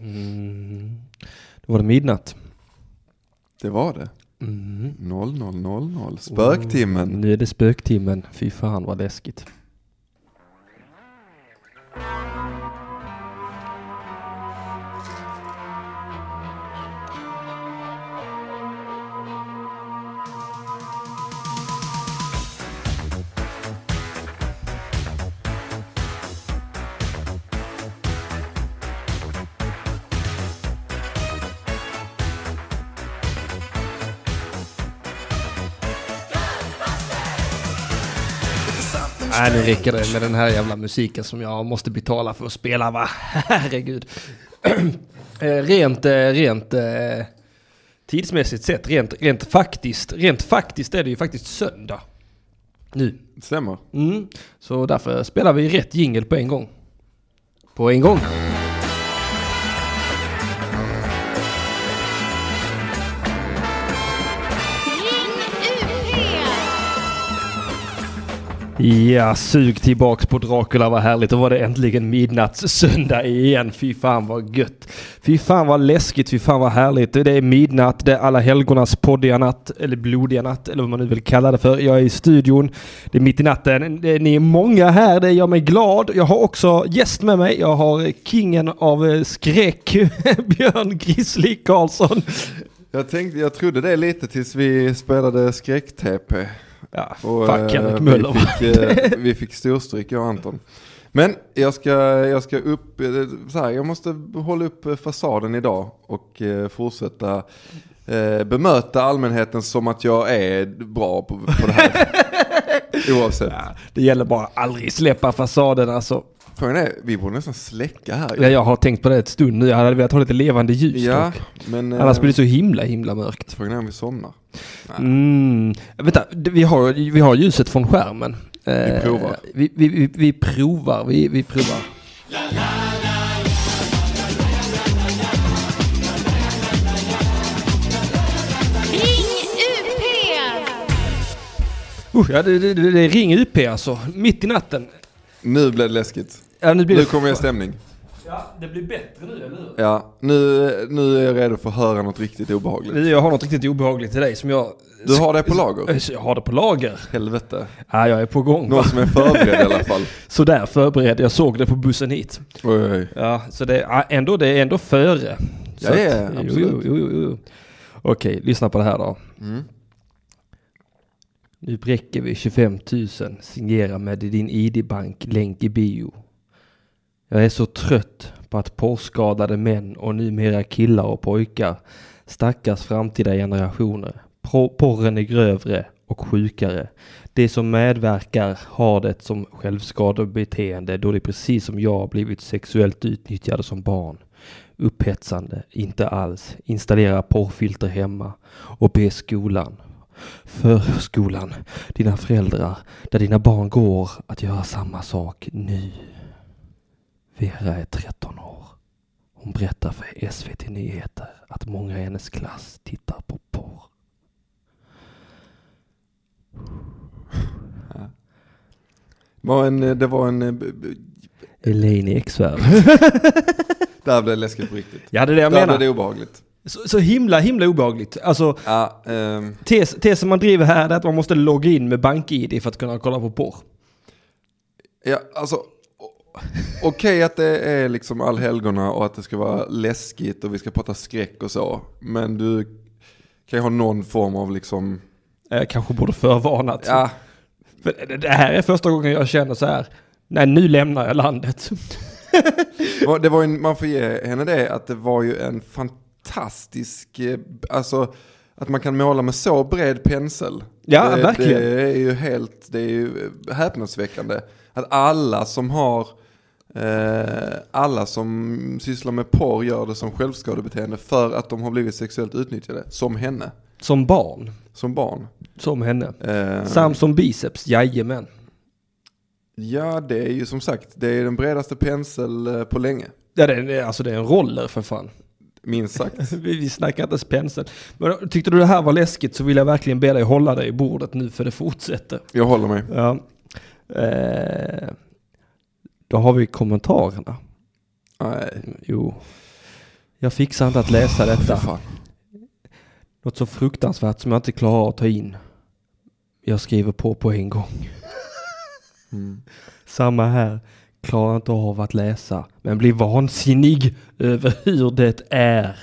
Mm. Då var det midnatt. Det var det. Mm. 0000. Spöktimmen. Nu är det spöktimmen. Fy fan vad läskigt. Nu räcker det med den här jävla musiken som jag måste betala för att spela, va? Herregud. Eh, rent, eh, rent eh, tidsmässigt sett, rent, rent faktiskt, rent faktiskt är det ju faktiskt söndag. Nu. Stämmer. Mm. Så därför spelar vi rätt jingel på en gång. På en gång. Ja, sug tillbaks på Dracula, vad härligt. Då var det äntligen midnattssöndag igen. Fy fan vad gött. Fy fan vad läskigt, fy fan vad härligt. Det är midnatt, det är alla helgonas poddiga natt, eller blodiga natt, eller vad man nu vill kalla det för. Jag är i studion, det är mitt i natten. Ni är många här, det gör mig glad. Jag har också gäst med mig. Jag har kingen av eh, skräck, Björn Grizzly Karlsson. Jag, tänkte, jag trodde det lite tills vi spelade skräck-TP. Ja, Och, fuck eh, Henrik Möller. Vi fick, eh, vi fick storstryk, jag och Anton. Men jag ska, jag ska upp, eh, så här, jag måste hålla upp eh, fasaden idag och eh, fortsätta eh, bemöta allmänheten som att jag är bra på, på det här. Oavsett. Ja, det gäller bara aldrig släppa fasaden alltså. Frågan är, vi borde nästan släcka här. Ja, jag har tänkt på det ett stund nu. Jag hade velat ha lite levande ljus Ja, men eh, Annars blir det så himla himla mörkt. frågan är om vi somnar. Mm. Vänta, vi har, vi har ljuset från skärmen. Vi provar. Vi, vi, vi, vi provar, vi, vi provar. Uh, ja, det, det, det, är ring UP alltså, mitt i natten. Nu blir det läskigt. Ja, nu blir Nu kommer jag i stämning. Ja, det blir bättre nu, eller hur? Ja, nu, nu är jag redo för att höra något riktigt obehagligt. Jag har något riktigt obehagligt till dig som jag... Du har det på lager? Jag har det på lager. Helvete. Ja, jag är på gång. Någon som är förberedd i alla fall. Sådär förberedd, jag såg det på bussen hit. Oj, oj. Ja, så det är ändå, det är ändå före. Så Ja, ja, att- absolut. Jo, jo, jo, jo. Okej, lyssna på det här då. Mm. Nu bräcker vi 25 000, signera med din ID-bank, länk i bio. Jag är så trött på att porrskadade män och numera killar och pojkar, stackars framtida generationer. Porren är grövre och sjukare. De som medverkar har det som självskadebeteende då de precis som jag blivit sexuellt utnyttjade som barn. Upphetsande, inte alls. Installera porrfilter hemma och be skolan, förskolan, dina föräldrar, där dina barn går att göra samma sak nu. Vera är 13 år. Hon berättar för SVT Nyheter att många i hennes klass tittar på porr. Var en, det var en... eh, b- b- Elaine Eksvärd. Där blev det läskigt på riktigt. Ja, det är det jag blev menar. det obehagligt. Så, så himla, himla obehagligt. Alltså, Ja, ehm, tes, tesen man driver här är att man måste logga in med bank-id för att kunna kolla på porr. ja alltså... Okej att det är liksom allhelgona och att det ska vara läskigt och vi ska prata skräck och så. Men du kan ju ha någon form av liksom... Jag kanske borde förvarnat. Ja, För det- här är första gången jag känner så här. Nej, nu lämnar jag landet. det var ju, man får ge henne det att det var ju en fantastisk... eh, Alltså att man kan måla med så bred pensel. Ja, det, verkligen. Det är ju helt, det är ju häpnadsväckande. Att alla som har, eh, alla som sysslar med porr gör det som självskadebeteende för att de har blivit sexuellt utnyttjade. Som henne, Som barn. som barn. Som henne. Eh, Samson biceps, jajamän. ja, det är ju som sagt, det är den bredaste pensel eh, på länge. Ja, det är, alltså det är en roller för fan. Minst sagt. Vi, vi snackar inte ens pensel. Men tyckte du det här var läskigt så vill jag verkligen be dig hålla dig i bordet nu för det fortsätter. Jag håller mig. Ja. Eh, då har vi kommentarerna. Nej. Jo. Jag fixar inte att läsa detta. fan. Något så fruktansvärt som jag inte klarar att ta in. Jag skriver på på en gång. Mm. Samma här. Klarar inte av att läsa. Men blir vansinnig över hur det är.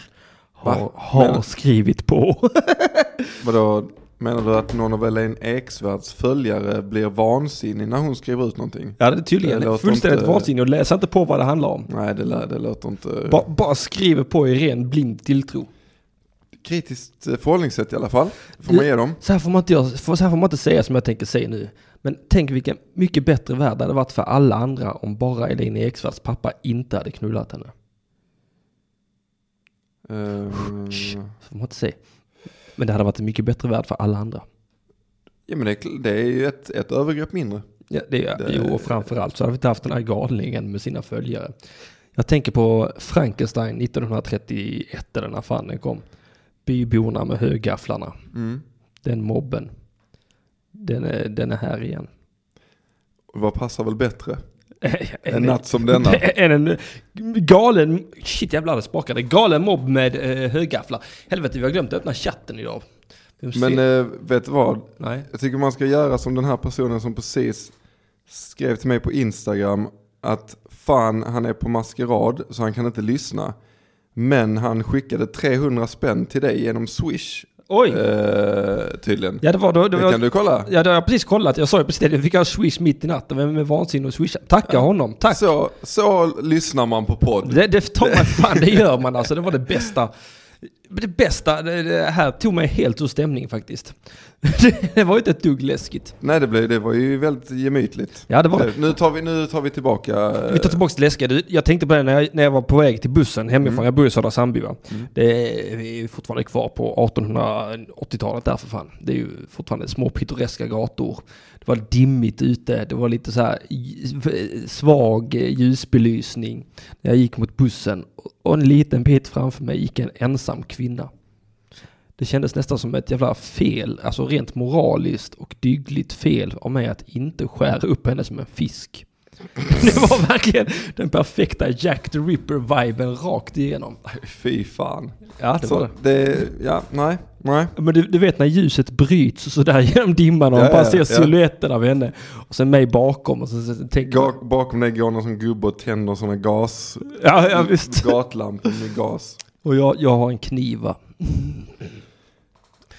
Har, har skrivit på. Vadå, menar du att någon av Elaine Eksvärds följare blir vansinnig när hon skriver ut någonting? Ja det är tydligen Det fullständigt inte- vansinnig och läser inte på vad det handlar om. Nej, det, lär, det låter inte... Ba, bara skriver på i ren blind tilltro. Kritiskt eh, förhållningssätt i alla fall. får man ge dem. Så här, får man inte, göra- så här får man inte säga som jag tänker säga nu. Men tänk vilken mycket bättre värld det hade varit för alla andra om bara Elaine Eksvärds pappa inte hade knullat henne. Eh, Så får man inte säga. Men det hade varit en mycket bättre värld för alla andra. ja men det, det är ju ett, ett övergrepp mindre. Ja, det Det- Jo, och framförallt så hade vi inte haft den här galningen med sina följare. Jag tänker på Frankenstein 1931 eller när fan den kom. Byborna med högafflarna. Mm. Den mobben. Den är, den är här igen. Vad passar väl bättre? En En, natt som denna. en, en galen, shit jävlar det sprakade, galen mobb med eh, högafflar. Helvete vi har glömt att öppna chatten idag. Men eh, vet du vad? Nej. Jag tycker man ska göra som den här personen som precis skrev till mig på Instagram att fan han är på maskerad så han kan inte lyssna. Men han skickade 300 spänn till dig genom Swish Oj! eh, tydligen. ja det var då, det var, kan du kolla. Ja det har jag precis kollat, jag sa ju precis det, jag fick ha swish mitt i natten med, med vansinne och swisha. Tacka honom, tack! Så, så lyssnar man på podd. Det, det tar man fan, det gör man alltså, det var det bästa. Det bästa, det, det här tog mig helt ur stämning faktiskt. Det, det var ju inte ett dugg läskigt. Nej det, blev, det var ju väldigt gemytligt. Ja det var Eh, Nu tar vi, nu tar vi tillbaka. eh, Vi tar tillbaka till läskiga. Jag tänkte på det när jag, när jag var på väg till bussen hemifrån. Mm. Jag bor i Södra Sandby va. Mm. Det är, vi är fortfarande kvar på 1880-talet där för fan. Det är ju fortfarande små pittoreska gator. Det var dimmigt ute. Det var lite så här svag ljusbelysning. När jag gick mot bussen och en liten bit framför mig gick en ensam kvinna. Det kändes nästan som ett jävla fel, alltså rent moraliskt och dygligt fel av mig att inte skära upp henne som en fisk. Det var verkligen den perfekta Jack the Ripper-viben rakt igenom. Fy fan. Ja, det var Så det. det, ja, nej, nej. Men du, du vet när ljuset bryts så där genom dimman och man Ja, bara ja, ser ja. siluetten av henne. Och sen mig bakom och så, så, så tänker Ga- Bakom dig går någon som gubbe och tänder sådana gas, Ja, ja visst. gatlampor med gas. Och jag, jag har en kniv va?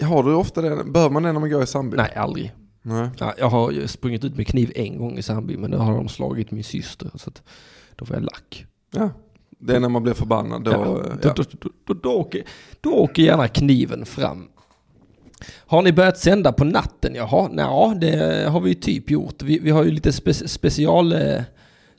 Har du ofta det? Behöver man det när man går i Sandby? Nej, aldrig. Nej. Ja, jag har sprungit ut med kniv en gång i Sandby men då har de slagit min syster. Så då får jag lack. Ja. Det är när man blir förbannad. Då, Ja, då, då, då, då, åker, då åker gärna kniven fram. Har ni börjat sända på natten? Jaha, ja det har vi ju typ gjort. Vi, vi har ju lite spe, special, eh,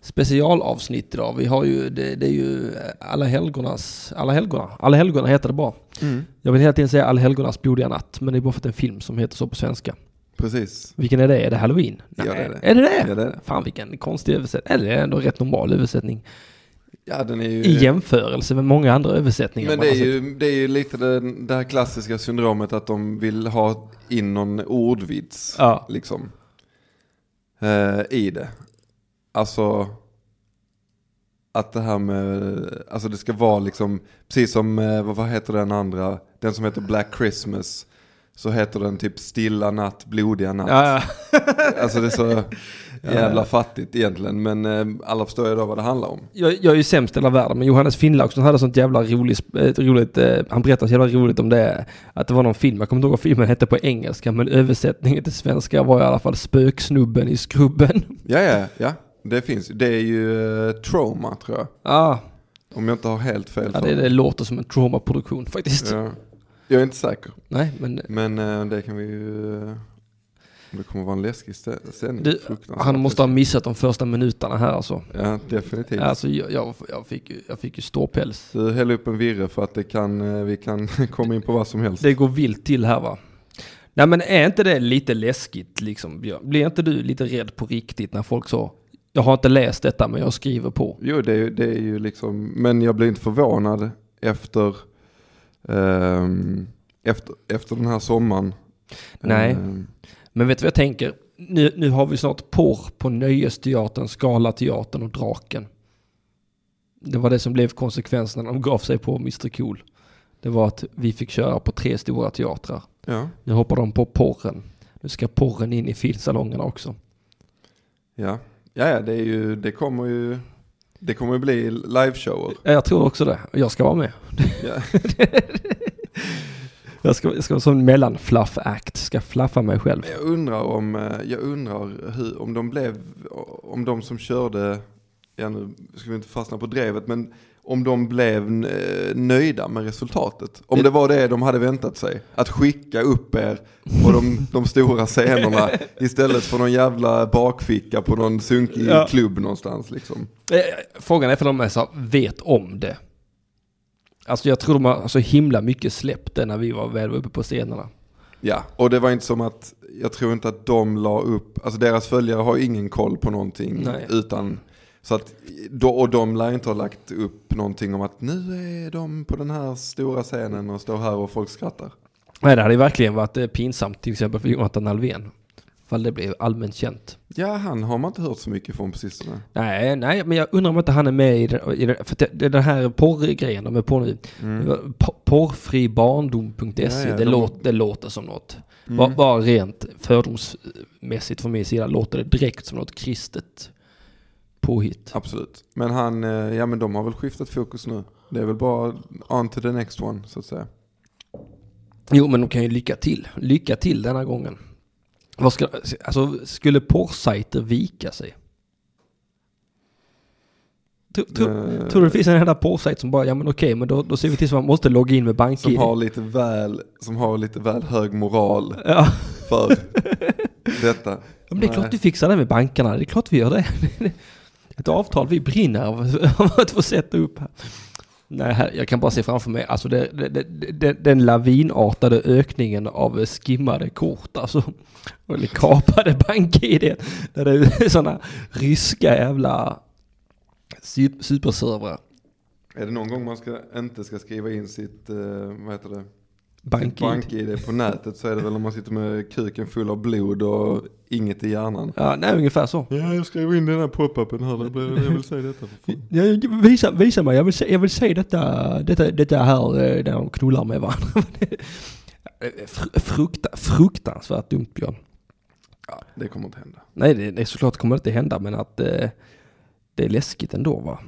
specialavsnitt idag. Vi har ju, det, det är ju Alla helgonas, Alla helgona, Alla helgona heter det bara. Mm. Jag vill hela tiden säga Alla helgonas blodiga natt, men det är bara för att det är en film som heter så på svenska. Precis. Vilken är det? Är det Halloween? Ja, det är det. Är det det? Ja, det är det. Fan vilken konstig översättning. Eller det är ändå rätt normal översättning. Ja, den är ju... I jämförelse med många andra översättningar Men det är, ju, det är ju lite det, det här klassiska syndromet att de vill ha in någon ordvits. Ja. Liksom. Eh, I det. Alltså. Att det här med, alltså det ska vara liksom, precis som, eh, vad heter den andra, den som heter Black Christmas. Så heter den typ Stilla natt, blodiga natt. Ja, ja. Alltså det är så jävla fattigt egentligen. Men eh, alla förstår ju då vad det handlar om. Jag, jag är ju sämst i hela världen, men Johannes Finnlaugsson hade sånt jävla roligt, eh, roligt eh, han berättade så jävla roligt om det, att det var någon film, jag kommer inte ihåg vad filmen hette på engelska, men översättningen till svenska var i alla fall Spöksnubben i skrubben. Ja, ja, ja. Det finns Det är ju Trauma tror jag. Ja, Om jag inte har helt fel. ja det, det låter som en traumaproduktion faktiskt. Ja. Jag är inte säker. Nej, men Men eh, det kan vi ju... eh, Det kommer vara en läskig stä- sändning. du, Fruktansvärt han måste ha missat de första minuterna här alltså. Ja, definitivt. Alltså jag, jag, jag, fick, ju- jag fick ju ståpäls. Du häller upp en virre för att det kan, eh, vi kan komma in på vad som helst. Det går vilt till här va. Nej men är inte det lite läskigt liksom Björn? Blir inte du lite rädd på riktigt när folk så, jag har inte läst detta men jag skriver på. Jo, det är, ju- det är ju liksom, men jag blir inte förvånad efter, efter, efter den här sommaren. Nej. Ehm, Men vet du vad jag tänker? Nu, nu har vi snart porr på Nöjesteatern, Scalateatern och Draken. Det var det som blev konsekvensen när de gav sig på Mr Cool. Det var att vi fick köra på tre stora teatrar. Ja, Nu hoppar de på porren. Nu ska porren in i filmsalongerna också. ja. Ja, ja, det är ju, det kommer ju, det kommer bli liveshower. Ja, jag tror också det. Jag ska vara med. Ja. Jag ska, jag ska som mellanfluff-act. Ska flaffa mig själv. Men jag undrar om, eh, jag undrar hur, om de blev, om de som körde, ja nu ska vi inte fastna på drevet, men om de blev eh, nöjda med resultatet. Om det var det de hade väntat sig. Att skicka upp er på de, de stora scenerna istället för någon jävla bakficka på någon sunkig Ja. klubb någonstans liksom. Eh, Frågan är för de är så, vet om det. Alltså jag tror de har så himla mycket släppt det när vi var väl uppe på scenerna. Ja, och det var inte som att, jag tror inte att de la upp, alltså deras följare har ingen koll på någonting Nej. utan, så att, och de lär inte ha lagt upp någonting om att nu är de på den här stora scenen och står här och folk skrattar. Nej, det hade ju verkligen varit eh, pinsamt till exempel för Jonathan Alvén. Fall det blev allmänt känt. Ja, han har man inte hört så mycket från på sistone. Nej, nej, men jag undrar om inte han är med i det, för det, det, den här porrgrejen de är på nu. Po- Porrfribarndom.se, Ja, ja, det, de- låter, det låter som något. Mm. Bara, bara rent fördomsmässigt från min sida låter det direkt som något kristet påhitt. Absolut. Men han, eh, ja men de har väl skiftat fokus nu. Det är väl bara on to the next one, så att säga. Jo, men de kan ju lycka till. Lycka till denna gången. Vad ska, alltså, skulle porrsajter vika sig? Tror, tror, Eh, tror du det finns en enda porrsajt som bara, ja men okej, men då, då ser vi till så man måste logga in med Som BankID. har lite väl, som har lite väl hög moral Ja. för detta. Ja, men det är Nej. klart vi fixar det med bankerna, det är klart vi gör det. Ett avtal vi brinner av att få sätta upp här. Nej, jag kan bara se framför mig, alltså det, det, det, det, den lavinartade ökningen av skimmade kort, alltså. Eller kapade bank-id. Där det är sådana ryska jävla superservrar. Är det någon gång man ska, inte ska skriva in sitt, eh, vad heter det? Bank-id. Bank-id på nätet så är det väl om man sitter med kuken full av blod och inget i hjärnan. Ja, nej, ungefär så. Ja, jag skrev in den här pop-upen här, det blev- jag vill säga detta. Ja, visa, visa mig, jag vill se, jag vill se detta, detta, detta här eh, där de knullar med varandra. Fr- Frukta, fruktansvärt dumt Björn. Ja, det kommer inte hända. Nej, det, det är såklart kommer det inte hända, men att eh, det är läskigt ändå va?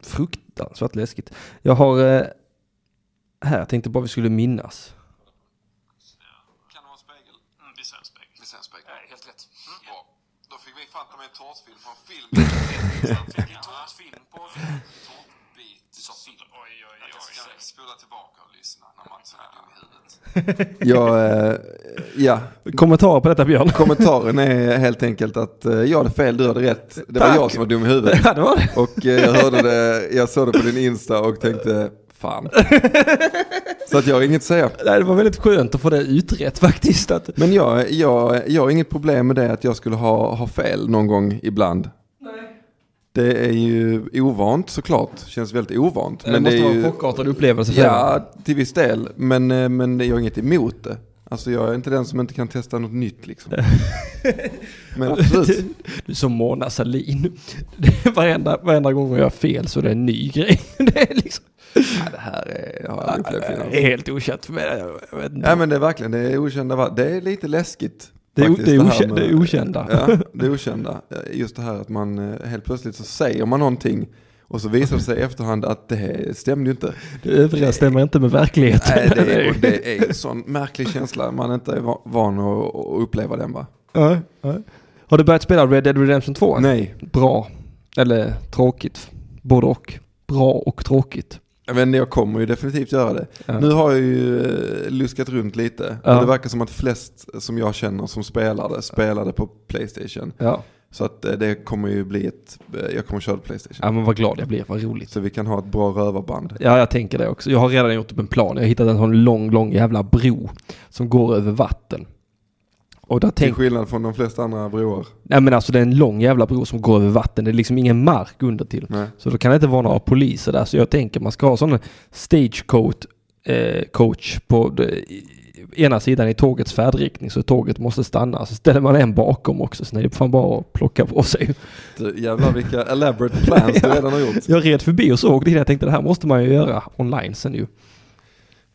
Fruktansvärt läskigt. Jag har eh, här, jag tänkte bara vi skulle minnas. Kan det vara en spegel? Mm, vi ser en spegel. Vi ser en spegel. Ja, helt rätt. Mm. Bra. Då fick vi fan ta med en tårtfilm från film. Vilken tårtfilm på film. Tårtbit film. Oj, oj, Jag oj. ska spola tillbaka och lyssna när Mats är dum i huvudet. ja, eh, ja, Kommentarer på detta Björn? kommentaren är helt enkelt att eh, jag hade fel, du hade rätt. Det var Tack. jag som var dum i huvudet. ja, det var det. Och eh, jag hörde det, jag såg det på din Insta och tänkte, fan. Så att jag har inget att säga. Nej, det var väldigt skönt att få det utrett faktiskt. Att, Men jag, jag, jag har inget problem med det att jag skulle ha, ha fel någon gång ibland. Det är ju ovant såklart, känns väldigt ovant. det måste är vara ju, en chockartad upplevelse. Ja, till viss del. Men, eh, men jag har inget emot det. Alltså jag är inte den som inte kan testa något nytt liksom. Men absolut. Du är som Mona Sahlin. Det varenda, varenda gång jag gör fel så är det en ny grej. Det är liksom Ja, det här är, har jag det är helt okänt för mig. Ja men det är verkligen, det är okända, det är lite läskigt. Det är, faktiskt, det, är okända, med- det är okända. Ja, det är okända. Just det här att man eh, helt plötsligt så säger man någonting och så visar det sig i efterhand att det stämde ju inte. Det överensstämmer inte med verkligheten. Nej, det är, det är en sån märklig känsla, man inte är va- van att uppleva den va? Ja, ja. Har du börjat spela Red Dead Redemption 2? Nej, Bra. Eller tråkigt. Både och. Bra och tråkigt. jag, vet inte, jag kommer ju definitivt göra det. Ja. Nu har jag ju eh, luskat runt lite. Ja. Och det verkar som att flest som jag känner som spelade, spelade på Playstation. Ja. Så att eh, det kommer ju bli ett, eh, jag kommer köra Playstation. ja, men vad glad jag blir. Vad roligt. Så vi kan ha ett bra rövarband. Ja, jag tänker det också. Jag har redan gjort upp en plan. Jag har hittat en sån lång, lång jävla bro som går över vatten. Och där Till tänk, skillnad från de flesta andra broar. nej men alltså det är en lång jävla bro som går över vatten. Det är liksom ingen mark under till. Nej. Så då kan det inte vara några poliser där. Så jag tänker man ska ha sån stagecoach eh, coach på, ena sidan i tågets färdriktning så tåget måste stanna. Så ställer man en bakom också, så det är fan bara att plocka på sig. Du, jävlar vilka elaborate plans du redan har gjort. Jag red förbi och såg det, jag tänkte det här måste man ju göra online sen ju.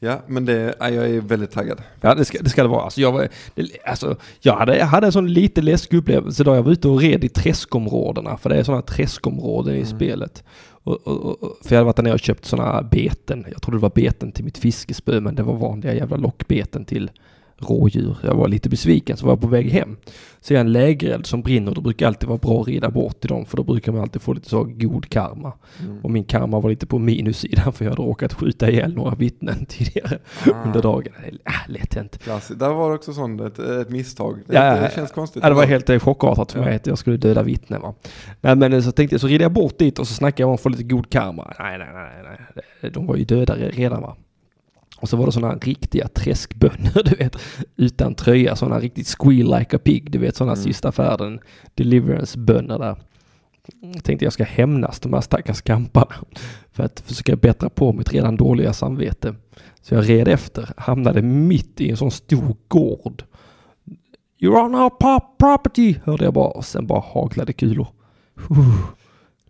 Ja, men det, ja, jag är väldigt taggad. Ja, det ska det, ska det vara. Alltså, jag, var, det, alltså, jag, hade, jag hade en sån lite läskig upplevelse då jag var ute och red i träskområdena. För det är sådana träskområden i spelet. Och, och, och, för jag hade varit där nere och köpt sådana beten. Jag trodde det var beten till mitt fiskespö, men det var vanliga jävla lockbeten till rådjur. Jag var lite besviken, så var jag på väg hem. Så jag en lägereld som brinner, då brukar alltid vara bra att rida bort till dem, för då brukar man alltid få lite så god karma. Mm. Och min karma var lite på minussidan, för jag hade råkat skjuta ihjäl några vittnen tidigare under dagen. Äh, lätt hänt. Klassiskt. Där var det också sånt, ett, ett misstag. Det, Ja, ja, det ja. känns konstigt. Ja, det var helt eh, chockartat för Ja. mig att jag skulle döda vittnen va. Nej men så tänkte jag, så red jag bort dit och så snackade jag om att få lite god karma. Nej, nej, nej, nej. De var ju döda re- redan va. Och så var det sådana riktiga träskbönder, du vet. Utan tröja, sådana riktigt squeal like a pig, du vet sådana Mm. sista färden deliverance-bönder där. Jag tänkte jag ska hämnas de här stackars kamparna. För att försöka bättra på mitt redan dåliga samvete. Så jag red efter, hamnade mitt i en sån stor gård. You're on our property, hörde jag bara och sen bara haglade kulor. Uh,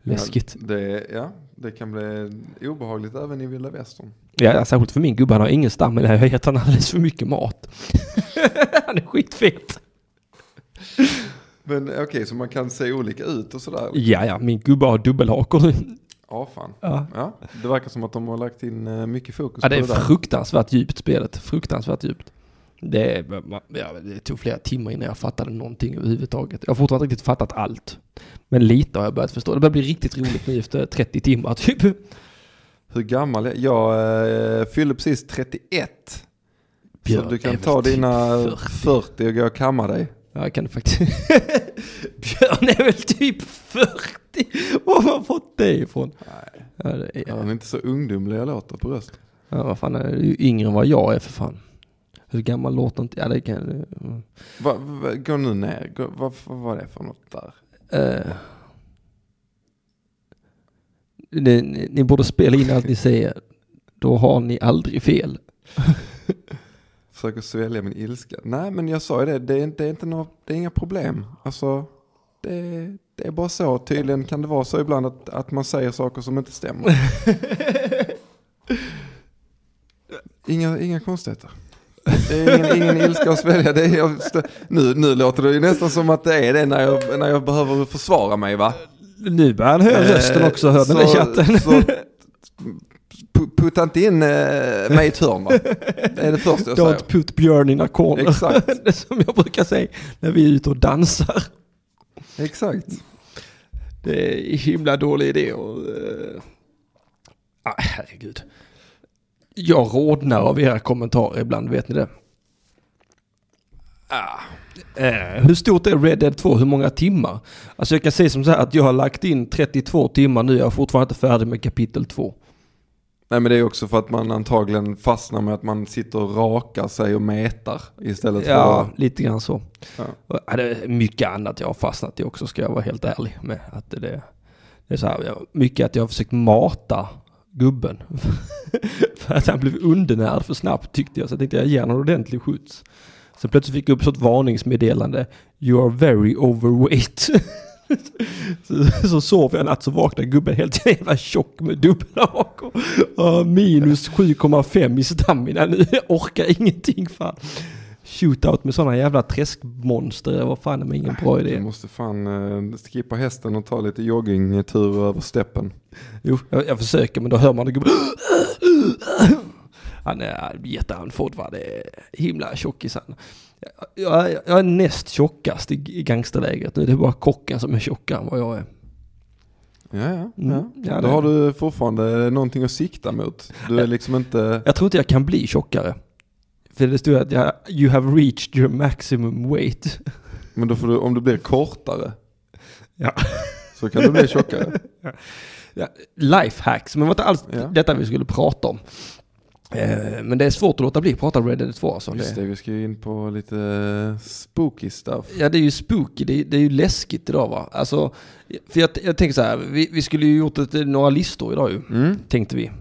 läskigt. Ja, det, ja, det kan bli obehagligt även i vilda västern. Ja, ja, särskilt för min gubbe, han har ingen stamina. Jag har gett honom alldeles för mycket mat. han är skitfet. Men okej, så man kan se olika ut och sådär? Ja, ja, min gubbe har dubbelhakor nu. Ja, fan. Ja. Ja, det verkar som att de har lagt in eh, mycket fokus Ja, det är på det där. fruktansvärt djupt spelet. Fruktansvärt djupt. Det, ja, det tog flera timmar innan jag fattade någonting överhuvudtaget. Jag har fortfarande inte riktigt fattat allt. Men lite har jag börjat förstå. Det börjar bli riktigt roligt nu efter 30 timmar typ. Hur gammal är jag? Jag eh, fyllde precis 31. Björn så du kan ta typ dina 40. 40 och gå och kamma dig. Ja, jag kan det faktiskt. Björn är väl typ 40? Var har man fått det ifrån? Nej. Ja, det är, Han är inte så ungdomlig jag låter på rösten. ja vad fan, är ju yngre än vad jag är för fan. Hur gammal låter inte... Ja, det kan... Va, va, gå nu ner. Gå, vad, vad var det för något där? Uh, ni, ni, ni borde spela in allt ni säger. Då har ni aldrig fel. Försöker svälja min ilska. Nej men jag sa ju det, det är, inte- det är, inte nå, det är inga problem. Alltså, det, det är bara så. Tydligen kan det vara så ibland att, att man säger saker som inte stämmer. Inga, inga konstigheter. Det är ingen, ingen ilska att svälja. Det är, nu, nu låter det ju nästan som att det är det när jag, när jag behöver försvara mig va? Nu börjar han höra rösten också, hör den så, chatten. Så, pu- putta inte in eh, mig i ett hörn va? Det är det första jag säger. Don't put Björn in a corner. Exakt. det som jag brukar säga när vi är ute och dansar. Exakt. Det är himla dålig idé och... Uh... Ah, herregud. Jag rodnar av era kommentarer ibland, vet ni det? Ah. Eh, hur stort är Red Dead 2? Hur många timmar? Alltså jag kan säga som så här att jag har lagt in 32 timmar nu. Jag är fortfarande inte färdig med kapitel 2. Nej men det är också för att man antagligen fastnar med att man sitter och rakar sig och metar istället för Ja, att... lite grann så. Ja. Det är mycket annat jag har fastnat i också ska jag vara helt ärlig med. Att det, det är så här, mycket att jag har försökt mata gubben. för att han blev undernärd för snabbt tyckte jag. Så jag tänkte jag ger honom en ordentlig skjuts. Så plötsligt fick jag upp ett varningsmeddelande. You are very overweight. så, så sov jag en natt så vaknade gubben helt jävla tjock med dubbelhak. och- och Minus 7,5 i stamina nu. Jag orkar ingenting fan. Shootout med sådana jävla träskmonster. Det var fan med ingen bra Du idé. måste fan uh, skippa hästen och ta lite joggingtur över steppen. Jo, jag, jag försöker men då hör man det. Han är jätteandfådd va. Det är himla tjockis han. Jag, jag, jag är näst tjockast i, i gangsterlägret nu. Det är bara kocken som är tjockare än vad jag är. Ja, ja. Mm. ja. Då har du fortfarande någonting att sikta mot. Du är liksom inte... Jag tror inte jag kan bli tjockare. För det står att jag, you have reached your maximum weight. Men då får du, om du blir kortare. Ja. Så kan du bli tjockare. Ja, lifehacks, men det var inte alls Ja. detta vi skulle prata om. Eh, men det är svårt att låta bli att prata Red Dead 2 alltså. Just Det, det, vi ska ju in på lite spooky stuff. ja, det är ju spooky, det är, det är ju läskigt idag va. Alltså, för jag, jag tänker så här, vi, vi skulle ju gjort ett, några listor idag ju, Mm. tänkte vi.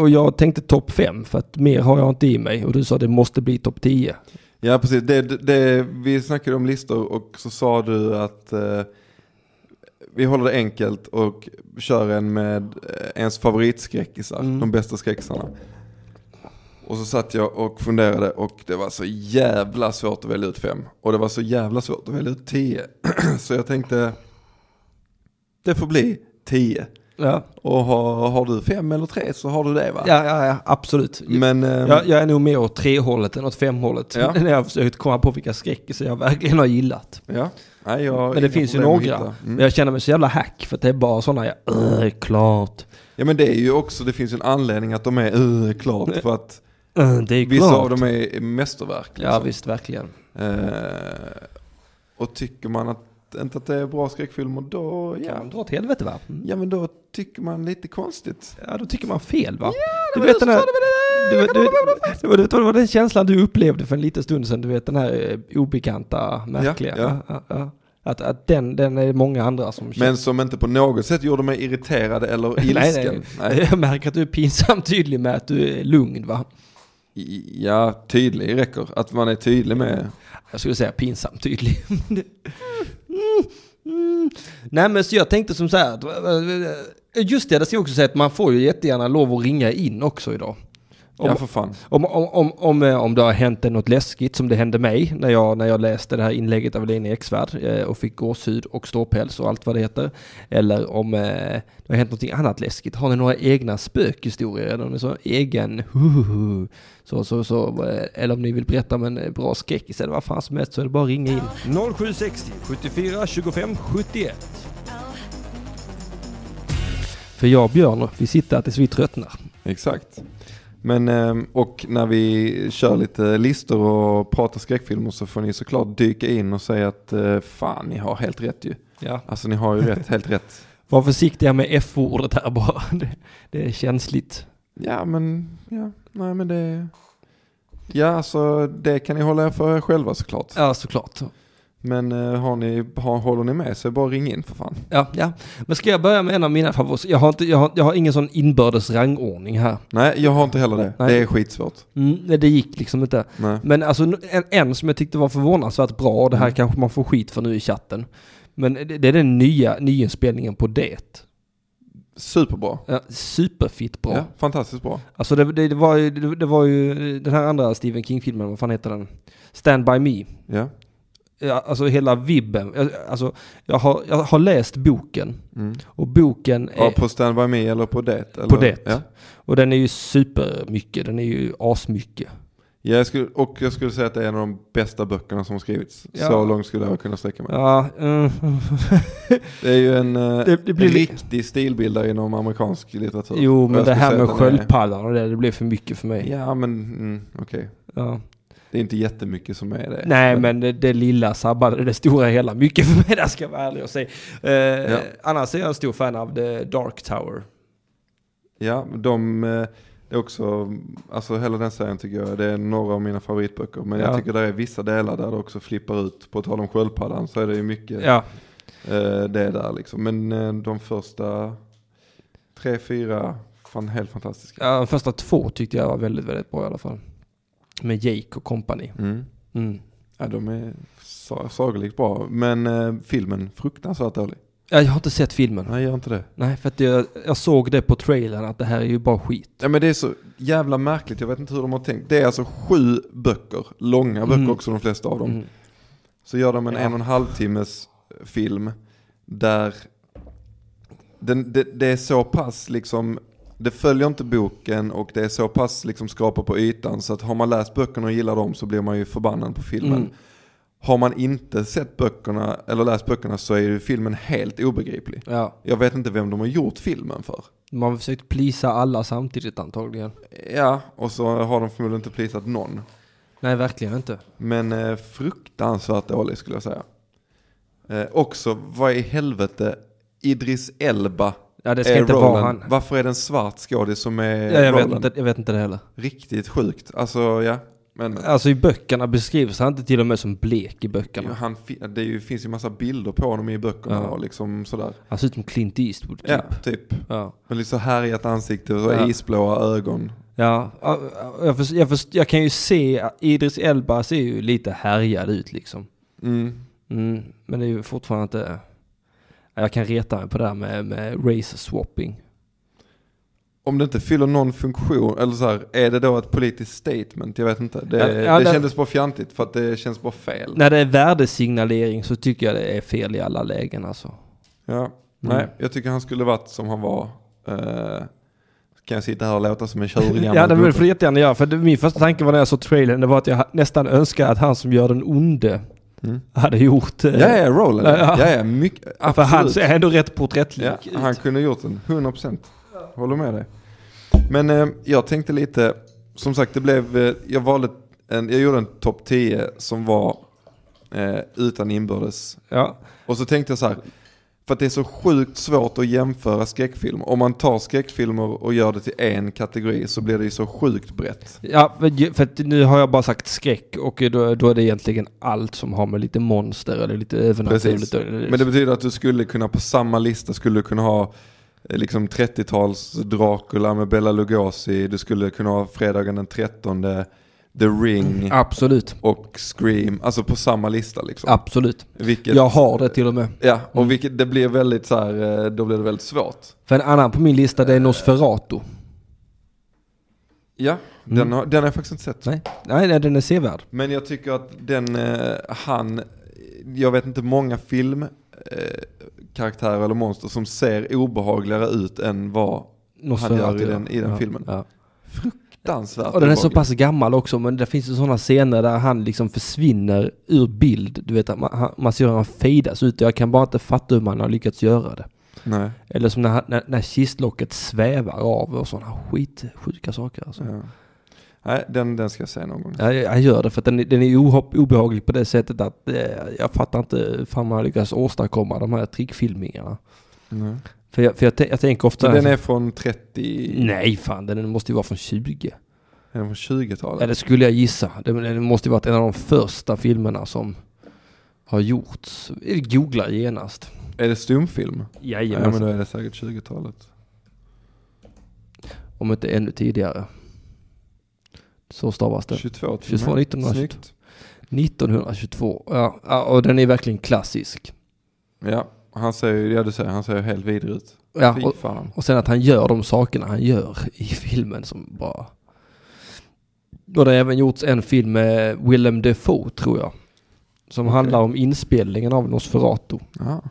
Och jag tänkte topp fem för att mer har jag inte i mig. Och du sa det måste bli topp 10. Ja, precis. Det, det, vi snackade om listor och så sa du att eh, vi håller det enkelt och kör en med eh, ens favoritskräckisar, Mm. de bästa skräckisarna. Och så satt jag och funderade och det var så jävla svårt att välja ut fem. Och det var så jävla svårt att välja ut tio. så jag tänkte, det får bli tio. Ja, Och har, har du fem eller tre så har du det va? ja, ja, ja absolut. Men, Jag, jag är nog mer åt tre-hållet än åt fem-hållet. Ja. När jag har försökt komma på vilka skräckisar jag verkligen har gillat. ja. Nej, Men det finns ju några. Mm. Men jag känner mig så jävla hack för att det är bara sådana jag, äh, klart. Ja men det är ju också, det finns ju en anledning att de är uh, klart för att Äh, det är vissa klart. av dem är mästerverk. Ja liksom. visst, verkligen. Eh, och tycker man att, inte att det är bra skräckfilmer då, Ja. ja. Kan dra åt helvete va? Mm. Ja men då tycker man lite konstigt. Ja, då tycker man fel va? det du vet du den här... Du, vet- du, vet- det, var, den känslan du upplevde för en liten stund sedan. Du vet den här eh, obekanta, märkliga. Ja, Ja, ja. Att, att den, den är många andra som Men som inte på något sätt gjorde mig irriterad eller ilsken. nej. Jag märker att du är pinsamt tydlig med att du är lugn va? Ja, tydlig räcker. Att man är tydlig med. Jag skulle säga pinsamt tydlig. mm, mm. Nej men så jag tänkte som så här. Eh, eh, just det, det ska jag också säga att man får ju jättegärna lov att ringa in också idag. Om, Ja för fan. om, om, om, om, eh, om det har hänt något läskigt som det hände mig när jag, när jag läste det här inlägget av Lena Eksvärd eh, och fick gåshud och ståpäls och allt vad det heter. Eller om eh, det har hänt något annat läskigt. Har ni några egna spökhistorier eller någon sån egen huhuhu, så, så, så, eller om ni vill berätta om en bra skräckis eller vad fan som helst så är det bara att ringa in. 0760 74 25 71 För jag och Björn, vi sitter här tills vi tröttnar. Exakt. Men, ehm, och när vi kör lite listor och pratar skräckfilmer så får ni såklart dyka in och säga att eh, fan ni har helt rätt ju. Ja. Alltså ni har ju rätt, helt rätt. Var försiktiga med F-ordet här bara. Det, det är känsligt. Ja men, ja, nej men det... Ja alltså det kan ni hålla er för er själva såklart. Ja, såklart. Men eh, har ni, har, håller ni med så bara ring in för fan. Ja, ja. Men ska jag börja med en av mina favoriter? Jag har, inte, jag har, jag har ingen sån inbördes rangordning här. Nej jag har inte heller det. Nej. Det är skitsvårt. Mm, nej, det gick liksom inte. Nej. Men alltså en, en som jag tyckte var förvånansvärt bra, och det här Mm. kanske man får skit för nu i chatten. Men det, det är den nya nyinspelningen på det. Superbra. Ja, superfitt bra. Ja, fantastiskt bra. Alltså det, det, det, var ju, det, det var ju den här andra Stephen King-filmen, vad fan heter den? Stand By Me. Ja. Alltså hela vibben. Jag- Alltså, jag har, jag har läst boken. Mm. Och boken är... Ja, på Stand By Me eller på det? Eller? På det. Ja. Och den är ju supermycket. Den är ju asmycket. Ja, jag skulle, och jag skulle säga att det är en av de bästa böckerna som har skrivits. Ja. Så långt skulle jag kunna sträcka mig. Ja, mm. Det är ju en eh, Det- det blir li- riktig stilbildare inom amerikansk litteratur. Jo, men det här med sköldpaddan och det, det blev för mycket för mig. Ja, men mm, okej. Ja. Det är inte jättemycket som är det. Nej, men det, det lilla sabbade det stora hela mycket för mig, där ska jag vara ärlig och säga. Eh, Ja. Annars är jag en stor fan av The Dark Tower. Ja, de, eh, det är också, alltså hela den serien tycker jag, det är några av mina favoritböcker. Men Ja. jag tycker det är vissa delar där det också flippar ut. På tal om sköldpaddan så är det ju mycket Ja, eh, det där liksom. Men eh, de första tre, fyra, fan helt fantastiska. ja, de första två tyckte jag var väldigt, väldigt bra i alla fall. Med Jake och company. Mm. Mm. Ja, de är sa- sagolikt bra. Men eh, filmen, fruktansvärt dålig. Ja, jag har inte sett filmen. Nej, gör inte det. Nej, för att jag, jag såg det på trailern att det här är ju bara skit. Ja, men det är så jävla märkligt, jag vet inte hur de har tänkt. Det är alltså sju böcker, långa böcker Mm. också de flesta av dem. Mm. Så gör de en Ja. en och en halv timmes film där den, det, det är så pass liksom, det följer inte boken och det är så pass liksom skrapa på ytan så att har man läst böckerna och gillar dem så blir man ju förbannad på filmen. Mm. Har man inte sett böckerna eller läst böckerna så är ju filmen helt obegriplig. Ja, Jag vet inte vem de har gjort filmen för. man har försökt plisa alla samtidigt antagligen. Ja, och så har de förmodligen inte plisat någon. Nej, verkligen inte. Men eh, fruktansvärt dålig skulle jag säga. Eh, också, vad i helvete, Idris Elba Ja, det ska är inte vara Roland. han. Varför är det en svart skådis som är Ja, jag, vet Roland? inte, jag vet inte det heller. Riktigt sjukt. Alltså ja, Men Alltså i böckerna beskrivs han inte till och med som blek i böckerna. han, fi- det ju, finns ju massa bilder på honom i böckerna Ja. och liksom sådär. Han ser ut som Clint Eastwood typ. Ja, typ. Ja. Med lite så härjat ansikte och Ja. isblåa ögon. Ja, ja, jag, först, jag, först, jag kan ju se, Idris Elba ser ju lite härjad ut liksom. Mm. Mm, men det är ju fortfarande inte... Jag kan reta mig på det här med, med race swapping. Om det inte fyller någon funktion, eller så här, är det då ett politiskt statement? Jag vet inte. Det, Ja, ja, det det- kändes bara fjantigt för att det känns bara fel. När det är värdesignalering så tycker jag det är fel i alla lägen alltså. Ja. Nej, jag tycker han skulle varit som han var. Eh, kan jag sitta här och låta som en tjurig Ja, det får du jättegärna göra. För min första tanke var när jag såg trailern, det var att jag nästan önskar att han som gör den onde Mm. hade gjort... eh, Ja, ja, Roland. Ja, Ja, ja. mycket. För han Absolut. ser ändå rätt porträttlik Ja, han kunde gjort den, 100%. Håller med dig. Men eh, jag tänkte lite, som sagt det blev, eh, jag valde en, jag gjorde en topp 10 som var eh, utan inbördes. Ja. Och så tänkte jag så här, för att det är så sjukt svårt att jämföra skräckfilmer. Om man tar skräckfilmer och gör det till en kategori så blir det ju så sjukt brett. Ja, för, att nu har jag bara sagt skräck och då, då är det egentligen allt som har med lite monster eller lite övernaturligt. Men det betyder att du skulle kunna på samma lista skulle du kunna ha eh, liksom 30-tals Dracula med Bela Lugosi. Du skulle kunna ha fredagen den 13, The Ring Absolut, och Scream. Alltså på samma lista liksom. absolut. Vilket, Jag har det till och med. Ja, och vilket, det blir väldigt så här, eh, då blir det väldigt svårt. För en annan på min lista det är Nosferatu. Ja, den, har, den har jag faktiskt inte sett. Nej, nej den är sevärd. Men jag tycker att den, eh, han, jag vet inte många film, eh, karaktärer eller monster som ser obehagligare ut än vad han gör i den, i den ja, filmen. Ja. Fruktansvärt Och den är så pass gammal också, men det finns ju sådana scener där han liksom försvinner ur bild. Du vet, man, han- man ser hur han fejdas ut. Jag kan bara inte fatta hur man har lyckats göra det. Nej. Eller som när, han- när, när kistlocket svävar av och sådana skitsjuka saker. Alltså. Ja. Nej, den, den ska jag se någon gång. Ja, jag gör det för att den, är- den är obehaglig på det sättet att eh, jag fattar inte hur fan man har lyckats åstadkomma de här trickfilmningarna. Nej. För jag, för jag, jag tänker ofta... Så den är från 30, Nej fan, den måste ju vara från 20. är den från 20-talet? Ja, det skulle jag gissa. Det, måste ju varit en av de första filmerna som har gjorts. Googla genast. Är det stumfilm? Ja, men Jajamensan. då är det säkert 20-talet. Om inte ännu tidigare. Så stavas det. 22 till 22, och med. 1922. Snyggt. 1922. Ja, ja, och den är verkligen klassisk. Ja, han ser ju, ja du säger, han ser ju helt vidrig ut. Ja, Fy och, fan. och sen att han gör de sakerna han gör i filmen som bara... Och det har även gjorts en film med Willem Dafoe tror jag. Som Okej. handlar om inspelningen av Nosferatu. Ja.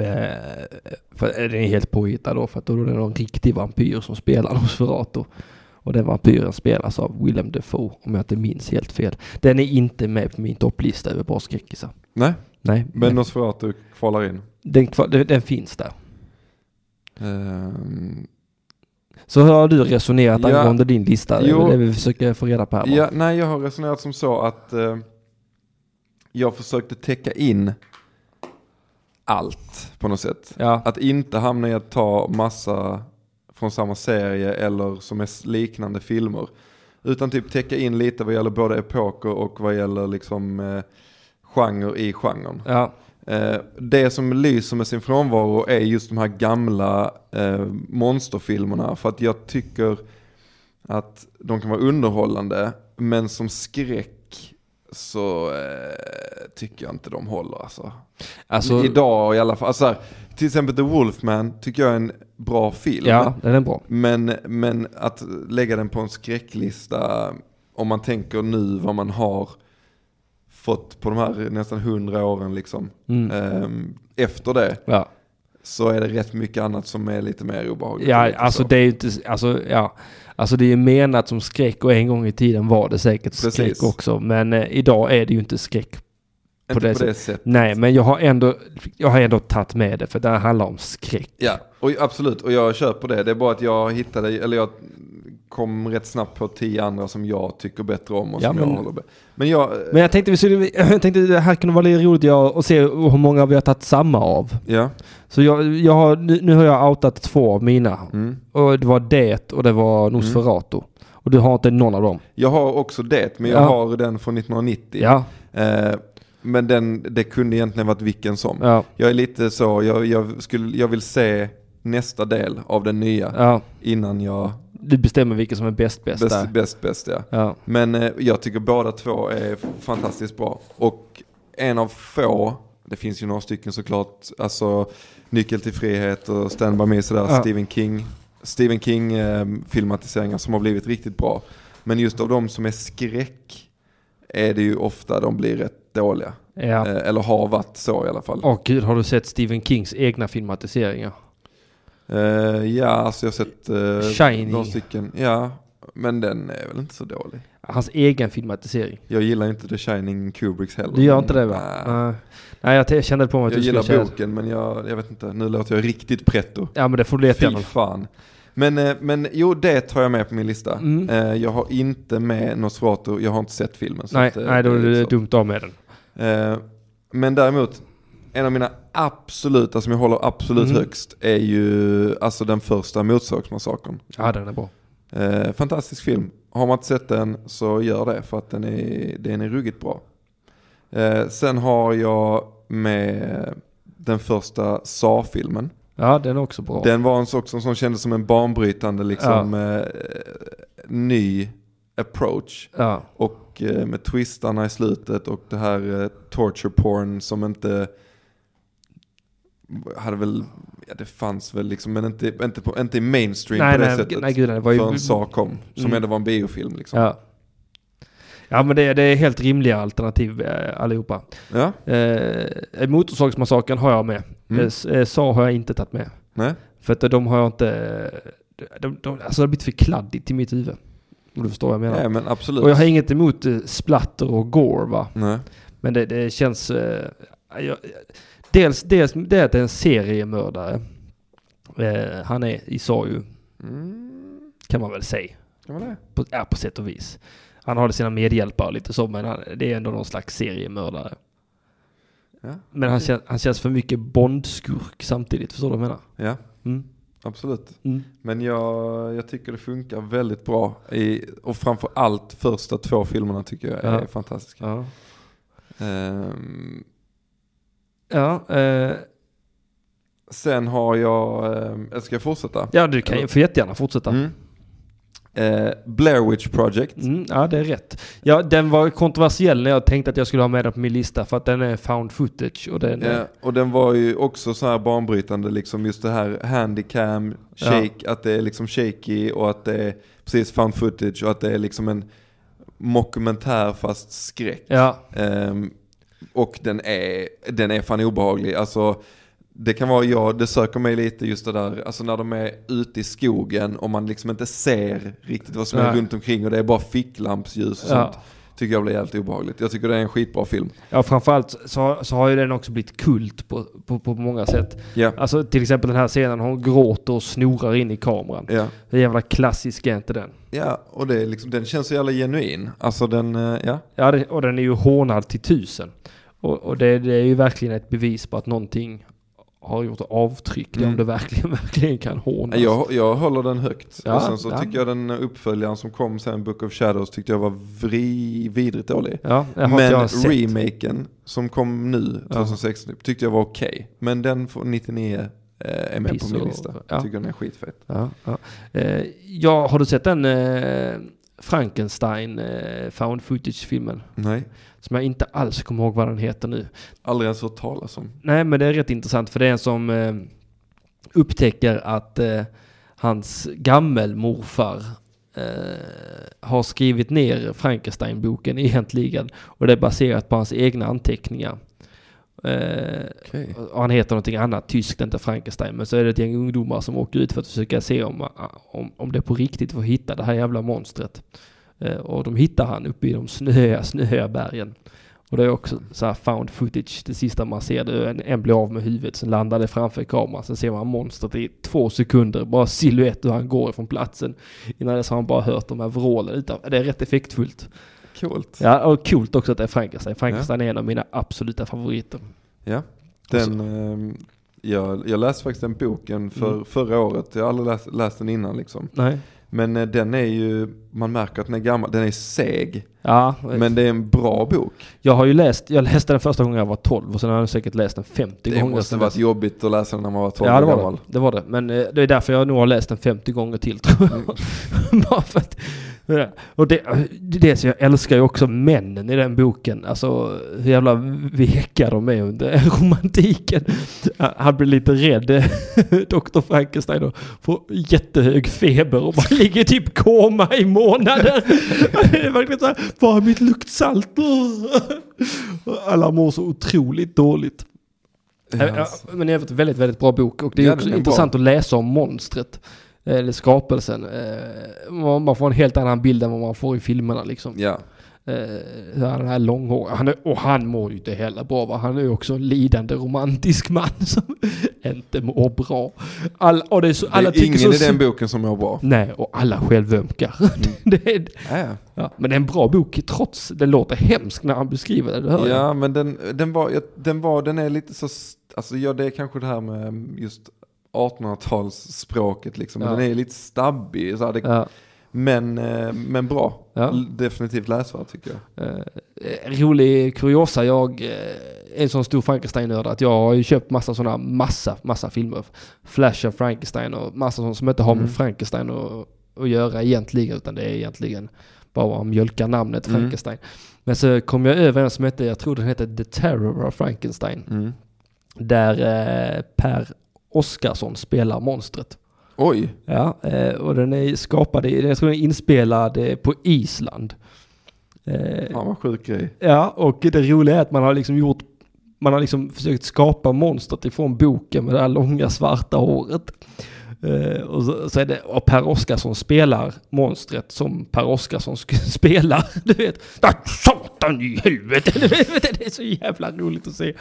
Eh, för den är helt påhittad då för att då är det någon riktig vampyr som spelar Nosferatu. Och den vampyren spelas av Willem Dafoe om jag inte minns helt fel. Den är inte med på min topplista över bra skräckisar. Nej, Nej, men Nosferatu kvalar in. Den, den, den finns där. Ehm, Så hur har du resonerat Ja. angående din lista? Det är Jo. det vi försöker få reda på här. ja, nej, jag har resonerat som så att eh, jag försökte täcka in allt på något sätt. Ja. Att inte hamna i att ta massa från samma serie eller som är liknande filmer. Utan typ täcka in lite vad gäller både epoker och vad gäller liksom eh, genre i genren. ja. Eh, det som lyser med sin frånvaro är just de här gamla eh, monsterfilmerna. För att jag tycker att de kan vara underhållande. Men som skräck så eh, tycker jag inte de håller alltså. Alltså, Idag i alla fall. Alltså, så här, till exempel The Wolfman tycker jag är en bra film. ja, den är bra. Men, men att lägga den på en skräcklista, om man tänker nu vad man har fått på de här nästan hundra åren liksom. Mm. Ehm, efter det Ja, så är det rätt mycket annat som är lite mer obehagligt. ja alltså så. det är ju inte, alltså ja. Alltså det är menat som skräck och en gång i tiden var det säkert Precis. skräck också. Men eh, idag är det ju inte skräck. Inte det på det sättet. Nej, men jag har ändå, jag har ändå tagit med det för det handlar om skräck. Ja, och absolut. Och jag köper det. Det är bara att jag hittade, eller jag kom rätt snabbt på tio andra som jag tycker bättre om och Ja, som men- jag håller med. Men jag, Men jag tänkte, jag tänkte det här kunde vara lite roligt att se hur många vi har tagit samma av. ja. Så jag, jag har, nu, nu har jag outat två av mina. Mm. Och det var det och det var Nosferatu. Och Och du har inte någon av dem? Jag har också det, men jag Ja. har den från 1990. Ja. Eh, men den, det kunde egentligen varit vilken som. Ja. Jag är lite så, jag, jag, skulle, jag vill se nästa del av den nya ja. innan jag, Du bestämmer vilken som är bäst bäst, där. bäst, bäst, bäst ja. Ja. Men eh, jag tycker båda två är fantastiskt bra. Och en av få, det finns ju några stycken såklart, alltså Nyckel till frihet och Stand By Me sådär, Ja. Stephen King. Stephen King eh, filmatiseringar som har blivit riktigt bra. Men just av de som är skräck är det ju ofta de blir rätt dåliga. ja. Eh, eller har varit så i alla fall. Åh gud, har du sett Stephen Kings egna filmatiseringar? Eh, ja, alltså jag har sett eh, Shiny. några stycken. Ja, men den är väl inte så dålig. Hans egen filmatisering. Jag gillar inte The Shining Kubricks heller. Du gör inte det va? nej. Nej. Jag kände på mig att Jag du gillar skulle säga... boken men jag, jag vet inte, nu låter jag riktigt pretto. Ja men det får du leta Fy igenom. fan. Men, eh, men jo, det tar jag med på min lista. Mm. Jag har inte med Nosferatu, jag har inte sett filmen. Nej, att, nej, då är det så. dumt av med den. Men däremot, en av mina absoluta, som jag håller absolut Mm. högst, är ju alltså den första Motorsågsmassakern. Ja, den är bra. Eh, fantastisk film. Har man inte sett den så gör det för att den är, den är ruggigt bra. Eh, sen har jag med den första Sa-filmen. Ja, den är också bra. Den var en också som kändes som en banbrytande liksom, eh, ny approach. Ja, Och eh, med twistarna i slutet och det här eh, torture porn som inte hade väl, ja det fanns väl liksom men inte, inte, på, inte i mainstream nej, på det nej, sättet. nej, gud, det var ju... förrän Sa kom, som Mm. ändå var en biofilm liksom. Ja. Ja, men det, det är helt rimliga alternativ eh, allihopa. Ja, Eh, Motorsågsmassakern har jag med. Mm. Eh, eh, Sa har jag inte tagit med. nej, För att de har jag inte... De, de, alltså det har blivit för kladdigt i mitt huvud. Om du förstår vad jag menar. nej men absolut. Och jag har inget emot eh, splatter och gore va. Nej, Men det, det känns... Eh, jag, dels, dels det att det är en seriemördare. Eh, han är i Sa ju, mm, kan man väl säga. kan man det? På, ja, på sätt och vis. Han har sina medhjälpare och lite så, men han, det är ändå någon slags seriemördare. Ja, Men han, kän, han känns för mycket Bondskurk samtidigt, förstår du vad jag menar? ja Mm. absolut. Mm. Men jag, jag tycker det funkar väldigt bra. I, och framför allt första två filmerna tycker jag är Ja. fantastiska. Ja. Ehm, Ja, eh, sen har jag, eh, ska jag fortsätta? ja, du kan ju jättegärna fortsätta. Mm. Mm. Eh, Blair Witch Project. ja, det är rätt. Ja, den var kontroversiell när jag tänkte att jag skulle ha med den på min lista för att den är found footage och den är... Ja, och den var ju också så här banbrytande, liksom just det här handicam, shake, att det är liksom shaky och att det är precis found footage och att det är liksom en mockumentär fast skräck. Ja, Ehm, och den är, den är fan obehaglig. Alltså, det kan vara jag, det söker mig lite just det där, alltså när de är ute i skogen och man liksom inte ser riktigt vad som är runt omkring och det är bara ficklampsljus och Ja. Tycker jag blir helt obehagligt. Jag tycker det är en skitbra film. ja framförallt så, så har ju den också blivit kult på, på, på många sätt. Ja, Alltså till exempel den här scenen, hon gråter och snorar in i kameran. ja. Det är jävla klassisk är inte den? Ja, och det är liksom, den känns så jävla genuin. Alltså den, eh, ja. Ja, och den är ju hånad till tusen. Och, och det, det är ju verkligen ett bevis på att någonting har gjort avtryck. Mm. Om det verkligen, verkligen kan hånas. Jag, jag håller den högt. Ja, och sen så ja. tycker jag den uppföljaren som kom sen, Book of Shadows, tyckte jag var vri, vidrigt dålig. Ja, Men jag remaken som kom nu, 2016, tyckte jag var okej. Men den får 99 eh, är med Piss på min och- lista. ja. Tycker den är skitfet. Ja, ja. Eh, ja, har du sett den eh, Frankenstein eh, found footage-filmen? Nej, Som jag inte alls kommer ihåg vad den heter nu. aldrig ens hört talas om. Nej, men det är rätt intressant för det är en som eh, upptäcker att eh, hans gammelmorfar eh, har skrivit ner Frankenstein-boken egentligen. Och det är baserat på hans egna anteckningar. Okay. Eh, och han heter någonting annat, tyskt, inte Frankenstein. Men så är det ett gäng ungdomar som åker ut för att försöka se om, ah, om, om det på riktigt får hitta det här jävla monstret. Eh, och de hittar han uppe i de snöiga, snöiga bergen. Och det är också så här found footage. Det sista man ser det är en, en blir av med huvudet, sen landar det framför kameran. Sen ser man monstret i två sekunder, bara silhuett hur han går ifrån platsen. Innan dess har han bara hört de här vrålen. Utan, det är rätt effektfullt. Coolt. Ja, och coolt också att det är Frankenstein. Frankenstein är en av mina absoluta favoriter. Ja. Den, ehm, jag, jag läste faktiskt den boken för, Mm. förra året. Jag har aldrig läst, läst den innan liksom. Nej. Men eh, den är ju, man märker att den är gammal, den är seg. Ja, Men det är en bra bok. jag har ju läst, jag läste den första gången jag var 12 och sen har jag säkert läst den 50 Det gånger. måste sedan varit jobbigt att läsa den när man var 12 Ja, det var gammal. det. det var det. Men eh, det är därför jag nog har läst den 50 gånger till tror jag. Bara för att, ja. och det, det så jag älskar ju också männen i den boken. Alltså hur jävla veka de är under romantiken. Han blir lite rädd, Dr. Frankenstein, och får jättehög feber och bara ligger typ koma i månader. Det är verkligen så här, var är mitt luktsalt? Alla mår så otroligt dåligt. Ja, ja, men det är en väldigt, väldigt bra bok och det är Ja, också är intressant att läsa om monstret. Eller skapelsen. Eh, Man får en helt annan bild än vad man får i filmerna liksom. Ja. Eh, är den här långhåriga. Han är, och han mår ju inte heller bra va. Han är ju också en lidande romantisk man som inte mår bra. All, och det är så, Det alla är tycker ingen så i den boken som mår bra. Nej, och alla självömkar. det är, Ja, ja, men det är en bra bok trots det låter hemskt när han beskriver det. det hör jag. ja men den, den, var, den var, den är lite så, alltså ja det är kanske det här med just 1800-talsspråket liksom. Ja. Den är lite stabbig, så här, det, Ja. men, eh, men bra. Ja. Definitivt läsvärd tycker jag. Eh, rolig kuriosa, jag eh, är en sån stor Frankenstein-nörd att jag har ju köpt massa sådana, massa, massa filmer. Flash of Frankenstein och massa sånt som inte har med Mm. Frankenstein att, att göra egentligen, utan det är egentligen bara att mjölka namnet Mm. Frankenstein. Men så kom jag över en som hette, jag tror den hette The Terror of Frankenstein, Mm. där eh, Per Oscarsson spelar monstret. Oj, Ja, eh, och den är skapad, jag tror den är inspelad eh, på Island. Eh, fan vad sjuk grej. Ja, och det roliga är att man har liksom gjort, man har liksom försökt skapa monstret ifrån boken med det här långa svarta håret. Eh, och så, så är det, och Per Oscarsson spelar monstret som Per Oscarsson spelar. Du vet, "Ah, satan i helvete! Du vet, Det är så jävla roligt att se.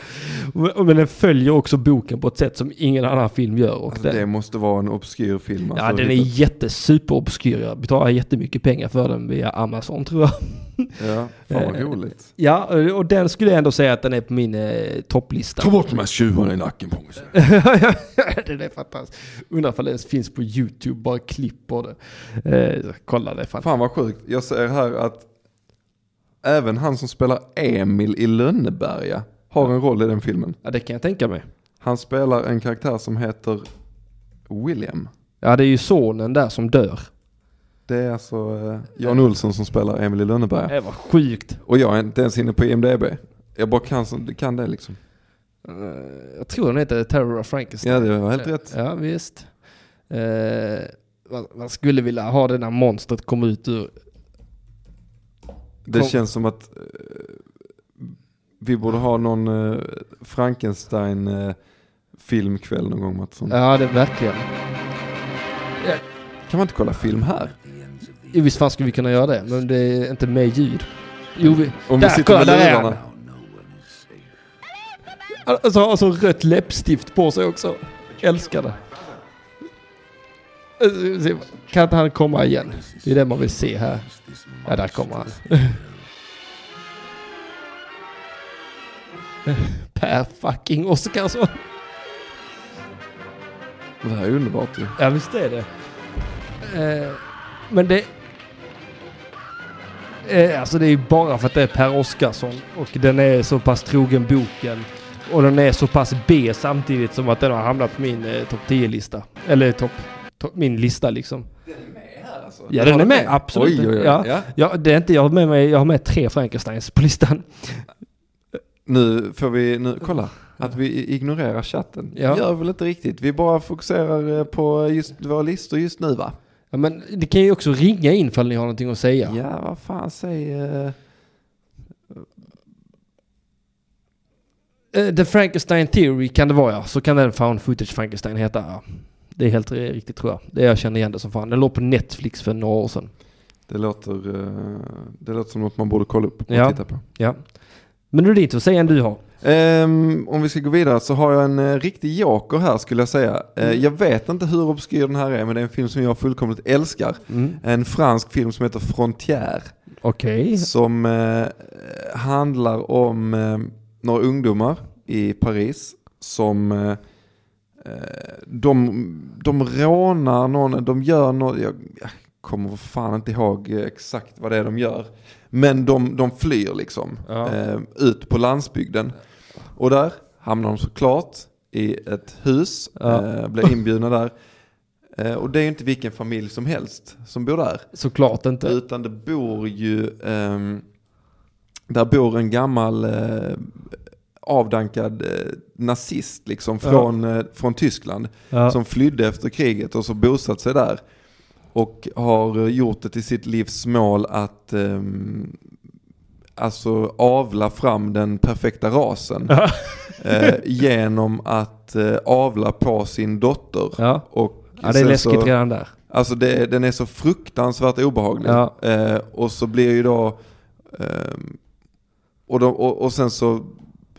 Men den följer också boken på ett sätt som ingen annan film gör. Och Alltså, det måste vara en obskyr film. Ja, Alltså, den är jättesuperobskyr. Jag betalar jättemycket pengar för den via Amazon tror jag. Ja, fan vad Eh, roligt. Ja, och den skulle jag ändå säga att den är på min eh, topplista. Ta bort de här tjuvarna i nacken på mig. den är fantastisk. Undrar ifall det finns på YouTube, bara klipp på det. Eh, kolla det. Fan. Fan vad sjukt. Jag ser här att även han som spelar Emil i Lönneberga har en roll i den filmen. Ja, det kan jag tänka mig. Han spelar en karaktär som heter William. Ja, det är ju sonen där som dör. Det är alltså eh, Jan Olsson som spelar Emil i Lönneberga. Det var sjukt. Och jag är inte ens inne på IMDB. Jag bara kan, kan det liksom. Eh, jag tror den heter Terror of Frankenstein. Ja det var helt rätt. Ja, visst. Eh, man, skulle vilja ha det när monstret kommer ut ur... Det Kom- känns som att eh, vi borde ha någon eh, Frankenstein eh, filmkväll någon gång Mattsson. Ja, det verkligen. Kan man inte kolla film här? Jo, visst fan skulle vi kunna göra det, men det är inte med ljud. Jo, vi... Om Där, vi sitter kolla, med där är lurarna. Alltså har så rött läppstift på sig också. Älskar det. Eh, Kan inte han komma igen? Det är det man vill se här. Ja, där kommer han. Per fucking Oscarsson. Det här är underbart ju. Ja, visst är det. Eh, men det... Eh, alltså det är ju bara för att det är Per Oscarsson och den är så pass trogen boken. Och den är så pass B samtidigt som att den har hamnat på min eh, topp 10-lista. Eller topp... Top, min lista liksom. Ja, den är med. Absolut. Oj, oj, oj. Ja. Ja. Ja, det är inte jag har med mig. Jag har med tre Frankensteins på listan. Nu får vi, nu, kolla, att vi ignorerar chatten. Ja. Gör väl inte riktigt. Vi bara fokuserar eh, på just våra listor just nu va? Ja, men det kan ju också ringa in ifall ni har någonting att säga. Ja, vad fan säger... eh, Eh, The Frankenstein Theory kan det vara ja. Så kan den Found Footage Frankenstein heta. Ja. Det är helt eh, riktigt tror jag. Det jag känner igen det som fan. Den låg på Netflix för några år sedan. Det låter, det låter som något man borde kolla upp och Ja. titta på. Ja. Men nu är det ditt att säga en du har. Ehm, om vi ska gå vidare så har jag en uh, riktig joker här skulle jag säga. Eh, Mm. Jag vet inte hur obskyr den här är men det är en film som jag fullkomligt älskar. Mm. En fransk film som heter Frontier. Okej. Som eh, handlar om några ungdomar i Paris som de, de rånar någon, de gör något, jag, jag kommer fan inte ihåg exakt vad det är de gör. Men de, de flyr liksom Ja. eh, ut på landsbygden. Och där hamnar de såklart i ett hus, Ja. eh, blir inbjudna där. Eh, och det är ju inte vilken familj som helst som bor där. Såklart inte. Utan det bor ju, ehm, där bor en gammal eh, avdankad eh, nazist liksom Ja. från, eh, från Tyskland. Som flydde efter kriget och så bosatt sig där. Och har eh, gjort det till sitt livs mål att ehm, alltså avla fram den perfekta rasen. Ja. eh, genom att eh, avla på sin dotter. Ja. Och ja, det är läskigt så, redan där. Alltså det, den är så fruktansvärt obehaglig. Ja. Eh, och så blir ju då, ehm, och, då och, och sen så,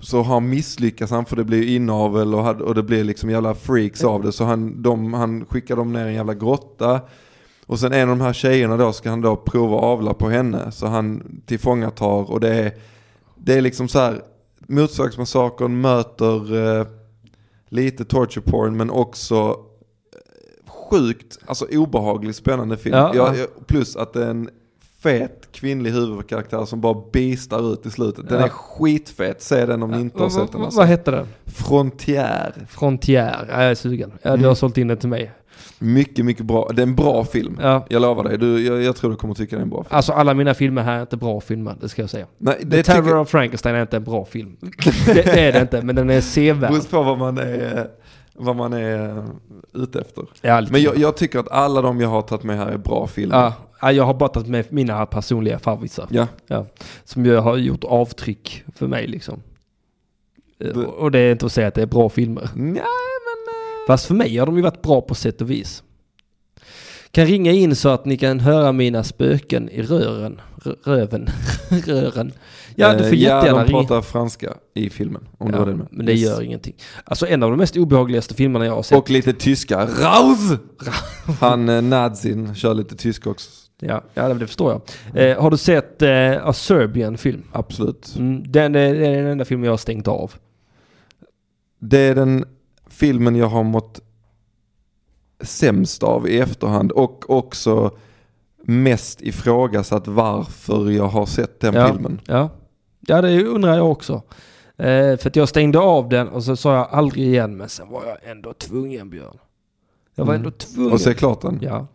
så har han misslyckats han för det blir inavel och, och det blir liksom jävla freaks av det. Så han, de, han skickar dem ner i en jävla grotta. Och sen en av de här tjejerna då ska han då prova att avla på henne. Så han tillfångatar och det är, det är liksom så här, Motorsågsmassakern möter eh, lite torture porn men också eh, sjukt, alltså obehagligt spännande film. Ja, ja. jag- plus att det är en fet kvinnlig huvudkaraktär som bara bistar ut i slutet. Den Ja. är skitfet, se den om ni inte har sett den. Alltså. Vad hette den? Frontier. Frontier. Ja, jag är sugen. Ja, du Mm. har sålt in den till mig. Mycket, mycket bra. Det är en bra film. Ja. Jag lovar dig, du, jag, jag tror du kommer tycka det är en bra film. Alltså alla mina filmer här är inte bra filmer, det ska jag säga. Nej, The det Terror tycker, of Frankenstein är inte en bra film. det, det är det inte, men den är sevärd. beror på vad man är, vad man är eh, ute efter. Ja. Men jag, jag tycker att alla de jag har tagit med här är bra filmer. ja, ja, jag har bara tagit med mina personliga favoriter. Ja. Ja, som ju har gjort avtryck för mig liksom. Du- Och det är inte att säga att det är bra filmer. Nej, Fast för mig har de ju varit bra på sätt och vis. Kan ringa in så att ni kan höra mina spöken i rören. R- röven. rören. Ja, du får eh, jättegärna Ja, de ringa. pratar franska i filmen. Om du Ja, var det med. men det Yes. gör ingenting. Alltså en av de mest obehagligaste filmerna jag har sett. Och lite tyska. Raus! Han eh, nazin kör lite tyska också. Ja, ja det förstår jag. Eh, har du sett eh, A Serbian film? Absolut. Mm, den, det är den enda filmen jag har stängt av. Det är den filmen jag har mått sämst av i efterhand. Och också mest ifrågasatt varför jag har sett den ja, filmen. Ja. ja, det undrar jag också. Eh, för att jag stängde av den och så sa jag aldrig igen, men sen var jag ändå tvungen Björn. Jag var Mm. ändå tvungen. Och se klart den. Ja,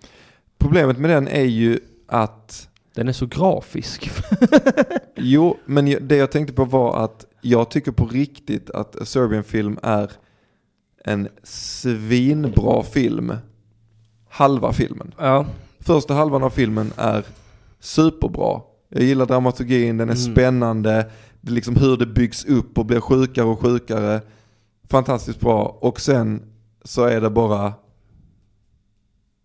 Problemet med den är ju att den är så grafisk. Jo, men det jag tänkte på var att jag tycker på riktigt att Serbian film är en svinbra film. Halva filmen. ja, Första halvan av filmen är superbra. Jag gillar dramaturgin, den är Mm. spännande. Det är liksom hur det byggs upp och blir sjukare och sjukare. Fantastiskt bra. Och sen så är det bara...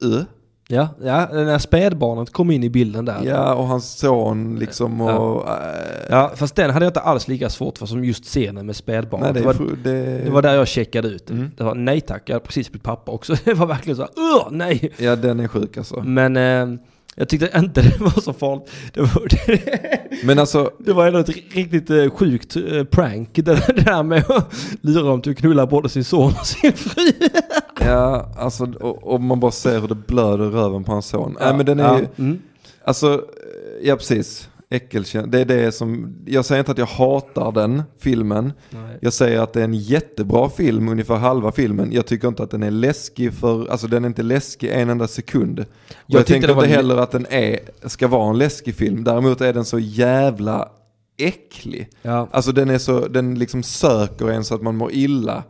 Uh. Ja, ja, när spädbarnet kom in i bilden där. Ja, och hans son liksom och... Ja. äh, Ja, fast den hade jag inte alls lika svårt för som just scenen med spädbarnet. nej, det, det, var, det, det var där jag checkade ut. Mm. Det var nej tack, jag hade precis blivit pappa också. Det var verkligen så här, "Ugh, nej. Ja, den är sjuk alltså. Men eh, jag tyckte inte det var så farligt. Det var, Men alltså, det var ändå ett ri- riktigt eh, sjukt eh, prank. Det där med att lura dem till att knulla både sin son och sin fru. Ja, alltså och, och man bara ser hur det blöder i röven på hans son. Nej men den är ja. ju, Mm. alltså, ja precis. Äckelkänsla. Det är det som, jag säger inte att jag hatar den filmen. Nej. Jag säger att det är en jättebra film, ungefär halva filmen. Jag tycker inte att den är läskig för, alltså den är inte läskig en enda sekund. Jag, tyckte tänker inte heller att den är, ska vara en läskig film. Däremot är den så jävla äcklig. Ja. Alltså den är så, den liksom söker en så att man mår illa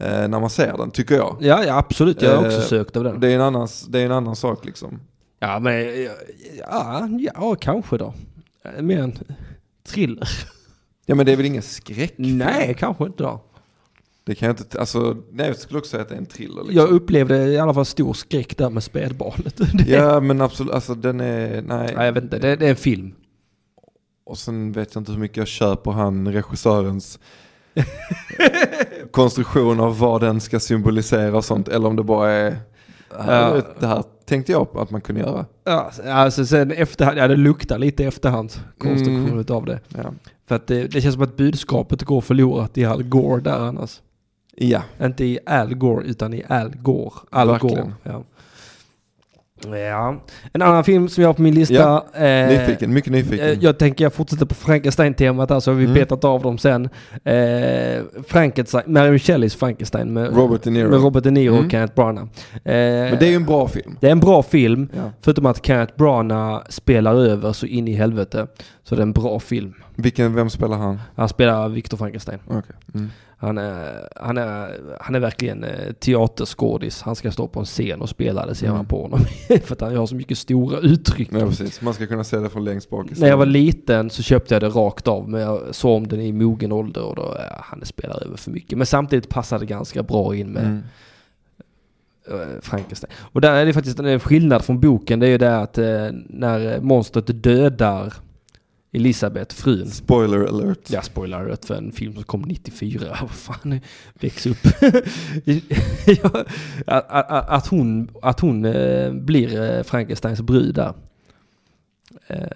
eh, när man ser den, tycker jag. Ja, ja, absolut. Jag har också Eh, sökt av den. Det är en annan, det är en annan sak liksom. Ja, men ja, ja, kanske då. Eh, Mer en thriller. Ja men det är väl ingen skräckfilm? Nej, kanske inte då. Det kan jag inte, alltså, nej jag skulle också säga att det är en thriller liksom. Jag upplevde i alla fall stor skräck där med spädbarnet. Ja men absolut, alltså den är, nej. Nej, jag vet inte. Det, det är en film. Och sen vet jag inte hur mycket jag köper han regissörens konstruktion av vad den ska symbolisera och sånt. Eller om det bara är, Ja. det här tänkte jag att man kunde göra. Ja, alltså sen efterhand, ja det luktar lite efterhandskonstruktion Mm. utav det. Ja. För att det, det känns som att budskapet går förlorat i Al Gore där annars. ja. Inte i Al Gore utan i Al Gore. Al Verkligen. Gore. Ja. Ja. En annan film som jag har på min lista. Ja, eh, Nyfiken, mycket nyfiken. eh, Jag tänker jag fortsätter på Frankenstein-temat här så har vi Mm. betat av dem sen. Eh, Frankenstein, Mary Shelleys Frankenstein med Robert De Niro. med Robert De Niro Mm. och Kenneth Branagh. Eh, Men det är ju en bra film. det är en bra film. Ja. Förutom att Kenneth Branagh spelar över så in i helvete. Så det är en bra film. Vilken, vem spelar han? Han spelar Victor Frankenstein. Okej. Mm. Han är, han är, han är verkligen eh, teaterskådis. Han ska stå på en scen och spela, det ser Mm. man på honom. För att han har så mycket stora uttryck. Ja precis, man ska kunna se det från längst bak När jag var liten så köpte jag det rakt av, men jag såg om den i mogen ålder och då, ja, han spelar över för mycket. Men samtidigt passade det ganska bra in med Mm. eh, Frankenstein. Och där är det faktiskt en skillnad från boken, det är ju det att eh, när monstret dödar Elisabeth, frun, Spoiler alert. Ja, spoiler alert för en film som kom 94. Vad fan, väx upp. att, att, att hon, att hon eh, blir eh, Frankensteins brud där. Eh,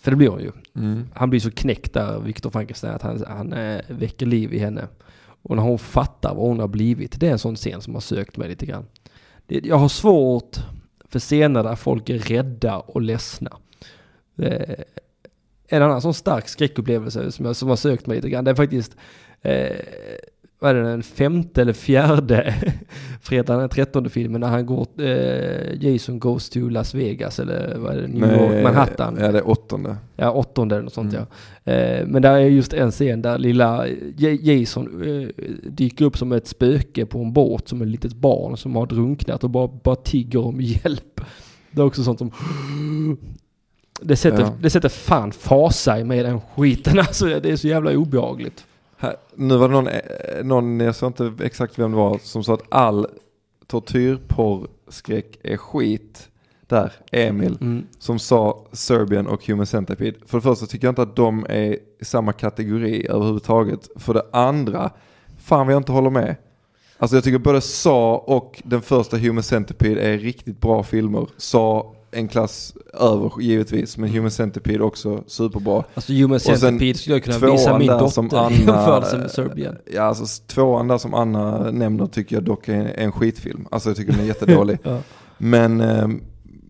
för det blir hon ju. Mm. Han blir så knäckt där, Victor Frankenstein, att han, han väcker liv i henne. Och när hon fattar vad hon har blivit, det är en sån scen som har sökt mig lite grann. Jag har svårt för scener där folk är rädda och ledsna. Eh, en annan sån stark skräckupplevelse som, jag, som har sökt mig lite grann, det är faktiskt eh, vad är det, den femte eller fjärde fredagen den trettonde filmen när han går, eh, Jason goes to Las Vegas eller vad är det, New York, Manhattan. Ja det är åttonde. Ja, åttonde eller något sånt Mm. ja. Eh, men där är just en scen där lilla J- Jason eh, dyker upp som ett spöke på en båt som ett litet barn som har drunknat och bara, bara tigger om hjälp. Det är också sånt som... Det sätter, Ja. det sätter fan fasa i mig den skiten alltså. Det är så jävla obehagligt. Här, nu var det någon, eh, någon, jag sa inte exakt vem det var, som sa att all tortyrporrskräck är skit. Där, Emil, Mm. som sa Serbian och Human Centipede. För det första tycker jag inte att de är i samma kategori överhuvudtaget. För det andra, fan vad jag inte håller med. Alltså jag tycker både Sa och den första Human Centipede är riktigt bra filmer. Sa en klass över givetvis, men Human Centipede också superbra. Alltså Human Centipede skulle jag kunna visa min dotter som Anna- jämförelse med Serbien. Ja, alltså tvåan där som Anna nämner tycker jag dock är en, skitfilm. Alltså jag tycker den är jättedålig. Ja. Men, eh,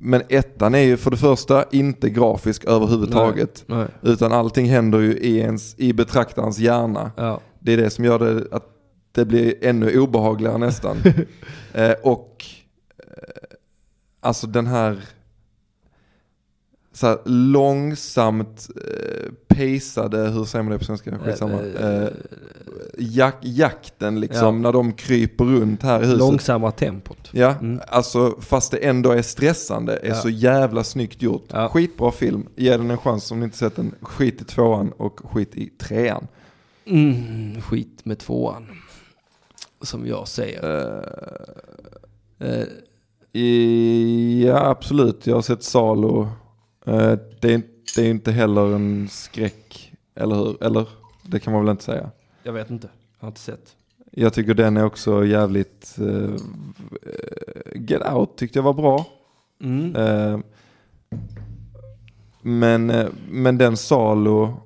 men ettan är ju för det första inte grafisk överhuvudtaget. Nej. Utan allting händer ju i, ens, i betraktarens hjärna. Ja. Det är det som gör det att det blir ännu obehagligare nästan. eh, och eh, alltså den här, så långsamt eh, pacade, hur säger man det på svenska? Skitsamma. Eh, jak, jakten liksom, Ja. när de kryper runt här i huset. Långsamma tempot. Ja, Mm. alltså fast det ändå är stressande, är Ja. så jävla snyggt gjort. Ja. Skitbra film, ge den en chans om ni inte sett den. Skit i tvåan och skit i trean. Mm, skit med tvåan. Som jag säger. Eh, Eh, ja absolut, jag har sett Salo. Eh, det, är, det är inte heller en skräck, eller hur? Eller? Det kan man väl inte säga. jag vet inte. Jag har inte sett. Jag tycker den är också jävligt... eh, Get Out tyckte jag var bra. Mm. Eh, men, eh, men den Salo,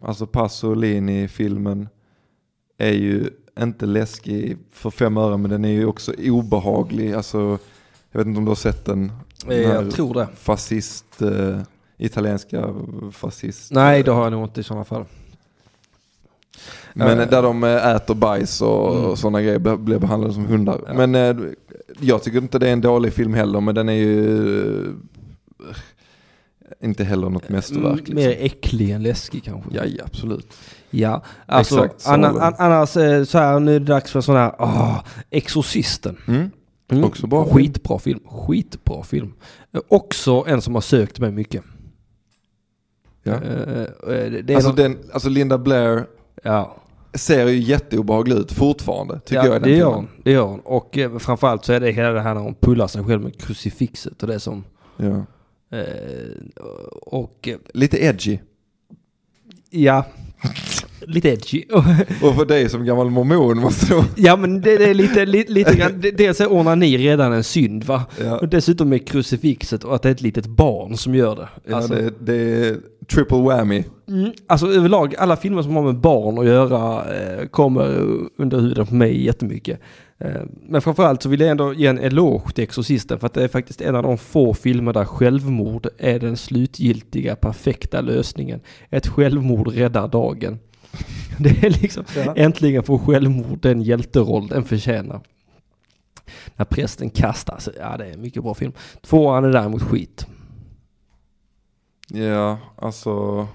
alltså Pasolini-filmen, är ju inte läskig för fem öre, men den är ju också obehaglig. Alltså, jag vet inte om du har sett den? Eh, jag tror det. Fascist, eh, italienska fascist. Nej, det har jag nog inte i sådana fall. Men Eh. där de eh, äter bajs och, Mm. sådana grejer blir- behandlade som hundar. Ja. Men jag tycker inte det är en dålig film heller, men den är ju inte heller något mästerverk. Liksom. Mm, Mer äcklig än läskig kanske. Ja, ja, absolut. Ja, alltså Exakt, så anna, an, annars så här, nu är det dags för sån här, ah, Exorcisten. Mm. Mm. Också bra film. Skitbra film. Skitbra film. Eh, också en som har sökt mig mycket. Ja. Är Alltså, den, alltså Linda Blair ja. ser ju jätteobehaglig ut fortfarande, tycker ja, jag i den det gör hon. Det gör hon. Och eh, framförallt så är det hela det här när hon pullar sig själv med krucifixet och det som... Ja. Eh, och Lite edgy. ja, lite edgy. Och för dig som gammal mormon måste det ja men det, det är lite, lite, lite grann, dels är onani redan en synd va? Ja, Och dessutom med krucifixet och att det är ett litet barn som gör det. ja Alltså, det, det är triple whammy. mm, alltså överlag, alla filmer som har med barn att göra eh, kommer under huvudet på mig jättemycket. Eh, Men framförallt så vill jag ändå ge en eloge till Exorcisten för att det är faktiskt en av de få filmer där självmord är den slutgiltiga perfekta lösningen. Ett självmord räddar dagen. Det är liksom, Ja. äntligen får självmord den hjälteroll den förtjänar. När prästen kastas, ja det är en mycket bra film. Tvåan är däremot skit. Ja, alltså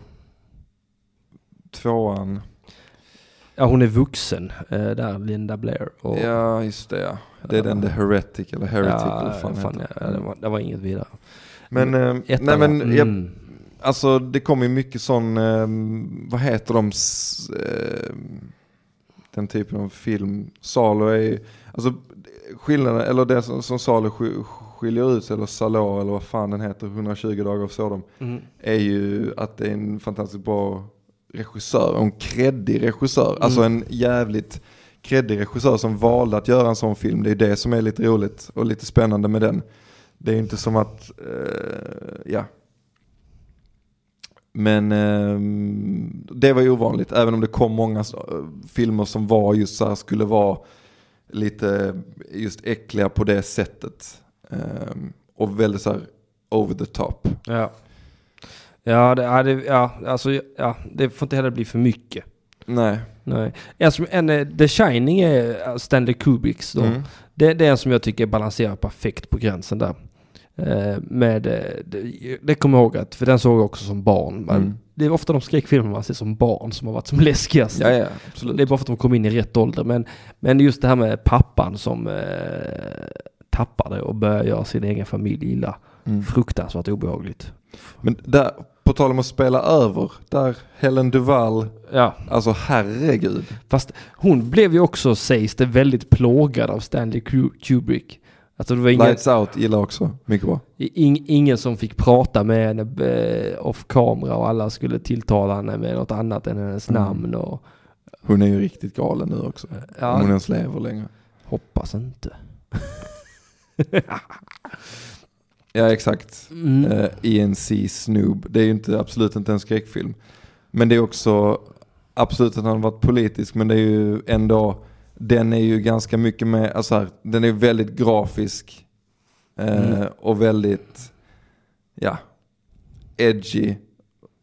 tvåan. Ja hon är vuxen, eh, där Linda Blair. Och, Ja, just det ja. Det är den The Heretic eller Heretic ja, fan, fan, ja, det, var, det var inget vidare. Men, eh, Ettan nej men, var- jag, mm. Alltså det kommer ju mycket sån, eh, vad heter de, eh, den typen av film. Salo är ju, alltså skillnaden, eller det som, som Salo sk- skiljer ut sig, eller Salo eller vad fan den heter, 120 dagar av Sodom, Mm. är ju att det är en fantastiskt bra regissör, och en kreddig regissör. Alltså en jävligt kreddig regissör som valde att göra en sån film. Det är det som är lite roligt och lite spännande med den. Det är ju inte som att, eh, ja. Men ehm, det var ju ovanligt, även om det kom många så- filmer som var just så här, skulle vara lite just äckliga på det sättet. Ehm, och väldigt så här over the top. Ja. Ja, det, ja, det, ja, alltså, ja, det får inte heller bli för mycket. Nej. Nej. En som, en, eh, The Shining är eh, Stanley Kubricks då. Mm. Det, det är en som jag tycker balanserar perfekt på gränsen där. Eh, med, eh, det, det kommer jag ihåg att, för den såg jag också som barn. Men Mm. Det är ofta de skräckfilmer man ser som barn som har varit som läskigast. Ja, ja. Det är bara för att de kom in i rätt ålder. Men, men just det här med pappan som eh, tappar det och börjar göra sin egen familj illa. Mm. Fruktansvärt obehagligt. Men där, på tal om att spela över, där Helen Duval, Ja, alltså herregud. fast hon blev ju också, sägs det, väldigt plågad av Stanley Ku- Kubrick. Alltså det var ingen, Lights Out gillar också, mycket bra. ing, ingen som fick prata med henne eh, off kamera och alla skulle tilltala henne med något annat än hennes Mm. namn och Hon är ju riktigt galen nu också. ja, Om hon ens lever längre. hoppas inte. Ja exakt. Mm. Eh, ENC Snoob. Det är ju inte, absolut inte en skräckfilm. Men det är också absolut att han varit politisk men det är ju ändå, den är ju ganska mycket med, alltså här, den är väldigt grafisk. Eh, Mm. Och väldigt, ja, edgy.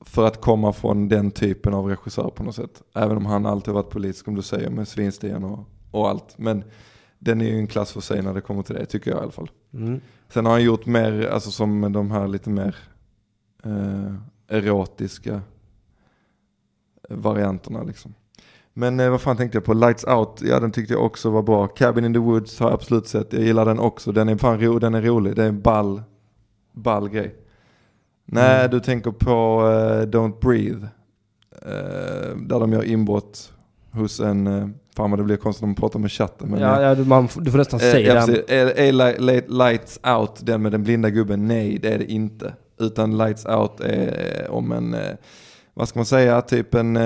För att komma från den typen av regissör på något sätt. Även om han alltid varit politisk som du säger med Svinsten och, och allt. Men den är ju en klass för sig när det kommer till det tycker jag i alla fall. Mm. Sen har han gjort mer, alltså som de här lite mer eh, erotiska varianterna liksom. Men eh, vad fan tänkte jag på? Lights Out, ja den tyckte jag också var bra. Cabin in the Woods har jag absolut sett, jag gillar den också. Den är fan ro, den är rolig, det är en ball, ball grej. Nej, Mm. du tänker på eh, Don't Breathe. Eh, där de gör inbrott hos en, uh, fan vad det blir konstigt om man pratar med chatten. Men, Ja, ja du, man, får- du får nästan säga det. precis. Är, är li- li- Lights Out den med den blinda gubben? Nej, det är det inte. Utan Lights Out är om en, vad ska man säga, typ en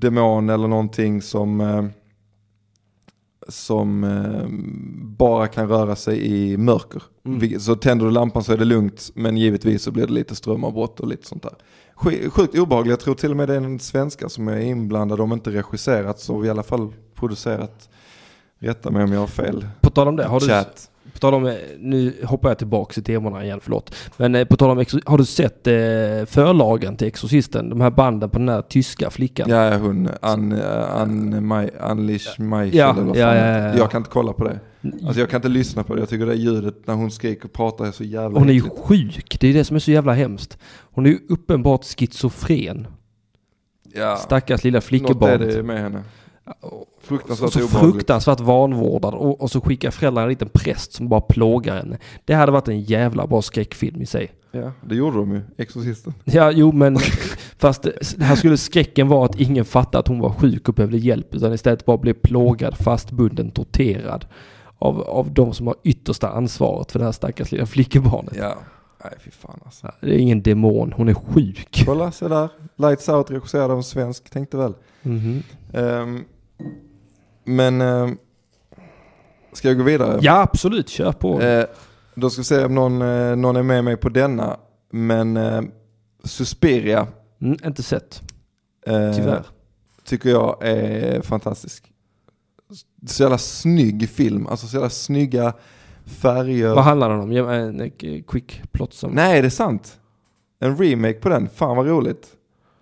demon eller någonting som, eh, som eh, bara kan röra sig i mörker. Mm. Så tänder du lampan så är det lugnt, men givetvis så blir det lite strömavbrott och lite sånt där. Sjukt obehagligt, jag tror till och med det är en svenska som är inblandad, om inte regisserat så i alla fall producerat. Rätta mig om jag har fel. På tal om det, har du, Chat. På tal om, eh, nu hoppar jag tillbaka i temana igen, förlåt. Men eh, på tal om, har du sett eh, förlagen till Exorcisten? De här banden på den här tyska flickan? Ja, hon, Ann, äh, Ann, Maj, Anlish Meichel Ja, eller vad ja, fan ja. Jag kan inte kolla på det. Alltså jag kan inte lyssna på det. Jag tycker det ljudet när hon skriker och pratar är så jävla Hon är ju sjuk, det är det som är så jävla hemskt. Hon är ju uppenbart schizofren. ja. Stackars lilla Något är flickebarnet. det med henne. Och Fruktansvärt så obehagligt. fruktansvärt vanvårdad och, och så skickar föräldrarna en liten präst som bara plågar henne. Det hade varit en jävla bra skräckfilm i sig. Ja, det gjorde de ju. Exorcisten. Ja, jo men fast här skulle skräcken vara att ingen fattade att hon var sjuk och behövde hjälp utan istället bara blev plågad, fastbunden, torterad av, av de som har yttersta ansvaret för det här stackars lilla flickebarnet. Ja. Nej, fy fan alltså. Det är ingen demon, hon är sjuk. Kolla, se där. Lights Out regisserad av en svensk, tänkte väl. Mhm. Ehm, men, ehm, ska jag gå vidare? Ja, absolut, kör på. Eh, då ska vi se om någon, eh, någon är med mig på denna. Men eh, Suspiria Mm, inte sett, eh, tyvärr. tycker jag är fantastisk. så jävla snygg film, alltså så jävla snygga färger. Vad handlar den om? En eh, quick plot som... Nej, det är sant. En remake på den, fan vad roligt.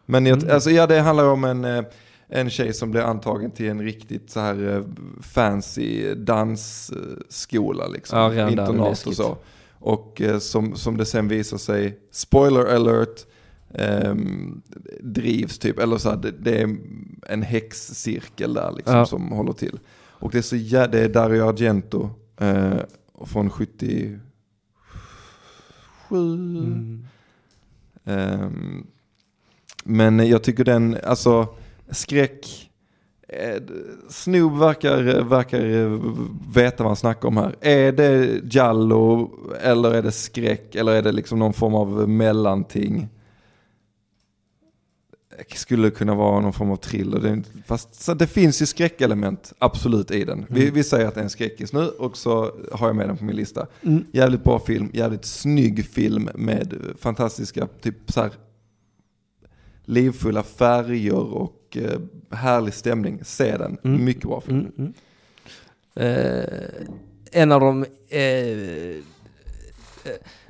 Men jag, Mm. alltså, ja, det handlar om en, eh, en tjej som blir antagen till en riktigt så här eh, fancy dansskola liksom. Ja, Internat och så. Och eh, som, som det sen visar sig, spoiler alert, ehm, drivs typ, eller så här, det, det är en häxcirkel där liksom Ja. som håller till. Och det är så jä- det är Dario Argento eh, från 77. Mm. Ehm, men jag tycker den, alltså skräck, eh, Snoop verkar, verkar veta vad han snackar om här. Är det Jallo eller är det skräck eller är det liksom någon form av mellanting? Det skulle kunna vara någon form av thriller. Fast det finns ju skräckelement absolut i den. Vi, vi säger att det är en skräckis nu och så har jag med den på min lista. Mm. Jävligt bra film, jävligt snygg film med fantastiska, typ så här livfulla färger och eh, härlig stämning. Se den, Mm. mycket bra film. Mm, mm. Eh, en av de... Eh, eh,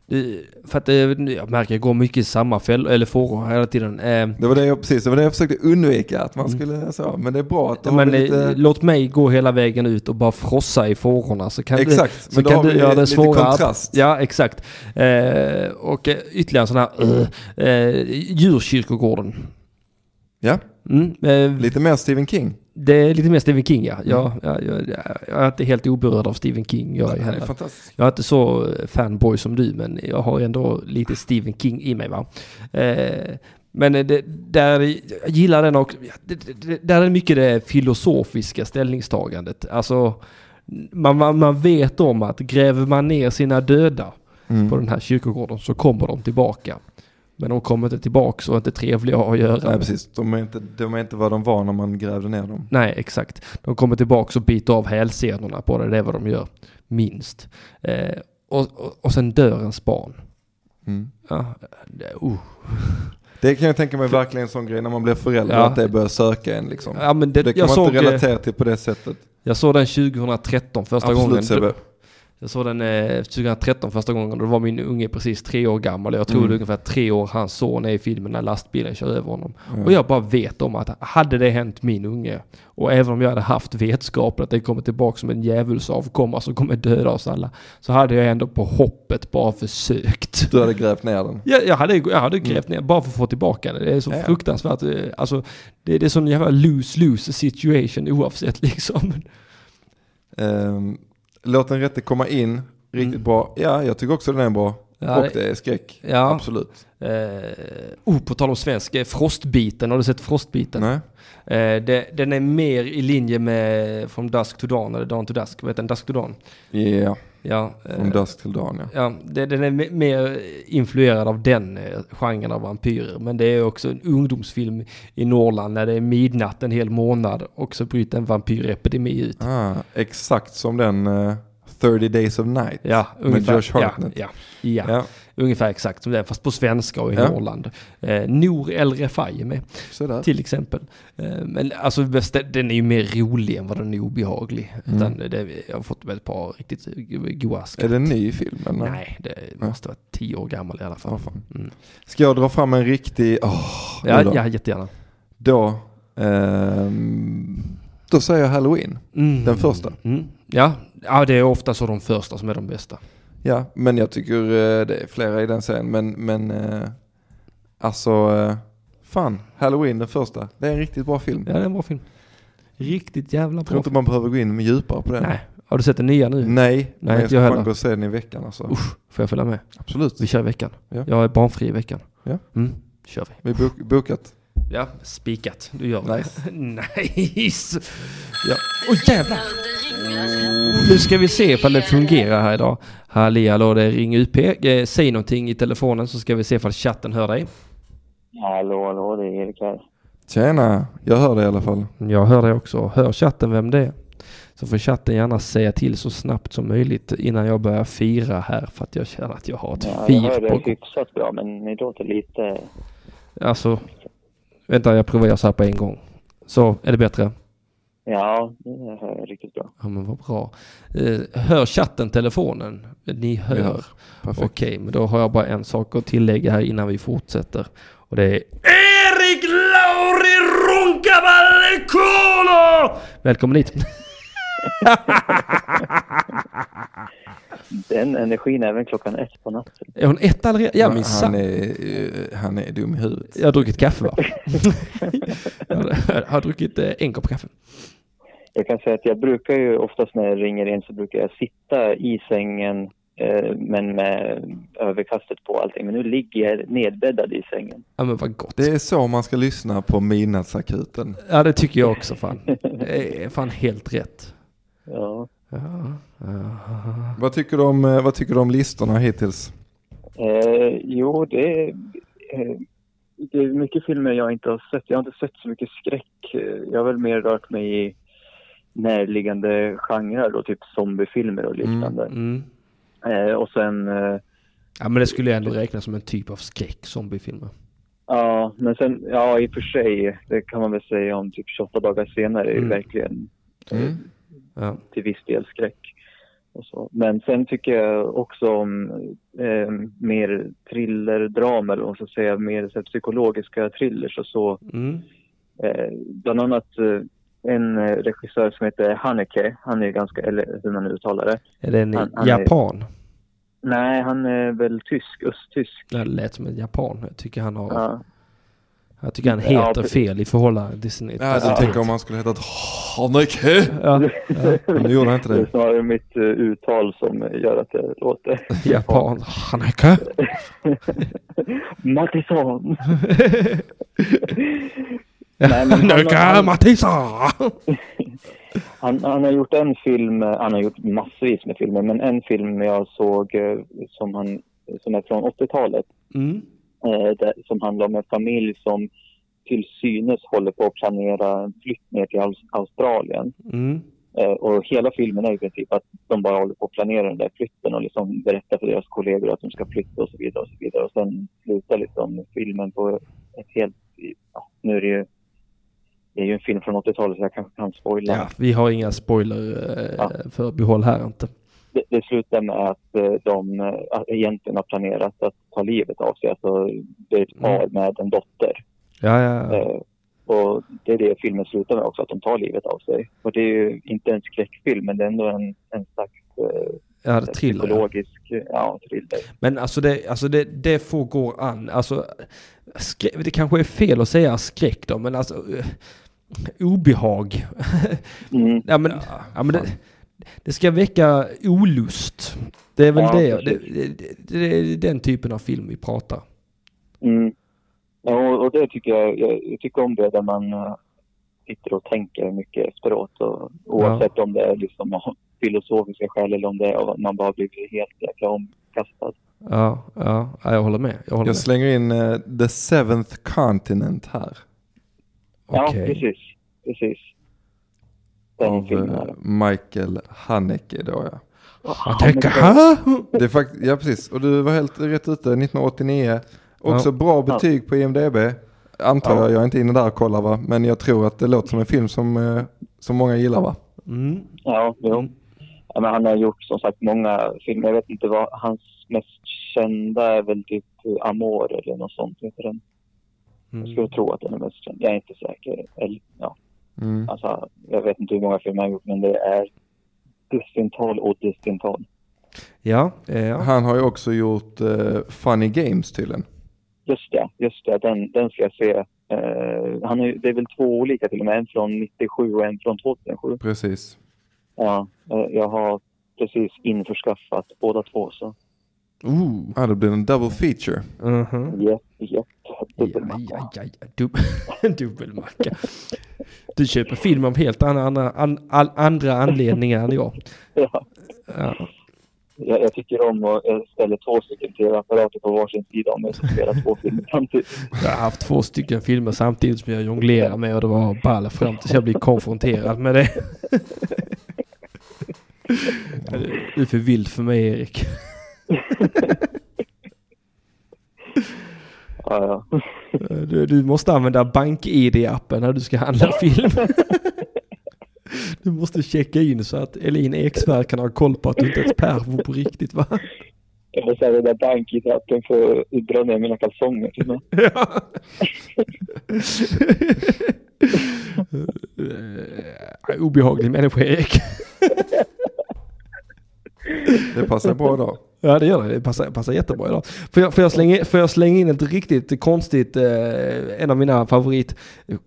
du- för att eh, jag märker jag går mycket i samma fäll, eller fåror hela tiden. Eh, Det var det jag precis, det var det jag försökte undvika att man Mm. skulle så, men det är bra att men eh, lite, låt mig gå hela vägen ut och bara frossa i fårorna så kan du... exakt, Så men då kan du göra det lite svåra. kontrast. Ja, exakt. Eh, och eh, ytterligare en sån här... Uh, eh, djurkyrkogården. Ja, Mm, eh, lite mer Stephen King. det är lite mer Stephen King ja. Jag, jag, jag, jag är inte helt oberörd av Stephen King. Jag är, Han är. Jag är inte så eh, fanboy som du, men jag har ändå lite Stephen King i mig va. Eh, men det, där, jag gillar den också. Det, det, det, där är mycket det filosofiska ställningstagandet. Alltså, man, man, man vet om att gräver man ner sina döda Mm. på den här kyrkogården så kommer de tillbaka. Men de kommer inte tillbaka och är inte trevliga att göra. Nej precis, de är, inte, de är inte vad de var när man grävde ner dem. Nej, exakt. De kommer tillbaka och biter av hälsenorna på det. Det är vad de gör. Minst. Eh, och, och, och sen dör ens barn. Mm. Ja, det, uh. Det kan jag tänka mig verkligen en sån grej när man blir förälder, Ja. att det börjar söka en liksom. ja men det, det kan man inte eh, relatera till på det sättet. jag såg den 2013 första gången. Absolut. Jag såg den eh, 2013 första gången. Då var min unge precis tre år gammal. Jag tror Mm. det är ungefär tre år hans son är i filmen när lastbilen kör över honom. Ja. Och jag bara vet om att hade det hänt min unge och även om jag hade haft vetskap att det kommer tillbaka som en djävulsavkomma som kommer döda oss alla så hade jag ändå på hoppet bara försökt. Du hade grävt ner den. Jag, jag, hade, jag hade grävt ner bara för att få tillbaka det. Det är så Ja, ja. fruktansvärt. eh, Alltså, det, det är sån jävla lose-lose situation oavsett liksom. Um, låt den rätte komma in, riktigt Mm. bra. Ja, jag tycker också den är bra. Ja, och det- är skräck. Ja. Absolut. Eh, oh, på tal om svensk, eh, Frostbiten, har du sett Frostbiten? Nej. Eh, det, den är mer i linje med From Dusk to Dawn, eller Dawn to Dusk, vad heter den? Dusk to Dawn? Ja, Ja, eh, från dusk till dawn ja. ja det, den är me- mer influerad av den eh, genren av vampyrer. Men det är också en ungdomsfilm i Norrland när det är midnatt en hel månad och så bryter en vampyrepidemi ut. Ah, exakt som den eh, 30 days of night. Ja, Med ungefär. Josh Hartnett. Ja, ja, ja. Ja, ungefär exakt som det är, fast på svenska och i Ja. Norrland. Eh, Nour El Refai med. sådär. Till exempel. Eh, Men alltså den är ju mer rolig än vad den är obehaglig. Mm. Utan det, jag har fått ett par riktigt goa skratt. Är det en ny film? Eller? Nej, det måste vara tio år gammal i alla fall. Mm. Ska jag dra fram en riktig... åh, Ja, ja, jättegärna. Då, ehm, då säger jag Halloween. Mm. Den första. Mm. Ja. ja, det är ofta så de första som är de bästa. Ja, men jag tycker eh, det är flera i den serien. Men, men eh, alltså, eh, fan, Halloween den första. Det är en riktigt bra film. Ja, det är en bra film. Riktigt jävla Jag tror bra. inte man behöver gå in med djupare på den. Nej, har du sett den nya nu? Nej, Nej, men jag ska jag fan gå och se den i veckan alltså. Usch, får jag följa med? Absolut. Vi kör i veckan. Ja. Jag är barnfri i veckan. Ja. Mm, kör vi. Vi bok, bokat. Ja, spikat. Du gör det. Nice. nice. Ja. Åh jävlar! Nu ska vi se ifall det fungerar här idag. Halli hallå, det är Ring UP. Eh, Säg någonting i telefonen så ska vi se ifall chatten hör dig. Hallå, hallå, det är Erik här. Tjena, jag hör det i alla fall. Jag hör dig också. Hör chatten vem det är. Så får chatten gärna säga till så snabbt som möjligt innan jag börjar fira här för att jag känner att jag har ett Ja, jag fir hör på det gång. hyfsat bra, men ni låter lite... Alltså, vänta jag provar jag så här på en gång. Så, är det bättre? Ja, det hör jag riktigt bra. Ja men vad bra. Eh, hör chatten telefonen? Ni hör. Ja, perfekt. Okej, men då har jag bara en sak att tillägga här innan vi fortsätter. Och det är Erik Lauri Runkavalle Kolo! Välkommen hit. Den energin även klockan ett på natten. Är hon ett eller Ja han, minsann. är, eh, han är dum i huvudet. Jag har druckit kaffe va? jag har- har druckit eh, en kopp kaffe. Jag kan säga att jag brukar ju oftast när jag ringer in så brukar jag sitta i sängen eh, men med överkastet på allting. Men nu ligger jag nedbäddad i sängen. Ja men vad gott. Det är så man ska lyssna på Midnattsakuten. Ja det tycker jag också fan. Det är fan helt rätt. Ja. Ja, ja. Vad tycker du om, eh, vad tycker du om listorna hittills? Eh, jo, det är, eh, det är mycket filmer jag inte har sett. Jag har inte sett så mycket skräck. Jag har väl mer rört mig i närliggande genrer då, typ zombiefilmer och liknande. Mm. Eh, och sen, eh, Ja men det skulle jag ändå räkna som en typ av skräck, zombiefilmer. ja, men sen, ja i och för sig, det kan man väl säga om typ 28 dagar senare, är Mm. verkligen Mm. Ja. till viss del skräck. Och så. Men sen tycker jag också om eh, mer vad man ska säga, mer så här, psykologiska thrillers och så. Mm. Eh, bland annat eh, en eh, regissör som heter Haneke, han är ganska, eller hur man uttalar det. Är det en Han- han är- japan? Nej, han är väl tysk, östtysk. Det lät som en japan. Jag tycker han har... Ja, Jag tycker han Ja, heter precis. fel i förhållande till sin... Ja, du Ja. tänker om han skulle heta Haneke? Ja, Men nu gjorde han inte det är det. snarare mitt eh, uttal som gör att det låter. japan. Haneke. Mattisson! Haneke han- Matissa! Han, han har gjort en film, eh, han har gjort massvis med filmer, men en film jag såg eh, som, han, som är från 80-talet, Mm. Eh, som handlar om en familj som till synes håller på att planera en flytt ner till Aus- Australien. Mm. Eh, och hela filmen är i princip att de bara håller på att planera den där flytten och liksom berättar för deras kollegor att de ska flytta och så vidare och så vidare. Och sen slutar liksom filmen på ett helt, ja, nu är det ju, det är ju en film från 80-talet så jag kanske kan spoila. Ja, vi har inga spoiler eh, Ja. för behåll här inte. Det, det slutar med att eh, de eh, egentligen har planerat att ta livet av sig. Alltså, det är ett par Mm. med en dotter. Ja, ja, ja. Eh, och det är det filmen slutar med också, att de tar livet av sig. Och det är ju inte en skräckfilm, men det är ändå en, en slags ja det thriller. ja. psykologisk ja, thriller. Men alltså det, alltså det, det får gå an. Alltså, skrä, det kanske är fel att säga skräck då, men alltså eh, obehag. Mm. ja, men, ja, men det, det ska väcka olust. Det är väl Ja, det, det, det, det, det är den typen av film vi pratar. Mm. Ja, och, det tycker jag, jag, jag tycker om det där man uh, sitter och tänker mycket efteråt. Och, oavsett om det är liksom av filosofiska skäl eller om det är att man bara blir helt jäkla omkastad. Ja, ja, ja, jag håller med. Jag håller Jag med. slänger in eh, The Seventh Continent här. Ja, Okej. precis. Precis. Den Av filmen. eh. Michael Haneke då ja. Jag tänker, ha? Det är fakt- ja precis, och du var helt rätt ute 1989. Också Ja. bra betyg på IMDB. Antar Ja. jag, jag är inte inne där och kollar va. Men jag tror att det låter som en film som, eh, som många gillar va. Mm. Ja, jo. Ja, men han har gjort som sagt många filmer. Jag vet inte vad hans mest kända är väl typ Amor eller något sånt heter den. Jag Mm. skulle tro att den är mest känd. Jag är inte säker. Eller, ja, Mm. alltså, jag vet inte hur många filmer han har gjort men det är dussintal och dussintal. Ja, eh, ja. Han har ju också gjort eh, Funny Games tydligen. Just det, just det. Den, den ska jag se. Eh, han är, det är väl två olika till och med. En från 97 och en från 2007. Precis. Ja, eh, jag har precis införskaffat båda två så. Ooh. Ja, det blir en double feature. Japp. Ja, Dubbelmacka. ja, ja, ja. Dub- dubbelmacka. Du köper film av helt andra, andra, an, all, andra anledningar än jag. Ja. Ja. Jag, jag tycker om att jag ställer två stycken tv-apparater på varsin sida om mig och spelar två filmer samtidigt. Jag har haft två stycken filmer samtidigt som jag jonglerar med och det var ball fram tills jag blir konfronterad med det. Du är för vild för mig Erik. Ja, ja. Du, du måste använda BankID-appen när du ska handla film. Du måste checka in så att Elin Eksvärd kan ha koll på att du inte är ett pervo på riktigt va? Jag måste där bankitrappen för att dra ner mina kalsonger. Ja. Eh, Obehaglig människa Erik. Det passar bra idag. Ja det gör det, det passar, passar jättebra idag. Får jag, får, jag slänga, får jag slänga in ett riktigt konstigt, eh, en av mina favorit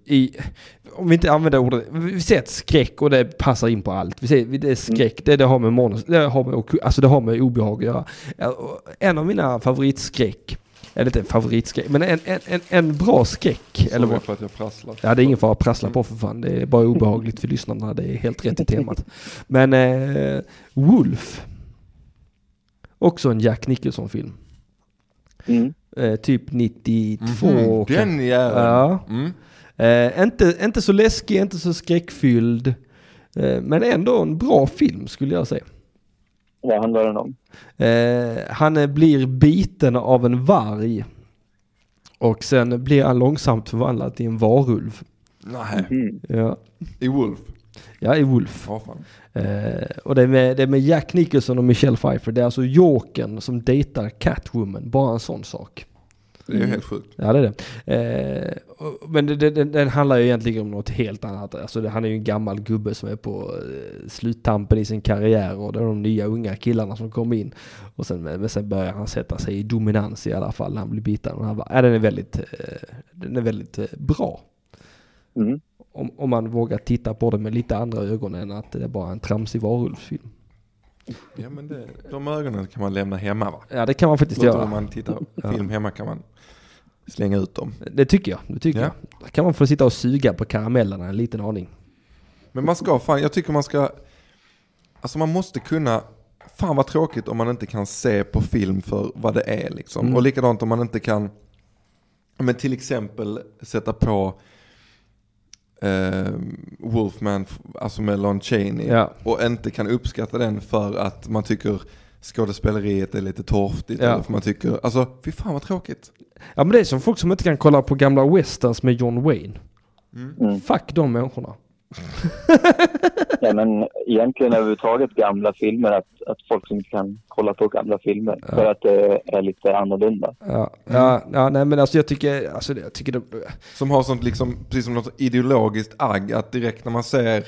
i, om vi inte använder ordet, vi säger ett skräck och det passar in på allt. Vi säger det är skräck, det, det har med manus, det har med, alltså det har med obehag att göra. Och En av mina favoritskräck, eller inte en favoritskräck, men en, en, en, en bra skräck. Eller Eller vad, för att jag prasslar. Ja, det är ingen fara att prassla på för fan. Det är bara obehagligt för lyssnarna. Det är helt rätt i temat. Men eh, Wolf. Också en Jack Nicholson-film. Mm. Eh, typ 92. Mhm, kan- Den jäveln. Ja. Mm. Eh, inte, inte så läskig, inte så skräckfylld. Eh, men ändå en bra film skulle jag säga. Vad handlar den om? Eh, han blir biten av en varg. Och sen blir han långsamt förvandlad till en varulv. Nej, Mm. Ja, i Wolf. Ja i Wolf. Fan. Eh, och det är, med, det är med Jack Nicholson och Michelle Pfeiffer. Det är alltså Jokern som dejtar Catwoman. Bara en sån sak. Det är ju helt sjukt. Ja det är det. Eh, och- men det, det, den handlar ju egentligen om något helt annat. Alltså det, han är ju en gammal gubbe som är på eh, sluttampen i sin karriär och det är de nya unga killarna som kommer in. Och sen, men sen börjar han sätta sig i dominans i alla fall han blir biten. Och han bara, ja, den är väldigt, eh, den är väldigt eh, bra. Mm. Om, om man vågar titta på det med lite andra ögon än att det är bara en tramsig varulvsfilm. Ja, men det, de ögonen kan man lämna hemma va? Ja det kan man faktiskt Låter göra. om man tittar Ja. film hemma kan man slänga ut dem. Det tycker jag. Det tycker Ja. jag. Då kan man få sitta och suga på karamellerna en liten aning. Men man ska, fan, jag tycker man ska, alltså man måste kunna, fan vad tråkigt om man inte kan se på film för vad det är liksom. Mm. Och likadant om man inte kan, men till exempel sätta på eh, Wolfman, alltså med Lon Chaney, Ja. och inte kan uppskatta den för att man tycker skådespeleriet är lite torftigt, Ja. eller för man tycker, alltså fy fan vad tråkigt. Ja men det är som folk som inte kan kolla på gamla westerns med John Wayne. Mm. Fuck de människorna. Ja, men egentligen överhuvudtaget gamla filmer, att, att folk som inte kan kolla på gamla filmer för att det är lite annorlunda. Ja, ja, ja nej men alltså jag tycker, alltså jag tycker de, Som har sånt liksom, precis som något ideologiskt agg, att direkt när man ser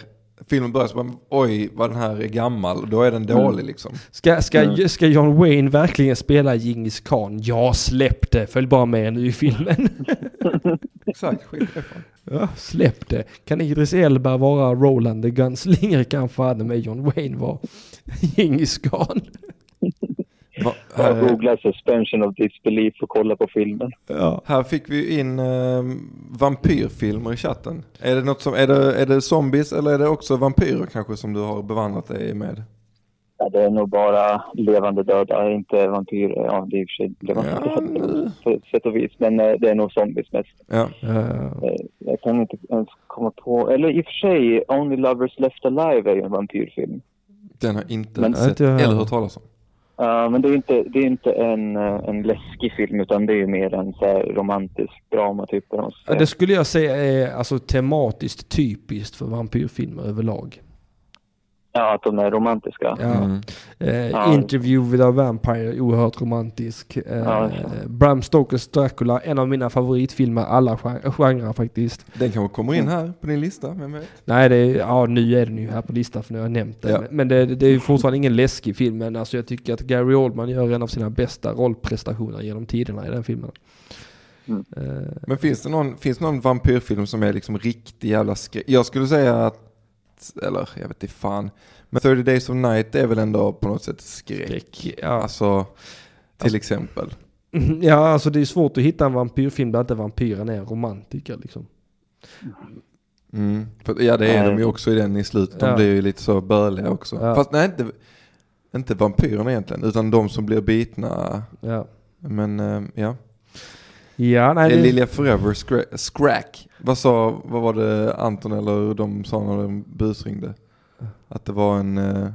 filmen börjar så bara, oj vad den här är gammal, då är den dålig liksom. ska, ska, ska John Wayne verkligen spela Genghis Khan? Ja, släpp det, följ bara med nu i filmen. Exakt, skit ja, släpp det. Kan Idris Elba vara Roland the Gunslinger kan fan med John Wayne vara Genghis Khan. Va, Jag här, googlar suspension of disbelief och kollar på filmen. Ja. här fick vi in eh, vampyrfilmer i chatten. Är det, något som, är, det, är det zombies eller är det också vampyrer kanske som du har bevandrat dig med? Ja, det är nog bara levande döda, inte vampyrer. Ja, det är i och för sig levande Ja. döda på sätt och vis. Men eh, det är nog zombies mest. Ja, Eh, Eh, Jag kan inte ens komma på... Eller i och för sig, Only Lovers Left Alive är ju en vampyrfilm. den har inte Men- sett jag. eller hört talas om. Eh, men det är inte, det är inte en, eh, en läskig film utan det är ju mer en så här romantisk drama typ. Ja, det skulle jag säga är alltså tematiskt typiskt för vampyrfilmer överlag. Ja, att de är romantiska. Ja. Mm. Eh, Ja. Interview with a Vampire, oerhört romantisk. Eh, Ja. Bram Stokers Dracula, en av mina favoritfilmer, alla gen- genrer faktiskt. Den kanske kommer in här på din lista, vem vet? Nej, det är, ja nu är den ju här på listan för nu har jag nämnt den. Ja. Men det, det är ju fortfarande ingen läskig film, men alltså jag tycker att Gary Oldman gör en av sina bästa rollprestationer genom tiderna i den filmen. Mm. Eh, Men finns det någon, finns det någon vampyrfilm som är liksom riktig jävla skräck? Jag skulle säga att, eller jag vet inte fan. Men 30 Days of Night är väl ändå på något sätt skräck. skräck, ja. Alltså, till exempel. ja, alltså det är svårt att hitta en vampyrfilm där inte vampyren är en romantiker liksom. Mm. För, ja det är Nej. de ju också i den i slutet. De Ja. blir ju lite så börliga också. Ja. Fast nej inte, inte vampyrerna egentligen. Utan de som blir bitna. Ja, Men eh, ja. Ja nej, Det är det, Lilja Forever Scra- Scrack. Vad sa, vad var det Anton eller de sa när de busringde? Att det var en, eh,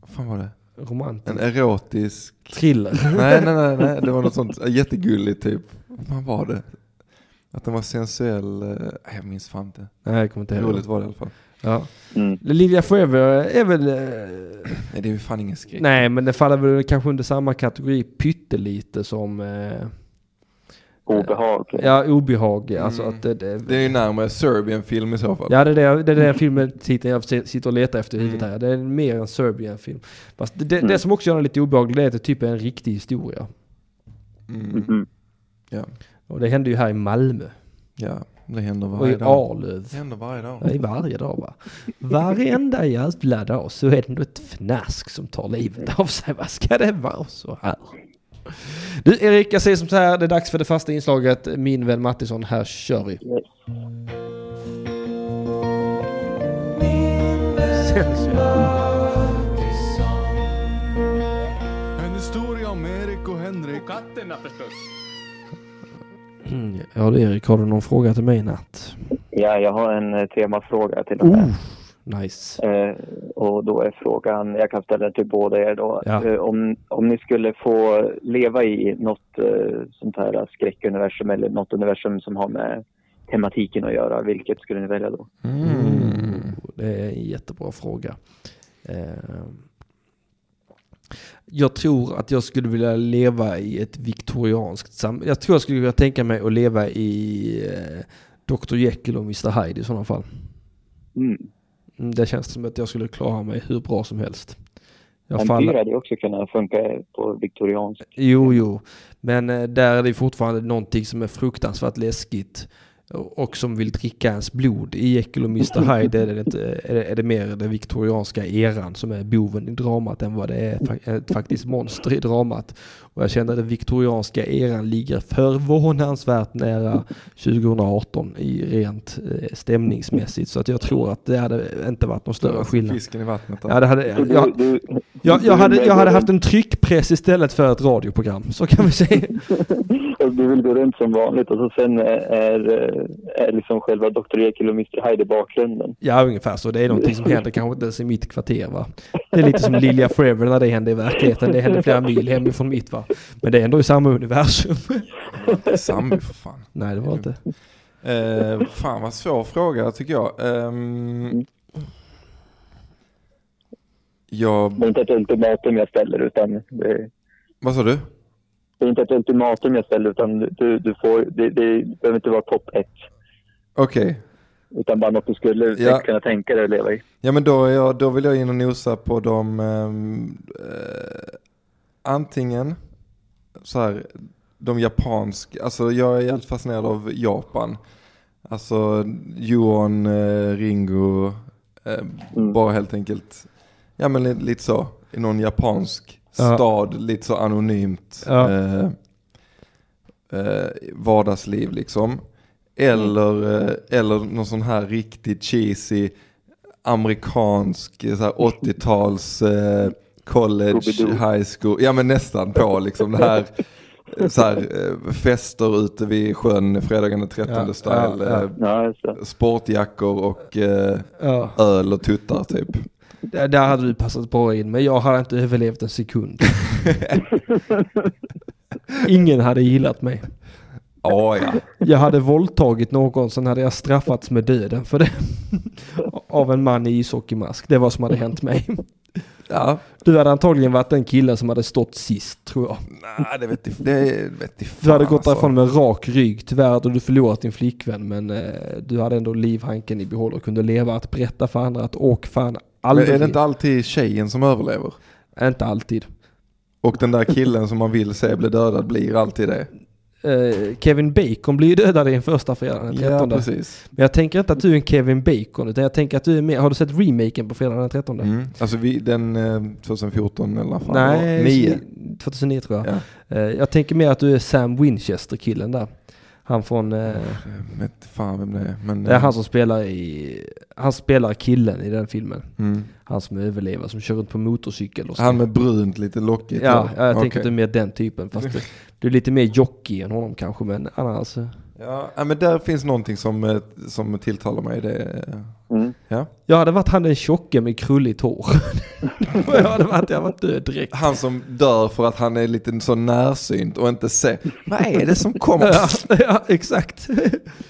vad fan var det? romantisk. En erotisk, Thriller. nej nej nej, nej det var något sånt eh, jättegulligt typ. Vad fan var det? Att den var sensuell, eh, jag minns fan inte. Nej, jag kommer inte ihåg. Roligt var det i alla fall. Ja. Mm. Lilja Forever är väl... eh, Nej, det är ju fan ingen skräck. Nej, men det faller väl kanske under samma kategori pyttelite som... Eh, Obehag. ja, obehag. Alltså Mm. att det, det, Det är ju närmare Serbian-film i så fall. Ja, det är det, det är den filmen titeln jag sitter och letar efter i huvudet Mm. här. Det är mer en Serbian-film. Fast det, det, det Mm. som också gör den lite obehaglig det är att det typ är en riktig historia. Mm. Mhm. Ja. Och det hände ju här i Malmö. ja, det händer Och varje i dag. Arlöv. Det händer varje dag. Nej, varje dag va. Varenda jävla dag så är det ändå ett fnask som tar livet av sig. Vad ska det vara så här? Du Erik, jag säger som så här. Det är dags för det fasta inslaget. Min vän Mattisson, här kör vi. Yes. En historia om Erik och Henrik. Mm, ja du Erik, har du någon fråga till mig i natt? Ja, jag har en eh, temafråga till och Oh. Nice. Eh, och då är frågan, jag kan ställa den till båda er då. Ja. Eh, om, om ni skulle få leva i något eh, sånt här skräckuniversum eller något universum som har med tematiken att göra, vilket skulle ni välja då? Mm. Oh, det är en jättebra fråga. Eh, jag tror att jag skulle vilja leva i ett viktorianskt samhälle. Jag tror jag skulle vilja tänka mig att leva i eh, Dr. Jekyll och Mr. Hyde i sådana fall. Mm. Mm, Det känns som att jag skulle klara mig hur bra som helst. Jag Vampyr faller... hade ju också kunnat funka på viktoriansk. Jo, jo. Men eh, där är det fortfarande någonting som är fruktansvärt läskigt. Och som vill dricka ens blod. I Jekyll och Mr. Hyde är det, inte, är, det, är det mer den viktorianska eran som är boven i dramat än vad det är ett faktiskt monster i dramat. Och jag känner att den viktorianska eran ligger förvånansvärt nära 2018 i rent eh, stämningsmässigt. Så att jag tror att det hade inte varit någon större skillnad. Fisken i vattnet. Ja, det hade, jag, jag, jag, hade, jag hade haft en tryckpress istället för ett radioprogram. Så kan vi säga. Du vill gå runt som vanligt och så sen är, är, är liksom själva Dr. Jekyll och Mr. Hyde i bakgrunden. Ja, ungefär så. Det är någonting som händer kanske inte ens i mitt kvarter va. Det är lite som Lilja Forever när det hände i verkligheten. Det hände flera mil hemifrån mitt va. Men det är ändå i samma universum. Sammy för fan. Nej, det var inte. Eh, fan vad svår fråga tycker jag. Ehm, jag Det är inte ett ultimatum jag ställer utan det, vad sa du? Det är inte ett ultimatum jag ställer utan du, du får, det, det behöver inte vara topp ett. Okej. Utan bara något du skulle Ja. kunna tänka dig att leva i. Ja men då, jag, då vill jag in och nosa på de ehm, eh, antingen så här de japanska, alltså jag är helt fascinerad av Japan. Alltså Yuon, eh, Ringo, eh, Mm. bara helt enkelt, ja men li- lite så, i någon japansk Ja. Stad, lite så anonymt. Ja. Eh, eh, vardagsliv liksom. Eller, eh, eller någon sån här riktigt cheesy amerikansk eh, så här 80-tals eh, college, Scooby-Doo. high school, ja men nästan på liksom det här, eh, så här eh, fester ute vid sjön fredagen den 13 Ja, style, ja, ja. eh, sportjackor och eh, Ja, öl och tuttar typ. Där, där hade du passat bra in. Men jag hade inte överlevt en sekund. Ingen hade gillat mig. Ja, ja. Jag hade våldtagit någon, sen hade jag straffats med döden för det. Av en man i ishockeymask. Det var vad som hade hänt mig. Ja, Du hade antagligen varit den killen som hade stått sist, tror jag. nej det vet jag, det vet jag fan, Du hade gått alltså. därifrån med rak rygg. Tyvärr hade du förlorat din flickvän men eh, du hade ändå livhanken i behåll och kunde leva att berätta för andra att åk fan Men aldrig. är det inte alltid tjejen som överlever? Inte alltid. Och den där killen som man vill se bli dödad blir alltid det. Eh, Kevin Bacon blir ju dödad i en första fredag den 13. Ja, precis. men jag tänker inte att du är en Kevin Bacon utan jag tänker att du är med. Har du sett remaken på fredag den 13? Mm. Alltså vi, den eh, 2014 eller vad fan Nej, det var? Nio. 2009 tror jag. Ja. Eh, jag tänker mer att du är Sam Winchester-killen där. Han från... Eh, Jag vet fan vem det är. Men, det är han som spelar i... Han spelar killen i den filmen. mm. Han som överlever, som kör runt på motorcykel och så. Han med brunt, lite lockigt Ja, jag tänker att du är mer den typen. Fast du, du är lite mer jockey än honom kanske. Men annars... Ja, men där finns någonting som, eh, som tilltalar mig. Det, Mm. ja. Jag hade varit han den tjocke med krulligt hår. jag hade varit, jag hade varit död direkt. Han som dör för att han är lite så närsynt och inte ser. Vad är det som kommer? Ja, ja exakt.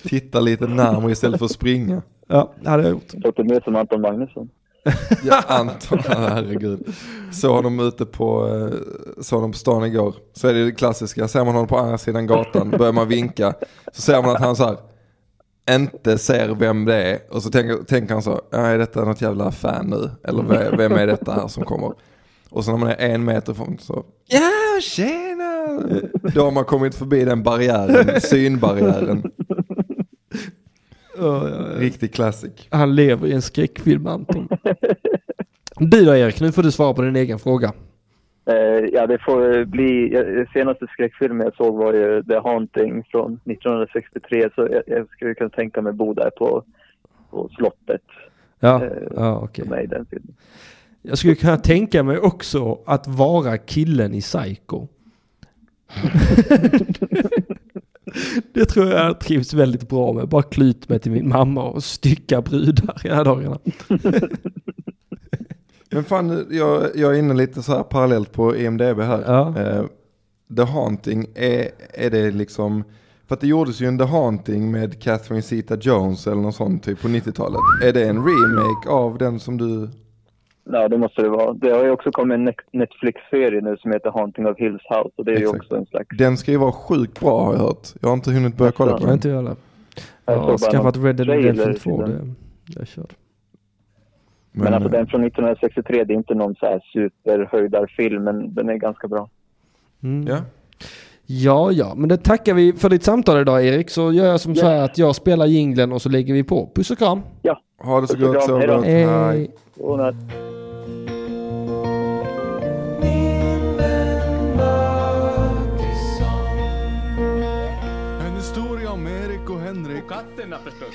Tittar lite närmare istället för att springa. Ja, det hade jag gjort. Låter mer som Anton Magnusson. Ja, Anton, herregud. Såg honom ute på, eh, såg honom på stan igår. Så är det det klassiska, ser man honom på andra sidan gatan, börjar man vinka. Så ser man att han så här, inte ser vem det är. Och så tänker, tänker han så, är detta något jävla fan nu? Eller ve- vem är detta här som kommer? Och så när man är en meter från så, ja tjena! Då har man kommit förbi den barriären, synbarriären. Riktig classic. Han lever i en skräckfilm Anton. Du då Erik, nu får du svara på din egen fråga. Eh, ja, det får bli... Senaste skräckfilmen jag såg var ju The Haunting från 1963. Så jag, jag skulle kunna tänka mig bo där på, på slottet. Ja, Eh, ja okej. Med i den filmen. Jag skulle kunna tänka mig också att vara killen i Psycho. Det tror jag trivs väldigt bra med. Bara klyt mig till min mamma och stycka brudar i här dagarna. Men fan, jag, jag är inne lite så här parallellt på EMDB här. Ja. Eh, The Haunting, är, är det liksom, för att det gjordes ju en The Haunting med Catherine Zeta-Jones eller någon sån typ på 90-talet. Är det en remake av den som du, Ja, det måste det vara. Det har ju också kommit en Net- Netflix-serie nu som heter Haunting of Hills House. Och det är ju Exakt. också en slags... den ska ju vara sjukt bra har jag hört. Jag har inte hunnit börja kolla på Jag har den. inte jag heller. Jag Jag har skaffat Red Dead Redemption 2. till Det, det är kört. Men, alltså eh, den från 1963, det är inte någon så här superhöjdarfilm, men den är ganska bra. Mm. Ja, Ja, ja, men det tackar vi för ditt samtal idag Erik. Så gör jag som så här att jag spelar jinglen och så lägger vi på. Puss och kram. ha det så gott, sov hej då. Och Henrik.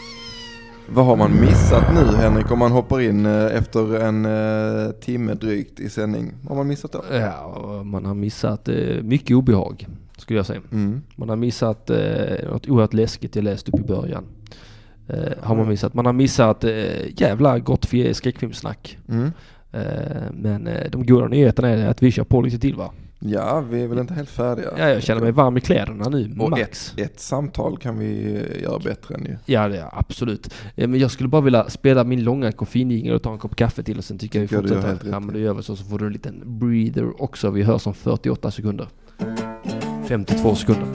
Vad har man missat nu Henrik om man hoppar in eh, efter en eh, timme drygt i sändning? Vad har man missat då? Ja, man har missat eh, mycket obehag skulle jag säga. Mm. Man har missat eh, något oerhört läskigt jag läste upp i början. Eh, har man missat. Man har missat eh, jävla gott för skräckfilmsnack. Mm. Eh, men de goda nyheterna är att vi kör på lite till va? Ja, vi är väl inte helt färdiga. Ja, jag känner mig varm i kläderna nu, Och max. ett, ett samtal kan vi eh, göra bättre än ju. Ja, det är absolut. Eh, men jag skulle bara vilja spela min långa koffeinjingel och ta en kopp kaffe till och sen tycker jag vi fortsätter. Ja, men då gör vi så, så får du en liten breather också. Vi hörs om 48 sekunder. 52 sekunder.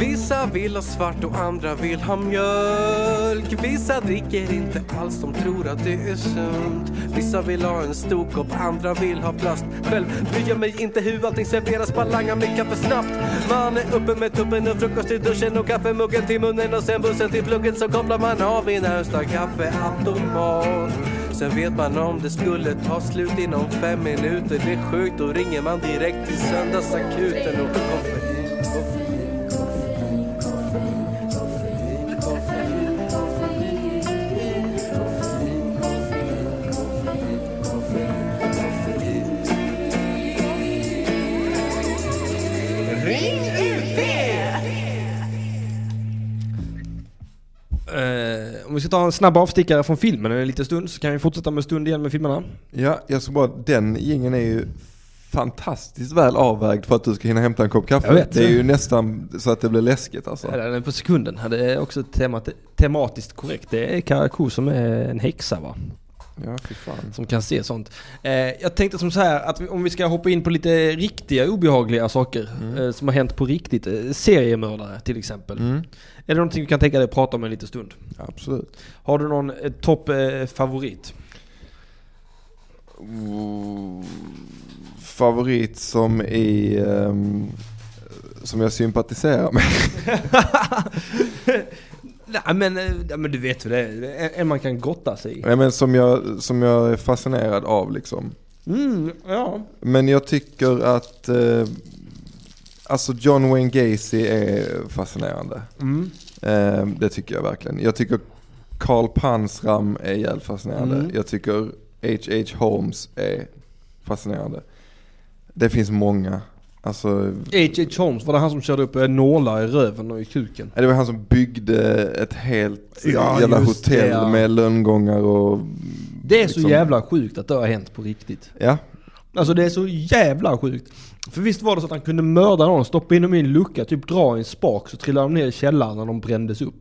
Vissa vill ha svart och andra vill ha mjölk. Vissa dricker inte alls, de tror att det är sunt. Vissa vill ha en stor kopp, andra vill ha plast. Själv bryr jag mig inte hur allting serveras, bara langar mitt kaffe snabbt. Man är uppe med tuppen och frukost i duschen och kaffemuggen till munnen och sen bussen till plugget. Så kopplar man av i närmsta kaffeautomat. Sen vet man om det skulle ta slut inom fem minuter. Det är sjukt, då ringer man direkt till söndagsakuten och koffein, koffein om vi ska ta en snabb avstickare från filmen en liten stund så kan vi fortsätta med stund igen med filmerna. Ja, jag ska bara, den gingen är ju fantastiskt väl avvägd för att du ska hinna hämta en kopp kaffe. Vet. Det är ju nästan så att det blir läskigt alltså. Ja, den är på sekunden. Det är också temat, tematiskt korrekt. Det är Karakou som är en häxa va? Ja. Som kan se sånt. Eh, jag tänkte som så här att vi, om vi ska hoppa in på lite riktiga obehagliga saker eh, som har hänt på riktigt. Eh, seriemördare till exempel. Mm, Är det någonting du kan tänka dig att prata om en liten stund? absolut. Har du någon eh, topp eh, favorit? Oh, favorit som i, ehm, som jag sympatiserar med. Nej men, eh, men du vet hur det är. En man kan gotta sig i. Nej, men som, jag, som jag är fascinerad av liksom. Mm, ja. Men jag tycker att eh, alltså John Wayne Gacy är fascinerande. Mm. Eh, det tycker jag verkligen. Jag tycker Carl Pansram är jävligt fascinerande. Mm. Jag tycker H.H. Holmes är fascinerande. Det finns många. Alltså, H.H. Holmes, var det han som körde upp eh, nålar i röven och i kuken? det var han som byggde ett helt Ja, jävla just det, hotell ja. med lönngångar och... Det är så liksom- jävla sjukt att det har hänt på riktigt. Ja, Alltså det är så jävla sjukt. För visst var det så att han kunde mörda någon, stoppa in dem i en lucka, typ dra i en spak så trillade de ner i källaren när de brändes upp.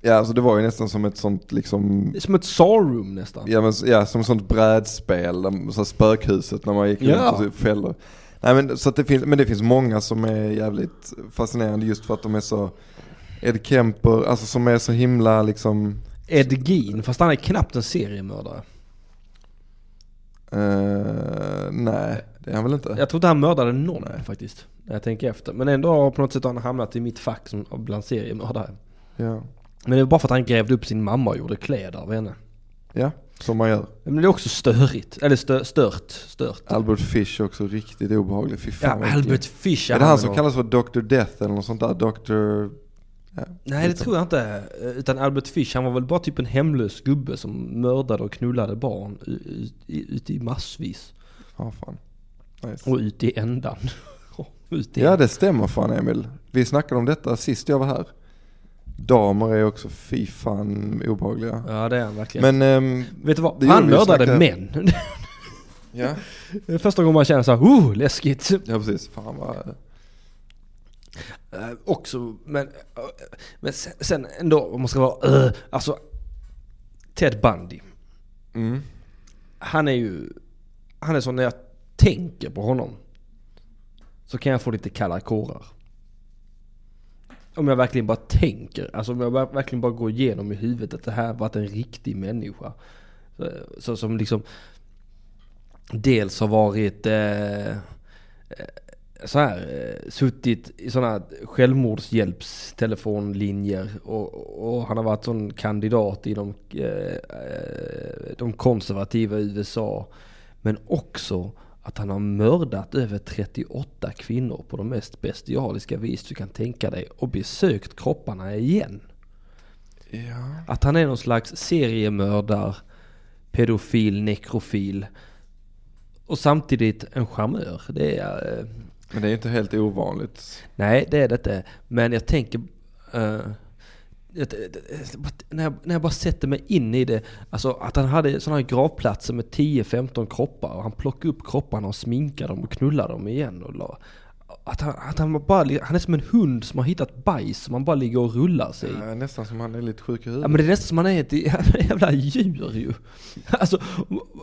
Ja, alltså det var ju nästan som ett sånt liksom, som ett Saw-room nästan. ja, men, ja som ett sånt brädspel, så spökhuset när man gick Ja. runt och fällor. Nej men, så det finns, men det finns många som är jävligt fascinerande just för att de är så, Ed Kemper, alltså som är så himla liksom, Ed Gein, fast han är knappt en seriemördare. eh, nej det är han väl inte? Jag tror inte han mördade någon faktiskt. När jag tänker efter. Men ändå har på något sätt han hamnat i mitt fack som bland seriemördare. Ja. Men det var bara för att han grävde upp sin mamma och gjorde kläder av henne. ja, som man gör. Men det är också störigt. Eller stö, stört. Stört. Albert Fish är också riktigt obehaglig, fy Ja, fan vad Albert. Fish Är det han som väl- kallas för Dr. Death eller något sånt där? Dr. Ja, Nej det tror jag inte. Utan Albert Fish han var väl bara typ en hemlös gubbe som mördade och knullade barn ut i, massvis. Ja, fan. Nice. Och ut i ändan. ut i Ja det stämmer fan Emil. Vi snackade om detta sist jag var här. Damer är också fy fan obehagliga. Ja det är han verkligen. Men, ehm, Vet du vad? Han mördade män. ja. Första gången man känner så här, oh läskigt. ja precis. Fan vad... Eh, också, men, eh, men sen, sen ändå om man ska vara, uh, alltså Ted Bundy. Mm. Han är ju, han är så när jag tänker på honom så kan jag få lite kalla kårar. Om jag verkligen bara tänker, alltså om jag verkligen bara går igenom i huvudet att det här varit en riktig människa. Så, så som liksom dels har varit eh, eh så här, eh, suttit i sådana självmordshjälpstelefonlinjer och, och han har varit sån kandidat i de, eh, eh de konservativa i USA. Men också att han har mördat över 38 kvinnor på de mest bestialiska vis du kan tänka dig och besökt kropparna igen. Ja. Att han är någon slags seriemördar, pedofil, nekrofil och samtidigt en charmör. Det är... eh, Men det är inte helt ovanligt. Nej, det är det inte. Men jag tänker... det- när, jag, när jag bara sätter mig in i det. Alltså att han hade sådana här gravplatser med 10-15 kroppar. Och han plockade upp kropparna och sminkade dem och knullade dem igen. Och la, att han, att han, bara, han är som en hund som har hittat bajs som han bara ligger och rullar sig. Ja, nästan som han är lite sjuk i Ja huvudet. men det är nästan som han är ett jävla, djur ju. Alltså,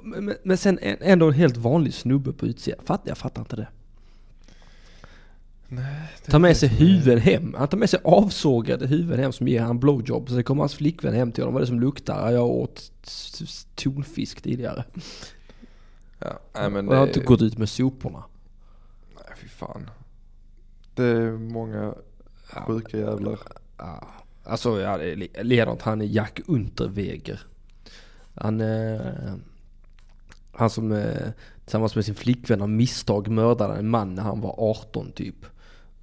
men, men sen en- ändå en helt vanlig snubbe på utsidan. Fatt, jag fattar inte det. Det Ta är med sig huvuden hem. Han tar med sig avsågade huvuden hem som ger han blowjob. Så kommer hans flickvän hem till honom. Vad är det som luktar? Ja, Jag åt tonfisk tidigare. Ja, nej men och jag har inte gått ut med soporna. Nej fy fan. Det är många sjuka jävlar. Ja, alltså ja, likadant han är Jack Unterweger. Han, eh, han som eh, tillsammans med sin flickvän av misstag mördade en man när han var 18 typ.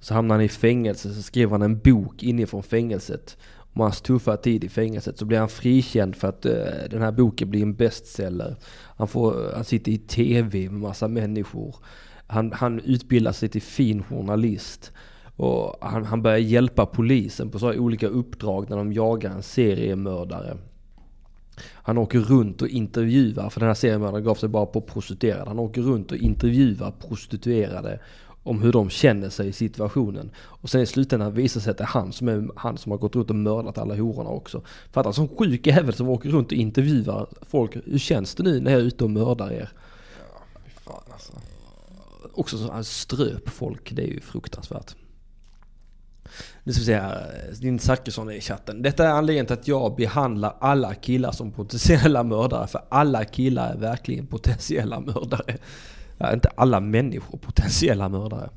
Så hamnade han i fängelse så skrev han en bok inifrån fängelset. Om hans tuffa tid i fängelset så blir han frikänd för att uh, den här boken blir en bestseller. Han, får, han sitter i tv med massa människor. Han, han utbildar sig till fin journalist. Och han, han börjar hjälpa polisen på så här olika uppdrag när de jagar en seriemördare. Han åker runt och intervjuar, för den här seriemördaren gav sig bara på prostituerade. Han åker runt och intervjuar prostituerade om hur de känner sig i situationen. Och sen i slutändan visar sig att det är han som är han som har gått runt och mördat alla hororna också. Fattar som sjuk jävel som åker runt och intervjuar folk. Hur känns det nu när jag är ute och mördar er? Fy fan alltså. också så han ströp folk, det är ju fruktansvärt. Nu ska vi se här, din Zachrisson är i chatten. Detta är anledningen till att jag behandlar alla killar som potentiella mördare. För alla killar är verkligen potentiella mördare. Ja, inte alla människor potentiella mördare.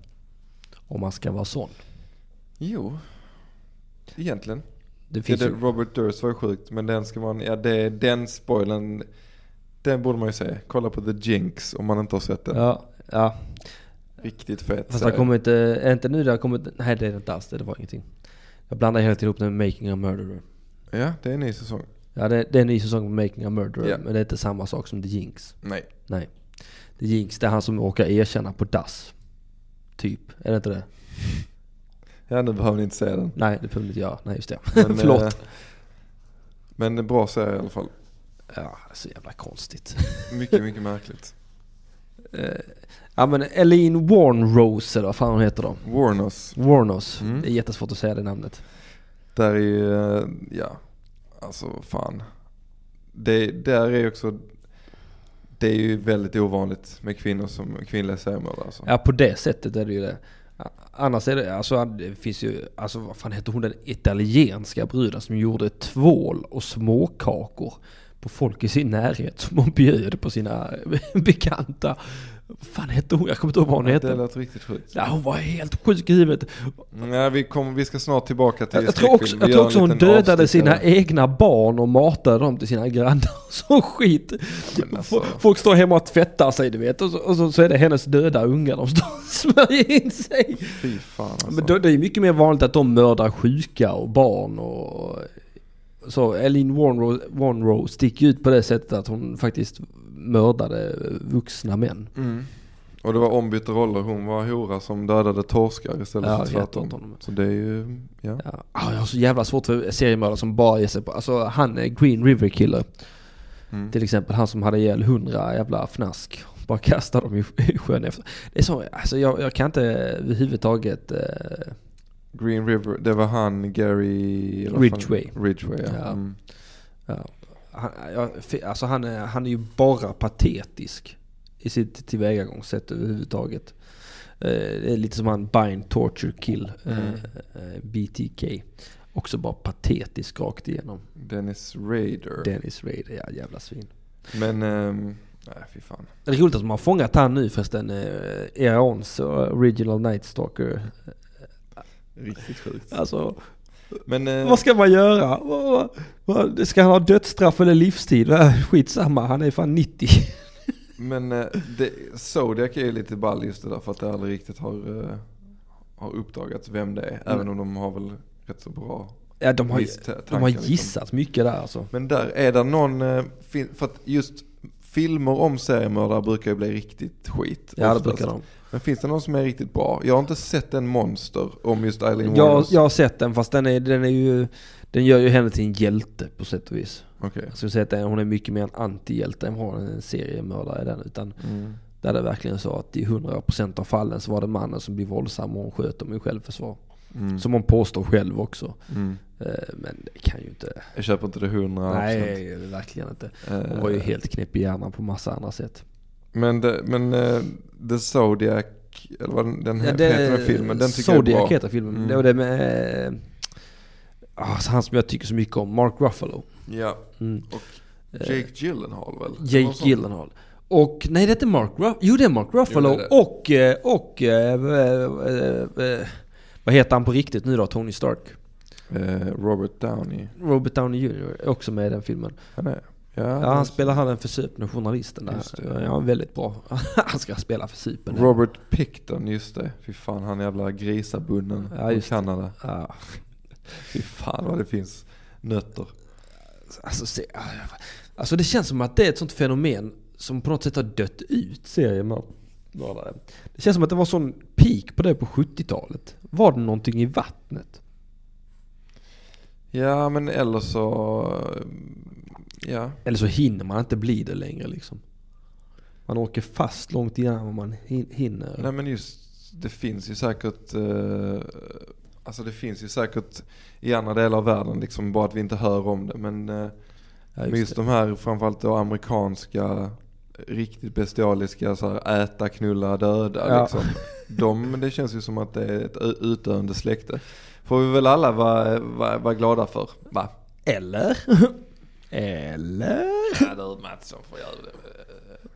Om man ska vara sån. Jo. Egentligen. Det Ja, finns det, ju, Robert Durst var ju sjukt men den ska man, ja det är den spoilern. Den borde man ju se. Kolla på The Jinx om man inte har sett den. ja, ja. Riktigt fet Fast det har kommit, eh, är inte nu det har kommit, nej det är det inte alls det, det var ingenting. Jag blandar hela tiden ihop den med Making a Murderer. Ja, det är en ny säsong. Ja det, det är en ny säsong på Making a Murderer, Ja. men det är inte samma sak som The Jinx. Nej. Nej. The Jinx, det är han som råkar erkänna på dass. Typ, är det inte det? Ja nu behöver ni inte se den. Nej, det behöver inte jag. Nej just det. Men, Förlåt. eh, Men en bra serie i alla fall. Ja, så jävla konstigt. Mycket, mycket märkligt. ja men Eileen Warnrose eller vad fan hon heter då? Warnos. Warnos. Mm. Det är jättesvårt att säga det namnet. Där är ju, eh, ja. Alltså fan. Det, där är ju också, det är ju väldigt ovanligt med kvinnor som kvinnliga seriemördare alltså. Ja på det sättet är det ju det. Annars är det, alltså det finns ju, alltså vad fan heter hon den italienska bruden som gjorde tvål och småkakor på folk i sin närhet som hon bjöd på sina bekanta. Vad fan hette hon? Jag kommer inte ihåg vad hon Det hette. lät riktigt sjukt. Ja hon var helt sjuk i huvudet. Nej, vi, kommer, vi ska snart tillbaka till Jag tror också, jag tror också hon dödade avstickare. sina egna barn och matade dem till sina grannar. Så skit. alltså. Folk står hemma och tvättar sig du vet och så, och så, så är det hennes döda ungar de står och smörjer in sig. Fy fan alltså. Men då, det är mycket mer vanligt att de mördar sjuka och barn och så. Eileen Warnrow, Warnrow sticker ut på det sättet att hon faktiskt mördade vuxna män. Mm. Och det var ombytta roller. Hon var hora som dödade torskar istället Ja, för tvärtom. Så det är ju, ja. Ja. Ah, jag har så jävla svårt för seriemördare som bara ger sig på, alltså han är Green River Killer. Mm. Till exempel han som hade ihjäl hundra jävla fnask. Bara kastade dem i, i sjön efter. Det är så, alltså jag, jag kan inte överhuvudtaget eh, Green River, det var han Gary... Ridgway. Ridgway ja. Ja. Mm. Ja, han, ja, fi- alltså han, är, han är ju bara patetisk i sitt tillvägagångssätt överhuvudtaget. Eh, Det är lite som han Bind Torture Kill, eh, Mm. eh, BTK. Också bara patetisk rakt igenom. Dennis Rader. Dennis Rader, ja jävla svin. Men, ehm, nej fy fan. Det är roligt att de har fångat han nu förresten, eh, Eraons original Night Stalker. Riktigt sjukt. Alltså, Men, eh, vad ska man göra? Ska han ha dödsstraff eller livstid? Skitsamma, han är fan 90. men eh, det, Zodiac är ju lite ball just det där för att det aldrig riktigt har, eh, har uppdagats vem det är. Även om de har väl rätt så bra. Ja, de har, de har liksom. gissat mycket där alltså. Men där, är det någon, eh, för att just filmer om seriemördare brukar ju bli riktigt skit. Ja, det brukar de. Men finns det någon som är riktigt bra? Jag har inte sett en monster om just Eileen Jag, jag har sett den fast den är, den är ju, den gör ju henne till en hjälte på sätt och vis. Okej. Jag skulle säga att den- hon är mycket mer en antihjälte än vad en seriemördare är den. Utan Mm. där är det verkligen så att i 100% av fallen så var det mannen som blir våldsam och hon sköt dem i självförsvar. Mm. Som hon påstår själv också. Mm. Eh, Men det kan ju inte... Jag köper inte det hundra Nej, verkligen inte. Hon Eh, var ju helt knäpp i hjärnan på massa andra sätt. Men, det, men eh, The Zodiac, eller vad den, Ja, heter den filmen, den tycker jag är Zodiac bra. heter filmen. Mm. Det var det med... eh, ah, han som jag tycker så mycket om, Mark Ruffalo. Ja, Mm. och Jake Gyllenhaal väl? Jake. Gyllenhaal. Och nej det är inte Mark Ruffalo. Jo det är Mark Ruffalo Jo, det det. och, eh, och eh, eh, eh, vad heter han på riktigt nu då? Tony Stark. Eh, Robert Downey. Robert Downey Jr. också med i den filmen. Han är, ja, han spelar han den försupne journalisten där. Ja, väldigt bra. han ska spela försupen. Robert Picton, just det. Fy fan, han jävla grisabunnen Ja, det. Kanada. Ja, Fy fan vad det finns nötter. alltså, se, alltså det känns som att det är ett sånt fenomen som på något sätt har dött ut seriemördare. Det känns som att det var sån peak på det på 70-talet. Var det någonting i vattnet? Ja, men eller så, ja. Eller så hinner man inte bli det längre liksom. Man åker fast långt innan man hin- hinner. Nej men just, det finns ju säkert, eh, alltså det finns ju säkert i andra delar av världen liksom, bara att vi inte hör om det. Men, eh, Ja, men just just det. de här framförallt då amerikanska, riktigt bestialiska så här, äta, knulla, döda Ja. liksom. De, det känns ju som att det är ett utdöende släkte. Får vi väl alla vara, vara, vara glada för, va? Eller? Eller? Ja, du Mattsson får göra det.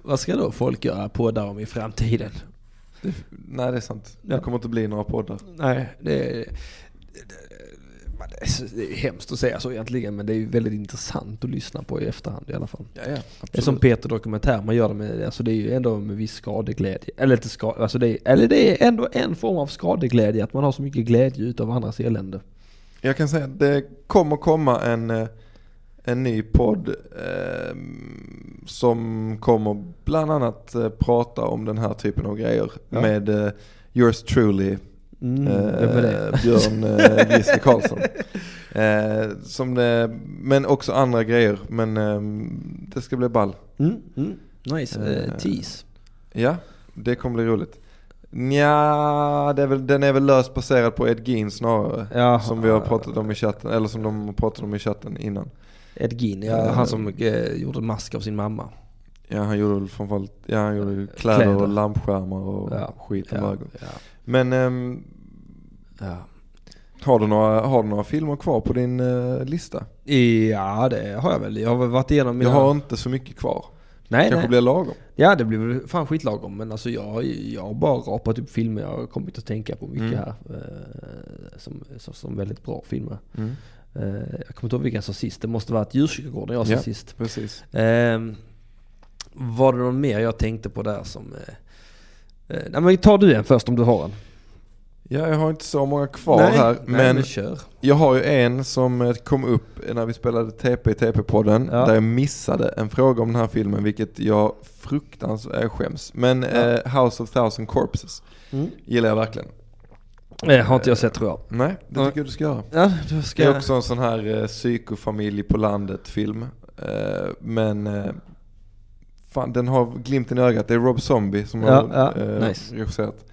Vad ska då folk göra poddar om i framtiden? det. Nej det är sant. Ja. Det kommer inte bli några poddar. Nej, det är, det, det, är så- det är hemskt att säga så egentligen men det är ju väldigt intressant att lyssna på i efterhand i alla fall. Ja, ja, Det är som Peter Dokumentär, man gör det med, alltså det är ju ändå med viss skadeglädje. Eller inte skade, alltså det är, eller det är ändå en form av skadeglädje, att man har så mycket glädje utav andras elände. Jag kan säga att det kommer komma en, eh, en ny podd eh, som kommer bland annat eh, prata om den här typen av grejer Ja. med eh, yours truly Mm, eh? Björn eh, Grisle Karlsson. Eh, som det, men också andra grejer, men eh, det ska bli ball. Mm, mm, nice, Eh, tease. Ja, det kommer bli roligt. Nja, det är väl, den är väl löst baserad på Ed Gein snarare. Ja, Som vi har pratat om i chatten, eller som de har pratat om i chatten innan. Ed Gein, ja, Eh. han som eh, gjorde mask av sin mamma. Ja han gjorde framförallt, ja han gjorde kläder, Kläder. och lampskärmar och Ja, skit om Ja, ja, Men ja. har, du några, har du några filmer kvar på din eh, lista? ja, det har jag väl. Jag har väl varit igenom mina... Jag har inte så mycket kvar. nej, Kanske nej. blir lagom. Ja, det blir väl fan skitlagom. Men alltså jag, jag har bara rapat upp filmer jag har kommit att tänka på mycket Mm. här. Eh, som, som, som väldigt bra filmer. Mm. Eh, jag kommer inte ihåg vilken jag sa sist. Det måste varit Djurkyrkogården jag sa Ja. sist. Precis. Ehm, var det någon mer jag tänkte på där som... Eh, eh, nej men tar du en först om du har en. Ja, jag har inte så många kvar nej, här. nej, men men kör. jag har ju en som kom upp när vi spelade TP i TP-podden. Ja. Där jag missade en fråga om den här filmen, vilket jag fruktansvärt skäms. Men Ja. eh, House of Thousand Corpses Mm. gillar jag verkligen. Eh, har inte jag sett tror jag. Nej, det tycker jag du ska göra. Ja, då ska Det är också en sån här eh, psykofamilj på landet film. Eh, men eh, fan, den har glimten i ögat. Det är Rob Zombie som Ja, har ja, eh, nice. regisserat.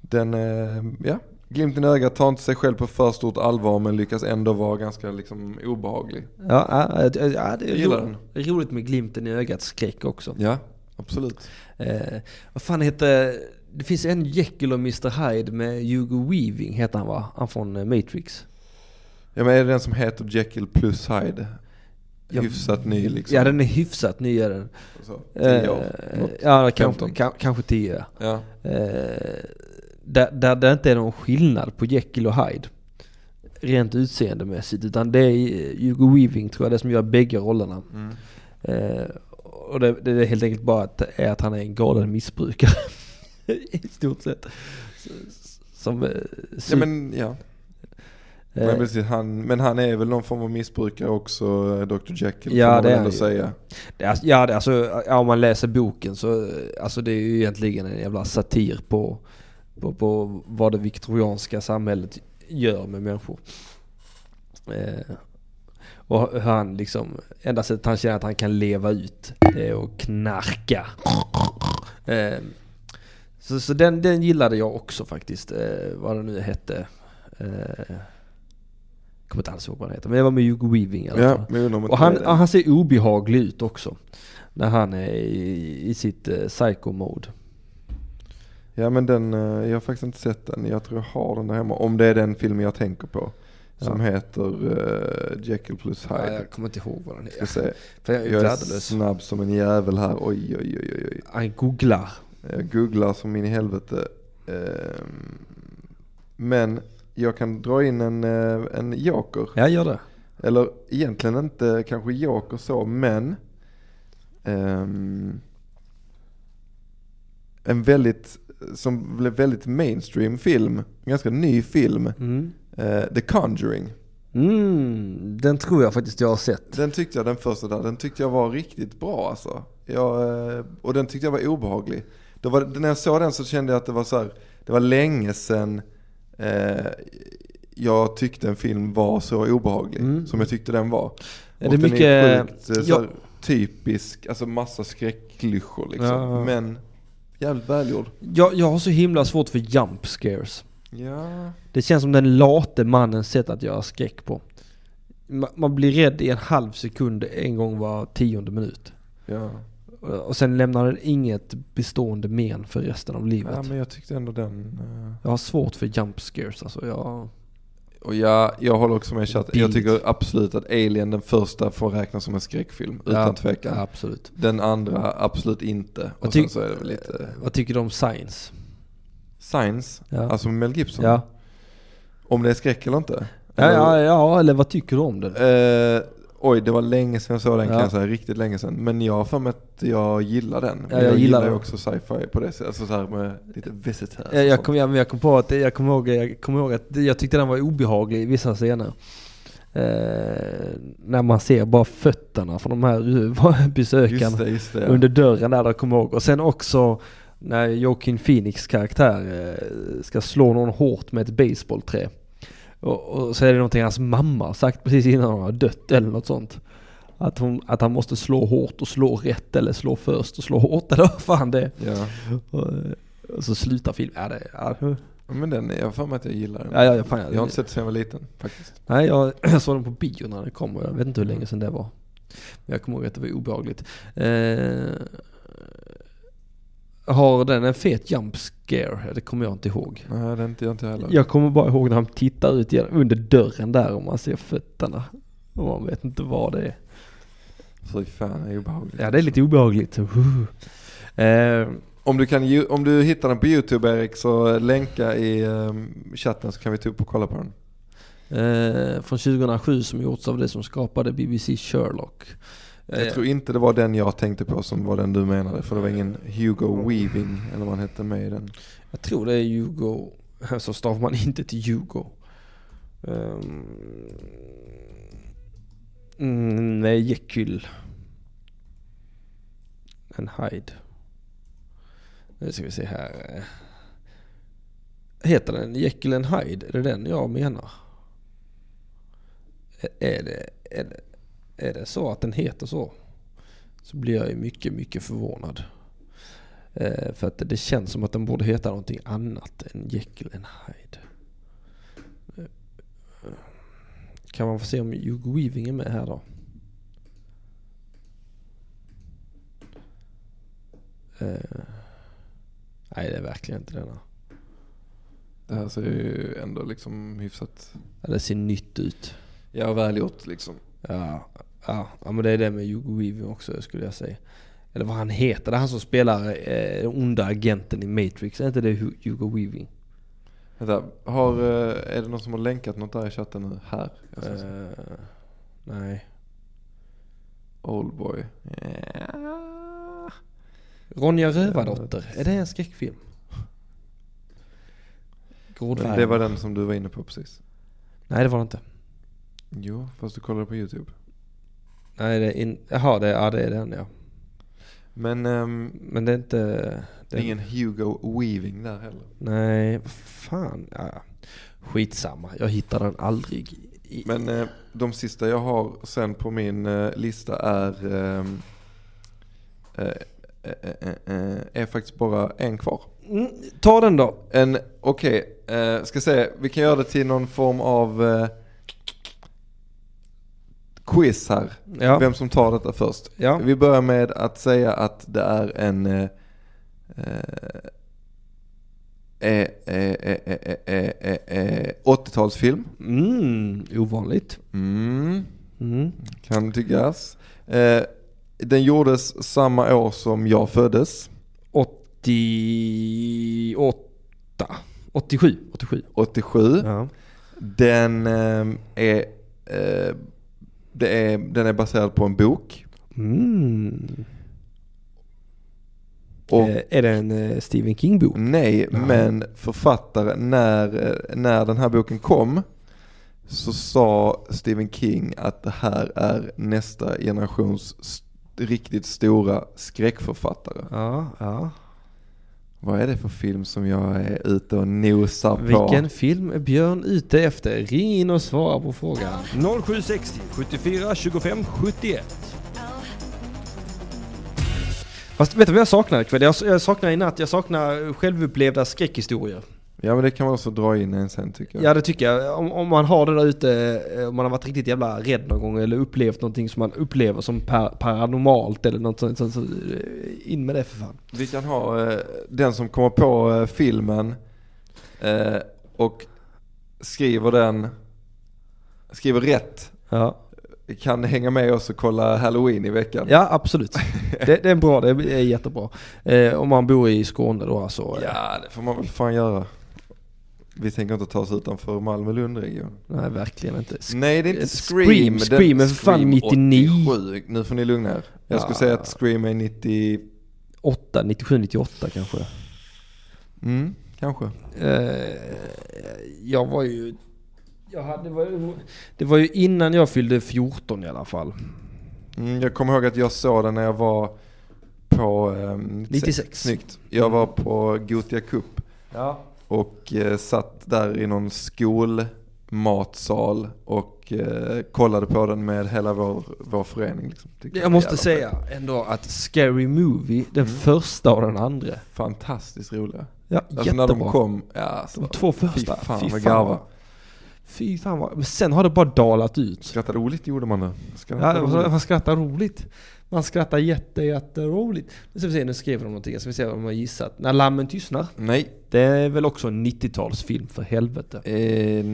Den, eh, ja, glimten i ögat tar inte sig själv på för stort allvar men lyckas ändå vara ganska liksom obehaglig. Ja, ja, ja, det är ro- det är roligt med glimten i ögat skräck också. Ja, absolut. Eh, vad fan heter... Det finns en Jekyll och Mr Hyde med Hugo Weaving heter han va? Han från eh, Matrix. Ja men är det den som heter Jekyll plus Hyde? Ja. Hyfsat ny liksom. Ja den är hyfsat ny är den. Så, tio år. Eh, ja kanske, 15. ka, kanske tio. Ja. Eh, där, där det inte är någon skillnad på Jekyll och Hyde. Rent utseendemässigt. Utan det är eh, Hugo Weaving tror jag det som gör bägge rollerna. Mm. Eh, och det, det är helt enkelt bara att, är att han är en galen missbrukare. I stort sett. Som... eh, Ja men ja. eh, Nej, precis, han, men han är väl någon form av missbrukare också, eh, Dr Jekyll Ja, får man det är ändå ju. säga. Det är, ja, det, är alltså, ja, om man läser boken så alltså det är ju egentligen en jävla satir på, på, på vad det viktorianska samhället gör med människor. Eh, och hur han liksom, enda sättet han känner att han kan leva ut det är att knarka. Eh, så så den, den gillade jag också faktiskt, eh, vad det nu hette. Eh, kommer inte alls ihåg vad den heter, men det var med Hugo Weaving i alla fall. Ja, men Och han, ja, han ser obehaglig ut också. När han är i, i sitt uh, psycho-mode. Ja men den, eh, jag har faktiskt inte sett den. Jag tror jag har den där hemma. Om det är den filmen jag tänker på. Som heter uh, Jekyll plus Ja, Hyde. jag kommer inte ihåg vad den Ska är. se. För jag är Jag är snabb som en jävel här. Oj oj oj oj. oj. Han googlar. Jag googlar som in i helvete. Ehm, Men jag kan dra in en, eh, en joker. Ja, gör det. Eller egentligen inte kanske joker så, men ehm, en väldigt, som blev väldigt mainstream film, ganska ny film, Mm. eh, The Conjuring. Mm, den tror jag faktiskt jag har sett. Den tyckte jag, den första där, den tyckte jag var riktigt bra alltså. Jag, eh, och den tyckte jag var obehaglig. Då var, när jag såg den så kände jag att det var så här, det var länge sedan eh, jag tyckte en film var så obehaglig Mm. som jag tyckte den var. Är Och det den mycket... är sjukt, eh, så ja. här, typisk, alltså massa skräckklyschor liksom. Ja. Men jävligt välgjord. jag, jag har så himla svårt för jump scares. Ja. Det känns som den late mannens sätt att göra skräck på. Ma- Man blir rädd i en halv sekund en gång var tionde minut. Ja. Och sen lämnar den inget bestående men för resten av livet. ja, men jag tyckte ändå den. eh, Jag har svårt för jump scares alltså. Jag... Och jag, jag håller också med chatt. Jag tycker absolut att Alien, den första, får räknas som en skräckfilm. Utan Ja, tvekan. Ja, absolut. Den andra absolut inte. Och sen så är det lite Vad tycker du om science? Science, Ja. alltså med Mel Gibson. Ja. Om det är skräck eller inte. Ja, Eller- ja, ja, eller vad tycker du om den? Eh, oj, det var länge sedan jag såg den kan Ja. jag säga. Riktigt länge sedan. Men jag har för mig att jag gillar den. Men Ja, jag jag, gillar ju också sci-fi på det sättet. Alltså så här med lite visitors. Jag, och jag, kom, ja, men jag kom på att jag kommer ihåg, jag kommer ihåg att jag tyckte den var obehaglig i vissa scener. Eh, när man ser bara fötterna från de här besökarna Just just det. ja. under dörren där, där kommer jag ihåg. Och sen också när Joaquin Phoenix karaktär eh, ska slå någon hårt med ett baseballträ. Och, och så är det någonting hans mamma har sagt precis innan hon har dött eller något sånt. Att, hon, att han måste slå hårt och slå rätt eller slå först och slå hårt eller vad fan det är. Ja. Och, och så slutar filmen. Ja, det, ja, Men den, jag har för mig att jag gillar den. Ja, ja, fan, Jag har inte sett den sen jag var liten faktiskt. Nej, jag, jag såg den på bio när den kom och jag vet inte hur länge sedan det var. Men jag kommer ihåg att det var obehagligt. Eh, har den en fet jump scare? Det kommer jag inte ihåg. Nej, det är inte jag inte heller. Jag kommer bara ihåg när han tittar ut genom, under dörren där och man ser fötterna. Och man vet inte vad det är. Fy fan, det är obehagligt. Ja, det är lite obehagligt. Uh. Om du, kan, om du hittar den på YouTube Erik så länka i ehm, chatten så kan vi ta upp och kolla på den. eh, från 2007 som gjorts av det som skapade BBC Sherlock. Eh, Jag tror inte det var den jag tänkte på som var den du menade. För det var ingen Hugo Weaving eller vad han hette med i den. Jag tror det är Hugo, så stavar man inte till Hugo. Um, mm, nej, Jekyll. En Hyde. Nu ska vi se här. Heter den Jekyll and Hyde? Är det den jag menar? Är det, är det, är det så att den heter så? Så blir jag ju mycket, mycket förvånad. Eh, för att det känns som att den borde heta någonting annat än Jekyll and Hyde. Eh, Kan man få se om Hugo Weaving är med här då? Eh, nej det är verkligen inte denna. Det här ser ju ändå liksom hyfsat, Ja, det ser nytt ut. ja välgjort liksom. Ja, ja, ja men det är det med Hugo Weaving också skulle jag säga. Eller vad han heter, det är han som spelar eh, onda agenten i Matrix. Är inte det Hu- Hugo Weaving? Vänta, har, eh, är det någon som har länkat något där i chatten nu? Här? Eh, nej. Oldboy. Ja. Ronja Rövardotter, är det en skräckfilm? Det var den som du var inne på precis. Nej det var det inte. Jo, fast du kollade på YouTube. Nej det är in... Jaha, det, ja, det är den ja. Men ehm, Men det är inte... det är ingen Hugo Weaving där heller. Nej, vad fan. Ja, skitsamma, jag hittar den aldrig. I... Men eh, de sista jag har sen på min eh, lista är ehm, eh, eh, eh, eh, är faktiskt bara en kvar. Mm, ta den då. En, okej, eh, ska se, vi kan göra det till någon form av quiz här. Ja. Vem som tar detta först. Ja. Vi börjar med att säga att det är en... Eh, eh, eh, 80-talsfilm. Mm, ovanligt. Mm. Mm. Kan tyckas. den gjordes samma år som jag föddes. 88. 87. 87. 87. Ja. Den är det är, den är baserad på en bok. Mm. Och Eh, är det en eh, Stephen King-bok? nej, Ja. men författare, när, eh, när den här boken kom så sa Stephen King att det här är nästa generations riktigt stora skräckförfattare. Ja, ja. Vad är det för film som jag är ute och nosar på? Vilken film är Björn ute efter? Ring in och svara på frågan. 0760 74 25 71. Fast vet du vad jag saknar ikväll? Jag, jag saknar i natt, jag saknar självupplevda skräckhistorier. Ja men det kan man också dra in en sen tycker jag. Ja det tycker jag. Om, om man har det där ute, eh, om man har varit riktigt jävla rädd någon gång eller upplevt någonting som man upplever som par, paranormalt eller något sånt, så, eh, in med det för fan. Vi kan ha eh, den som kommer på eh, filmen eh, och skriver den, skriver rätt. Ja, Kan hänga med oss och kolla Halloween i veckan. ja absolut. Det, det är bra, det är jättebra. Eh, om man bor i Skåne då alltså. eh, Ja, det får man väl fan göra. Vi tänker inte ta oss utanför Malmö-Lund-regionen. Nej verkligen inte. Sk- Nej det är inte eh, Scream. Scream, Den- Scream är för fan Scream 99. 87. Nu får ni lugna er. Jag skulle Ja. säga att Scream är 90... 8, 97, 98 kanske. Mm, kanske. Eh, jag var ju... Jag hade, det, var, ju- det var ju innan jag fyllde 14 i alla fall. Mm, jag kommer ihåg att jag såg den när jag var på... ehm, 96. Snyggt. Jag var på Gotia Cup. Ja. Och eh, satt där i någon skolmatsal och eh, kollade på den med hela vår, vår förening. Liksom. Tyckte det Jag var måste jävla säga ändå att Scary Movie, den första och den andra. Fantastiskt roliga. Ja, Alltså jättebra. när de kom, ja alltså, De två första. Fy fan Fy vad garva. Fy fan vad... Men sen har det bara dalat ut. Skrattar roligt gjorde man det. Skrattar Ja, roligt. man skrattar roligt. Man skrattar jätte, jätteroligt. Nu ska vi se, nu skriver de någonting. Ska vi se om de har gissat. När lammen tystnar. Nej. Det är väl också en 90-talsfilm för helvete. Eh,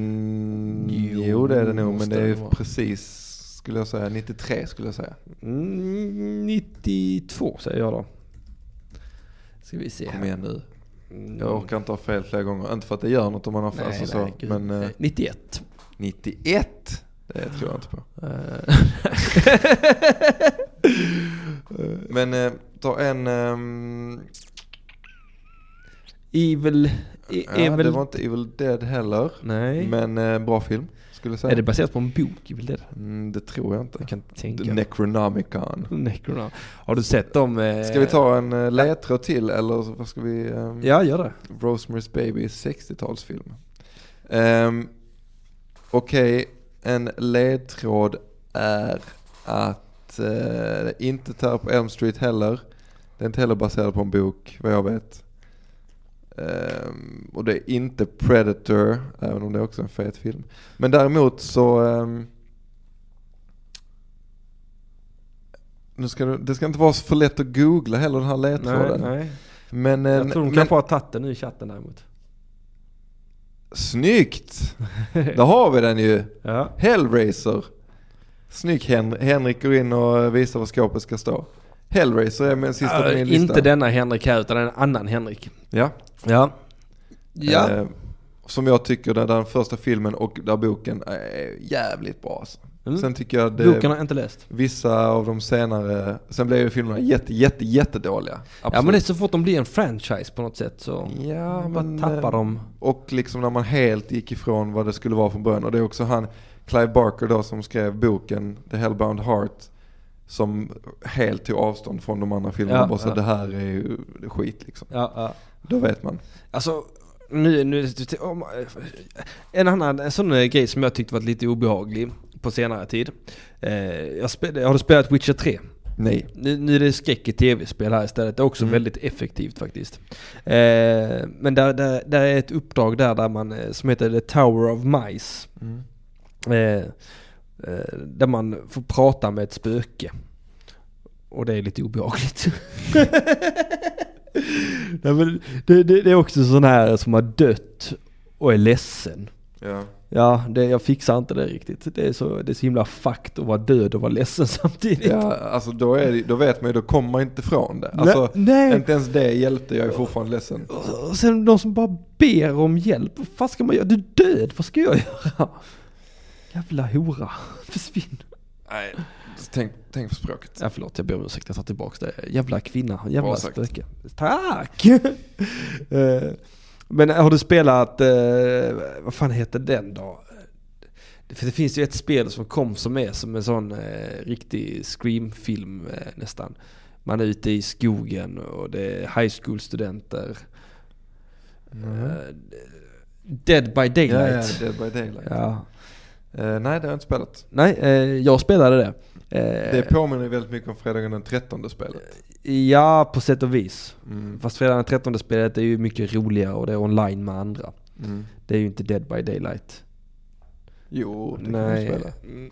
Jo, jo det är det nog, men det är precis, skulle jag säga, 93 skulle jag säga. Mm, 92 säger jag då. Ska vi se. Kom igen nu. Mm. Jag orkar inte ha fel flera gånger. Inte för att det gör något om man har fel, Nej, nej, så. gud. Men eh, Nej, 91. 91, det tror jag inte på. Men eh, ta en, ehm, Evil... E- ja, Evil... det var inte Evil Dead heller. Nej. Men eh, bra film, skulle jag säga. Är det baserat på en bok? Evil Dead? Mm, det tror jag inte. Jag kan inte tänka The. Necronomicon. Necronom. Har du sett dem? eh, Ska vi ta en eh, ledtråd till eller vad ska vi? ehm, Ja, gör det. Rosemary's Baby 60-talsfilm. Um, Okej, en ledtråd är att det är inte tar på Elm Street heller. Det är inte heller baserat på en bok, vad jag vet. Ehm, och det är inte Predator, även om det är också en fet film. Men däremot så... ehm, nu ska det, det ska inte vara så för lätt att googla heller den här Nej, ledtråden. nej. Men, eh, Jag tror de kanske har tagit den i chatten däremot. Snyggt! Där har vi den ju. Ja. Hellraiser. Snyggt Hen- Henrik går in och visar var skåpet ska stå. Hellraiser är min sista på min lista. inte denna Henrik här utan en annan Henrik. Ja. Ja. Ja. Eh, som jag tycker den, den första filmen och där boken är jävligt bra alltså. Mm. Sen tycker jag det, Boken har jag inte läst. vissa av de senare, sen blev ju filmerna jätte, jätte, jättedåliga. Absolut. Ja men det är så fort de blir en franchise på något sätt så Ja, bara men, tappar eh, de. Och liksom när man helt gick ifrån vad det skulle vara från början. Och det är också han, Clive Barker då som skrev boken The Hellbound Heart. Som helt tog avstånd från de andra filmerna. Ja, bara så ja. det här är ju skit liksom. Ja, ja. Då vet man. Alltså, nu, nu, en annan en sån eh, grej som jag tyckte var lite obehaglig på senare tid. Eh, jag spel, har du spelat Witcher 3? Nej. Nu, nu är det skräck i tv-spel här istället. Det är också Mm. väldigt effektivt faktiskt. Eh, men där, där, där är ett uppdrag där, där man, som heter The Tower of Mice. Mm. Eh, eh, där man får prata med ett spöke. Och det är lite obehagligt. Nej, det, det, det är också sån här som har dött och är ledsen. Ja. Ja, det, jag fixar inte det riktigt. Det är så, det är så himla fucked att vara död och vara ledsen samtidigt. ja, alltså då, är då vet man ju, då kommer man inte ifrån det. Alltså, nej. inte ens det hjälpte, jag är fortfarande ledsen. Och sen de som bara ber om hjälp. Vad fan ska man göra? Du är död, vad ska jag göra? Jävla hora. Försvinn. Nej, tänk, tänk på språket. Ja förlåt, jag ber om ursäkt. Jag tar tillbaka det. Jävla kvinna, jävla Bra sagt. spöke. Tack! Eh, Men har du spelat, eh, vad fan heter den då? För det finns ju ett spel som kom som är som en sån eh, riktig scream-film eh, nästan. Man är ute i skogen och det är high school-studenter. Eh, Dead by Ja, ja, Daylight. Dead by Daylight. Ja. Eh, nej, det har jag inte spelat. Nej, eh, jag spelade det. Eh, Det påminner väldigt mycket om fredagen den 13 spelet. Ja, på sätt och vis. Mm. Fast fredagen den 13 spelet är ju mycket roligare och det är online med andra. Mm. Det är ju inte Dead by Daylight. Jo, det kan man Nej. spela. Mm.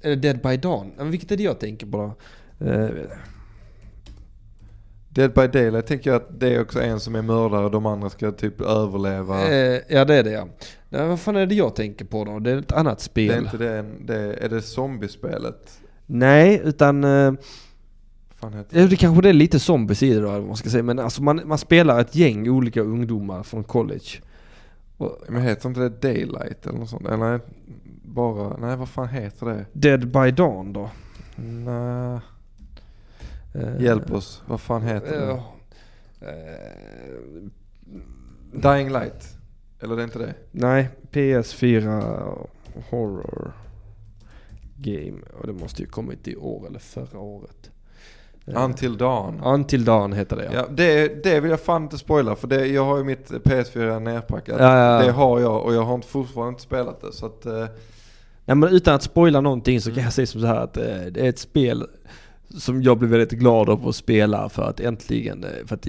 Är det Dead by Dawn? Men vilket är det jag tänker på då? Dead by Daylight tänker jag att det är också en som är mördare och de andra ska typ överleva. eh, ja det är det ja. Nej, vad fan är det jag tänker på då? Det är ett annat spel. det är inte det, det är det zombiespelet? Nej, utan... Eh, fan heter det? det kanske det är lite zombies i det då, man ska säga. Men alltså man, man spelar ett gäng olika ungdomar från college. Och Men heter inte det Daylight eller något sånt? Eller bara, nej vad fan heter det? Dead by Dawn då? Nej, hjälp oss. Vad fan heter det? Ja. Eh, Dying Light? Eller det är inte det? nej, PS4 Horror Game. Och det måste ju kommit i år eller förra året. Eh, Until Dawn. Until Dawn heter det ja. Ja, det, det vill jag fan inte spoila för det, jag har ju mitt PS4 nerpackat. Ja, ja, ja. Det har jag och jag har inte, fortfarande inte spelat det så att... eh, Nej men utan att spoila någonting så kan Mm. jag säga som så här att eh, det är ett spel som jag blev väldigt glad av att spela för att äntligen, eh, för att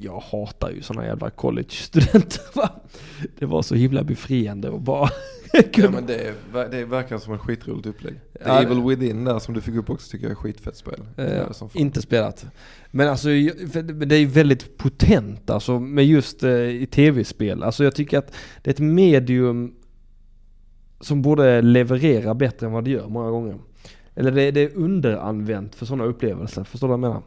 jag hatar ju sådana jävla college-studenter va. Det var så himla befriande och bara Ja, men det, är, det verkligen som ett skitroligt upplägg. The Ja, Evil Within där som du fick upp också tycker jag är skitfett spel. Eh, inte spelat. Men alltså, det är väldigt potent alltså med just eh, i tv-spel. Alltså jag tycker att det är ett medium som borde leverera bättre än vad det gör många gånger. Eller det, det är underanvänt för sådana upplevelser, förstår du vad jag menar?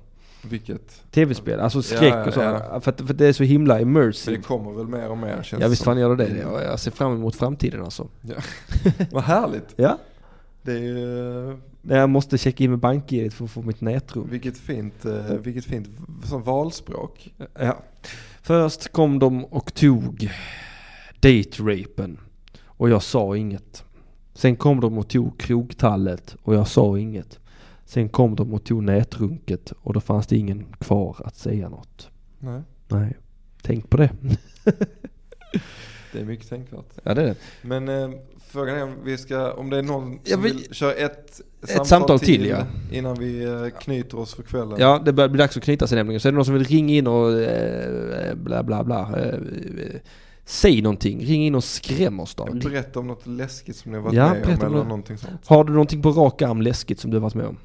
Vilket? Tv-spel, alltså skräck Ja, och så. ja. För, att, för att det är så himla Men det immersive. kommer väl mer och mer känns Ja visst fan gör det det. Jag, jag ser fram emot framtiden alltså. Vad härligt. Ja. Det är ju, Jag måste checka in med BankID för att få mitt nätrum. vilket fint, eh, vilket fint som valspråk. Ja. Först kom de och tog date-rapen och jag sa inget. Sen kom de och tog krogtallet och jag sa inget. Sen kom de och tog nätrunket och då fanns det ingen kvar att säga något. Nej, Nej, tänk på det. det är mycket tänkvärt. Ja det är det. Men eh, frågan är om vi ska, om det är någon Jag som vill- vill köra ett, samtal till, ja. Innan vi eh, knyter oss för kvällen. Ja, det börjar bli dags att knyta sig nämligen. Så är det någon som vill ringa in och eh, bla bla bla. Eh, eh, säg någonting. Ring in och skräm oss då. Berätta om något läskigt som ni har varit Ja, med om eller det. någonting sånt. Har du någonting på rak arm läskigt som du har varit med om?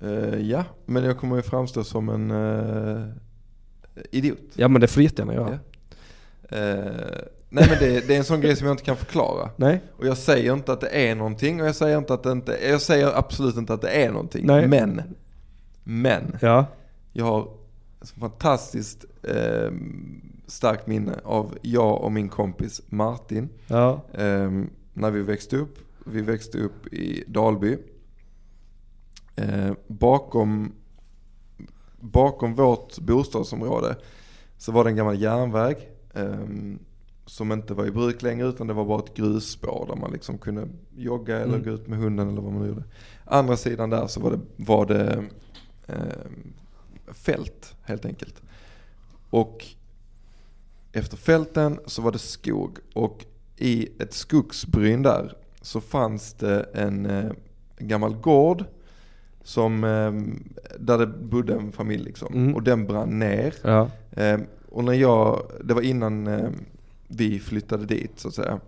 Eh, ja, men jag kommer ju framstå som en eh, idiot. Ja men det får du jättegärna göra. Ja. Eh, nej men det, det är en sån grej som jag inte kan förklara. Nej? Och jag säger inte att det är någonting och jag säger inte att det inte, jag säger absolut inte att det är någonting. Nej. Men, men, Ja. jag har fantastiskt eh, starkt minne av jag och min kompis Martin. Ja. Eh, när vi växte upp. Vi växte upp i Dalby. Eh, bakom, bakom vårt bostadsområde så var det en gammal järnväg. Eh, som inte var i bruk längre utan det var bara ett grusspår där man liksom kunde jogga eller Mm. gå ut med hunden eller vad man gjorde. Andra sidan där så var det, var det eh, fält helt enkelt. Och efter fälten så var det skog och i ett skogsbryn där så fanns det en, eh, en gammal gård som, eh, där det bodde en familj liksom. Mm. Och den brann ner. Ja. Eh, och när jag, det var innan eh, vi flyttade dit så att säga.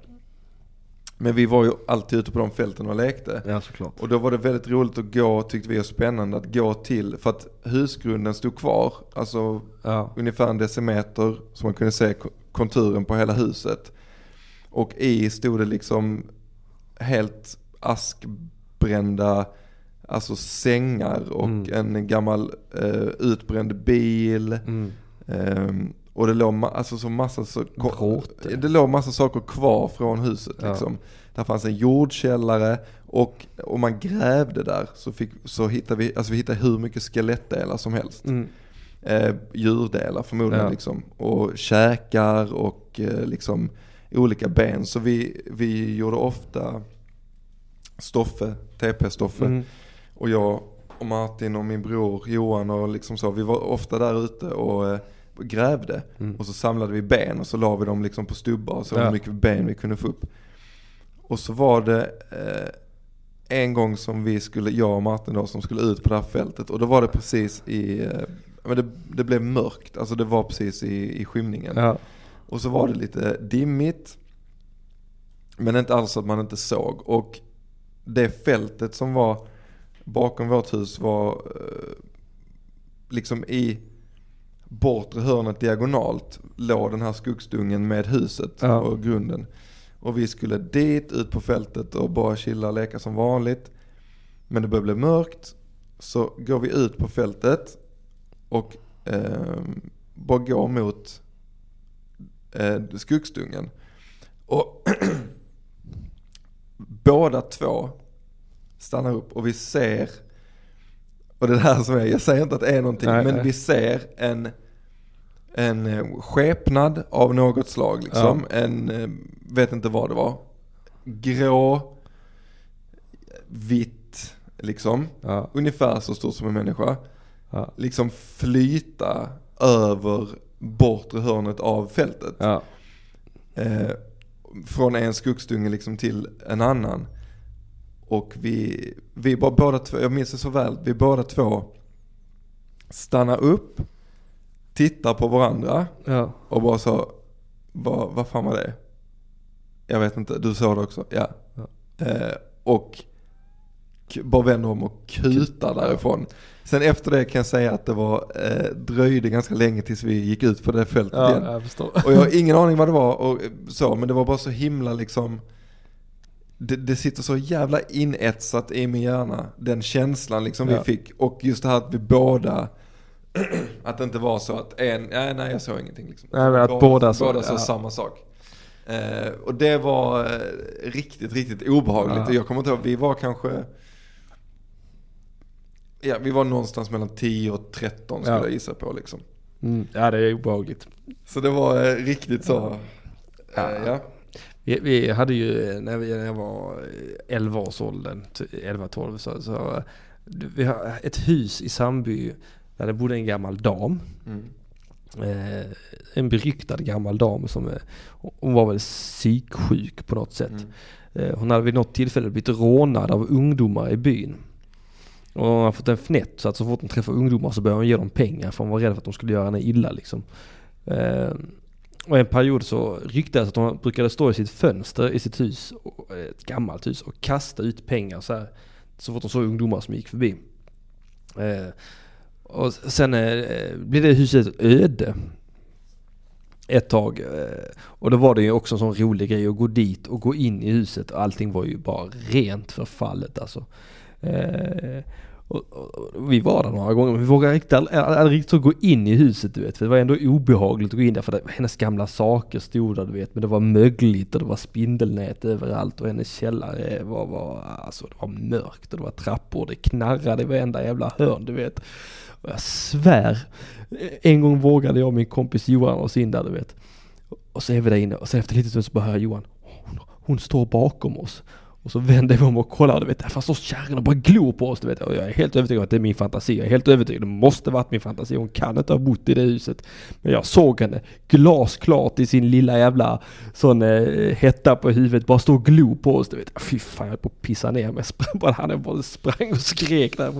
Men vi var ju alltid ute på de fälten och lekte. Ja såklart. Och då var det väldigt roligt att gå, tyckte vi, och spännande att gå till, för att husgrunden stod kvar, alltså Ja. ungefär en decimeter så man kunde se ko- konturen på hela huset. Och i stod det liksom helt askbrända, alltså sängar och Mm. en gammal eh, utbränd bil. Mm. Ehm, och det låg ma- alltså så massa, så, Bråte. det låg massa saker kvar från huset Ja. liksom. Där fanns en jordkällare och om man grävde där så, fick, så hittade vi, alltså vi hittade hur mycket skelettdelar som helst. Mm. Eh, djurdelar förmodligen Ja. liksom. Och käkar och eh, liksom olika ben. Så vi, vi gjorde ofta Stoffe, TP-Stoffe. Mm. Och jag och Martin och min bror Johan och liksom så. Vi var ofta där ute och eh, grävde. Mm. Och så samlade vi ben och så la vi dem liksom på stubbar och så Ja. hur mycket ben vi kunde få upp. Och så var det eh, en gång som vi skulle, jag och Martin då, som skulle ut på det här fältet. Och då var det precis i, eh, men det, det blev mörkt, alltså det var precis i, i skymningen. Ja. Och så var det lite dimmigt. Men inte alls att man inte såg. Och det fältet som var bakom vårt hus var eh, liksom i bortre hörnet diagonalt låg den här skogsdungen med huset Ja. och grunden. Och vi skulle dit, ut på fältet och bara chilla och leka som vanligt. Men det började bli mörkt. Så går vi ut på fältet och eh, bara går mot eh, skogsdungen. Och båda två stannar upp och vi ser, och det är det här som är, jag säger inte att det är någonting, Nej, men nej. vi ser en, en eh, skepnad av något slag liksom. En, eh, vet inte vad det var. Grå, vitt liksom. Ja. Ungefär så stort som en människa. Ja. Liksom flyta över bortre hörnet av fältet. Ja. Eh, från en skogsdunge liksom till en annan. Och vi, vi bara båda två, jag minns det så väl, vi båda två stannar upp, tittar på varandra Ja. och bara så, vad, vad fan var det? Jag vet inte, du såg det också? Ja. Ja. Eh, och bara vänder om och kutar därifrån. Sen efter det kan jag säga att det var, eh, dröjde ganska länge tills vi gick ut på det fältet igen. Ja, jag förstår. Och jag har ingen aning vad det var och så, men det var bara så himla liksom det, det sitter så jävla inetsat i min hjärna, den känslan liksom Ja. vi fick. Och just det här att vi båda, att det inte var så att en, nej nej jag såg ingenting liksom. Nej, men att båda båda sa ja. samma sak. Eh, och det var eh, riktigt, riktigt obehagligt. Ja. Och jag kommer inte ihåg, vi var kanske, ja vi var någonstans mellan 10 och 13 skulle Ja. jag gissa på liksom. Mm. Ja, det är obehagligt. Så det var eh, riktigt så, Ja. Vi, vi hade ju, när, vi, när jag var eh, 11 års åldern, 11-12, så, så vi har ett hus i Sandby där det bodde en gammal dam. Mm. Eh, en beryktad gammal dam som, eh, hon var väl psyksjuk på något sätt. Mm. Eh, hon hade vid något tillfälle blivit rånad av ungdomar i byn. Och hon har fått en fnätt så att så fort hon träffar ungdomar så börjar hon ge dem pengar för hon var rädd för att de skulle göra henne illa liksom. Eh, och en period så ryktades att hon brukade stå i sitt fönster i sitt hus, eh, ett gammalt hus, och kasta ut pengar så här. Så fort hon såg ungdomar som gick förbi. Eh, och sen eh, blev det huset öde. Ett tag. Eh, och då var det ju också en sån rolig grej att gå dit och gå in i huset och allting var ju bara rent förfallet alltså. Eh, och, och, och vi var där några gånger men vi vågade riktigt, aldrig, aldrig riktigt så gå in i huset du vet. För det var ändå obehagligt att gå in där för det, hennes gamla saker stod där du vet. Men det var mögligt och det var spindelnät överallt och hennes källare var, var, alltså det var mörkt och det var trappor och det knarrade i varenda jävla hörn du vet. Och jag svär, en gång vågade jag och min kompis Johan oss in där du vet. Och så är vi där inne och sen efter lite stund så bara hör Johan, hon, hon står bakom oss. Och så vänder vi om och kollar, du vet, där står kärringen och bara glor på oss, du vet. Och jag är helt övertygad om att det är min fantasi. Jag är helt övertygad, det måste varit min fantasi. Hon kan inte ha bott i det huset. Men jag såg henne glasklart i sin lilla jävla sån eh, hetta på huvudet, bara stå och glo på oss, du vet. Fy fan, jag höll på att pissa ner mig. Sprang bara, han bara sprang och skrek där.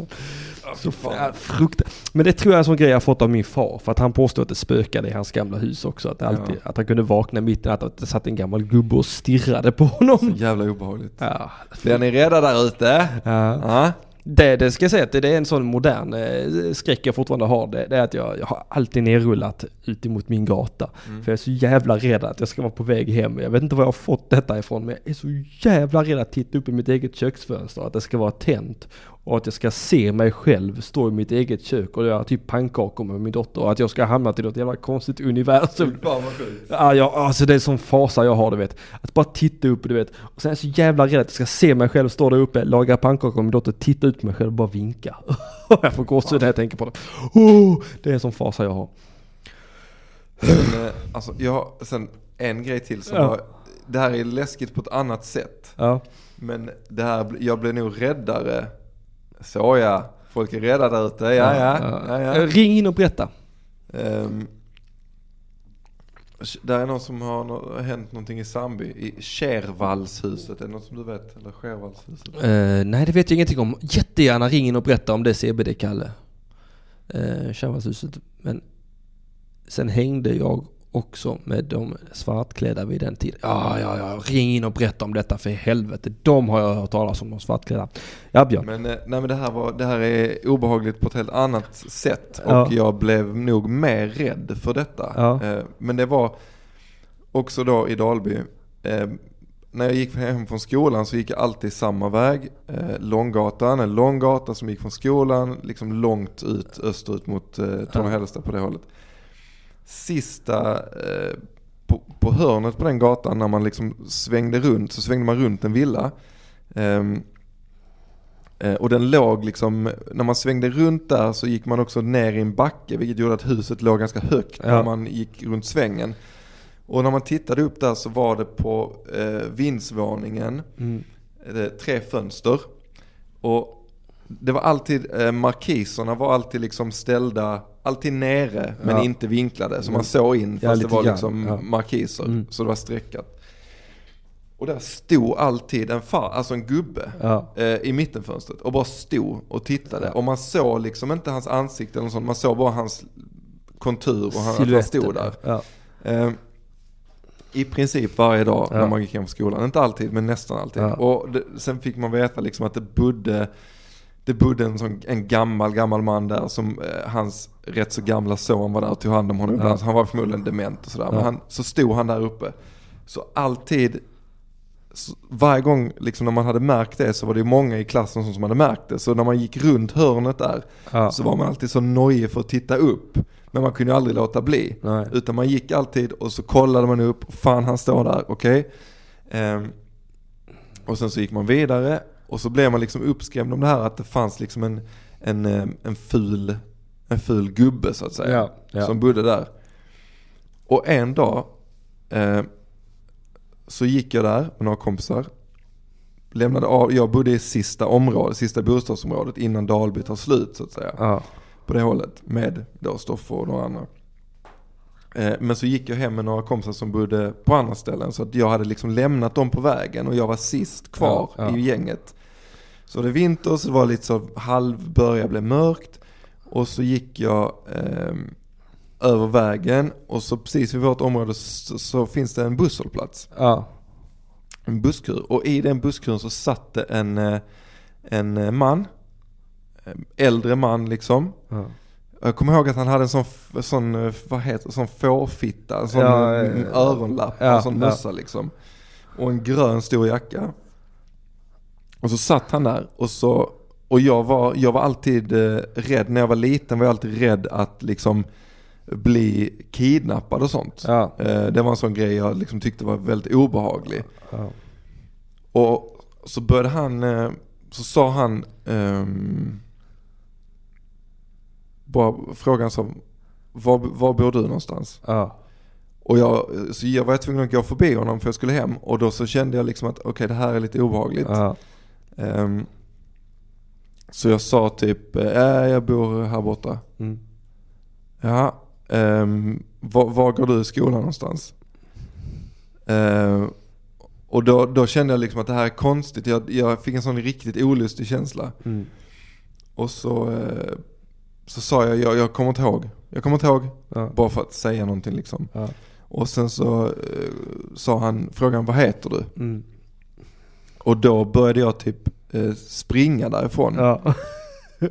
Så fan. Frukt. Men det tror jag är en sån grej jag fått av min far. För att han påstod att det spökade i hans gamla hus också. Att, alltid, att han kunde vakna mitt i natten att det satt en gammal gubbe och stirrade på honom. Jävla obehagligt. Ja, Blir ni rädda där ute? ja. Ja. Det, det ska jag säga att det, det är en sån modern eh, skräck jag fortfarande har. Det, det är att jag, jag har alltid nerrullat ut emot min gata. För jag är så jävla rädd att jag ska vara på väg hem. Jag vet inte var jag har fått detta ifrån men jag är så jävla rädd att titta upp i mitt eget köksfönster. Att det ska vara tänt. Och att jag ska se mig själv stå i mitt eget kök och göra typ pannkakor med min dotter. Och att jag ska hamna till något jävla konstigt universum. Fan vad sjukt. Ja, jag, alltså det är sån fasa jag har du vet. Att bara titta upp du vet. Och sen är jag så jävla rädd att jag ska se mig själv stå där uppe, laga pannkakor med min dotter, titta ut på mig själv och bara vinka. jag får gåshud när jag tänker på det. Oh, det är en sån fasa jag har. Men, eh, alltså, jag har sen en grej till som Ja. var, det här är läskigt på ett annat sätt. Ja. Men det här, jag blev nog räddare. Så ja, folk är rädda där ute. Ja, ja, ja. ja, Eh, Ring in och berätta. Ehm, där är någon som har nå- hänt någonting i Sandby, i Kärvalshuset. Är det något som du vet? Eller Skärvalshuset? Eh, nej det vet jag ingenting om. Jättegärna ring in och berätta om det CBD-Kalle. Uh, Kärnvalshuset. Men sen hängde jag också med de svartklädda vid den tiden. Ja, ja, ja. Ring in och berätta om detta för helvete. De har jag hört talas om, de svartklädda. Ja, Björn. Men, eh, nej, men det, här var, det här är obehagligt på ett helt annat sätt. Ja. Och jag blev nog mer rädd för detta. Ja. Eh, Men det var också då i Dalby. eh, När jag gick hem från skolan så gick jag alltid samma väg. Långgatan, en lång gata som gick från skolan liksom långt ut österut mot Torna-Hällestad på det hållet. Sista eh, på, på hörnet på den gatan när man liksom svängde runt så svängde man runt en villa. Eh, Och den låg liksom, när man svängde runt där så gick man också ner i en backe vilket gjorde att huset låg ganska högt Ja. när man gick runt svängen. Och när man tittade upp där så var det på eh, vindsvåningen Mm. eh, tre fönster. Och det var alltid, eh, markiserna var alltid liksom ställda, alltid nere men Ja. inte vinklade. Så man såg in fast det var grann, liksom markiser, Mm. så det var streckat. Och där stod alltid en far, alltså en gubbe Ja. eh, i mittenfönstret och bara stod och tittade. Och man såg liksom inte hans ansikte eller något sånt, man såg bara hans kontur och han, att han stod där. Ja. Eh, I princip varje dag Ja. när man gick hem från skolan. Inte alltid, men nästan alltid. Och det, sen fick man veta liksom att det bodde, det bodde en, sån, en gammal, gammal man där som eh, hans rätt så gamla son var där och tog hand om honom Ja. han var förmodligen dement och sådär. Men Ja. han, så stod han där uppe. Så alltid, så varje gång liksom när man hade märkt det så var det många i klassen som hade märkt det. Så när man gick runt hörnet där Ja. så var man alltid så nojig för att titta upp. Men man kunde ju aldrig låta bli. Nej. Utan man gick alltid och så kollade man upp, fan han står där, okej. Ehm, och sen så gick man vidare och så blev man liksom uppskrämd om det här att det fanns liksom en, en, eh, en, ful, en ful gubbe så att säga. Ja, ja. Som bodde där. Och en dag eh, så gick jag där med några kompisar. Lämnade av, jag bodde i sista området, sista bostadsområdet innan Dalby tar slut så att säga Ja. på det hållet med då Stoffe och några andra. Eh, Men så gick jag hem med några kompisar som bodde på andra ställen så att jag hade liksom lämnat dem på vägen och jag var sist kvar Ja, ja. i gänget. Så det är vinter så det var lite så halv börja bli mörkt och så gick jag ehm, över vägen och så precis vid vårt område så, så finns det en busshållplats. Ja. En busskur och i den busskuren så satt det en, eh, en eh, man, eh, äldre man liksom. Ja. Jag kommer ihåg att han hade en sån, sån eh, vad heter sån fårfitta, en sån Ja, eh, öronlapp, ja, en sån ja. mössa liksom. Och en grön stor jacka. Och så satt han där och så, och jag var, jag var alltid eh, rädd, när jag var liten var jag alltid rädd att liksom bli kidnappad och sånt. Ja. Eh, det var en sån grej jag liksom tyckte var väldigt obehaglig. Och så började han, eh, så sa han, ehm, bara frågan så, var, var bor du någonstans? Ja. Och jag, så jag var tvungen att gå förbi honom för jag skulle hem och då så kände jag liksom att okej det här är lite obehagligt. Ja. Ehm, så jag sa typ, äh, jag bor här borta. Mm. Ja, um, var, var går du i skolan någonstans? Ehm, och då, då kände jag liksom att det här är konstigt. Jag, jag fick en sån riktigt olustig känsla. Mm. Och så, eh, så sa jag, jag, jag kommer inte ihåg. Jag kommer inte ihåg. Ja. Bara för att säga någonting liksom. Ja. Och sen så eh, sa han, frågan vad heter du? Mm. Och då började jag typ eh, springa därifrån. Ja.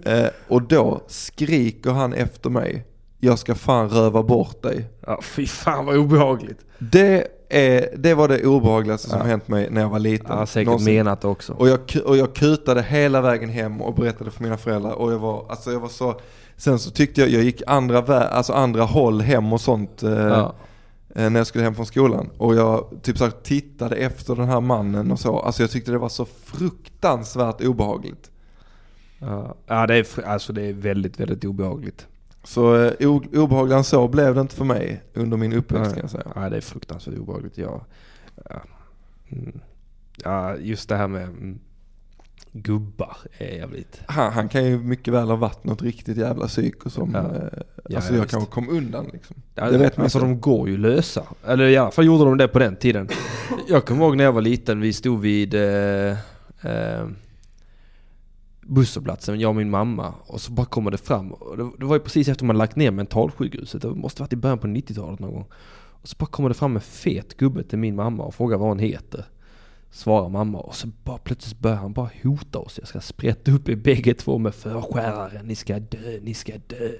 Eh, och då skriker han efter mig. Jag ska fan röva bort dig. ja. Fy fan vad obehagligt. Det, är, det var det obehagligaste som Ja. hänt mig när jag var liten. Han har säkert Någonsin. menat också. Och jag, och jag kutade hela vägen hem och berättade för mina föräldrar. Och jag var, alltså jag var så, sen så tyckte jag, jag gick andra, vä- alltså andra håll hem och sånt. Eh, Ja. eh, när jag skulle hem från skolan. Och jag typ så här, tittade efter den här mannen och så. Alltså jag tyckte det var så fruktansvärt obehagligt. Ja. ja, det är, alltså det är väldigt, väldigt obehagligt. Så eh, o- obehagligare än så blev det inte för mig under min uppväxt kan jag säga. Ja, det är fruktansvärt obehagligt. Ja, ja. Mm. ja just det här med mm, gubbar är jävligt... Han, han kan ju mycket väl ha varit något riktigt jävla psyko som, Ja. eh, Ja, alltså ja, jag kanske kom undan liksom. Ja, det vet man alltså inte. de går ju lösa. Eller i alla fall gjorde de det på den tiden. Jag kommer ihåg när jag var liten, vi stod vid eh, eh, busshållplatsen, jag och min mamma. Och så bara kommer det fram. Och det, det var ju precis efter man lagt ner mentalsjukhuset. Det måste varit i början på 90-talet någon gång. Och så bara kommer det fram en fet gubbe till min mamma och frågar vad hon heter. Svarar mamma och så bara plötsligt börjar han bara hota oss. Jag ska sprätta upp er bägge två med förskärare. Ni ska dö, ni ska dö.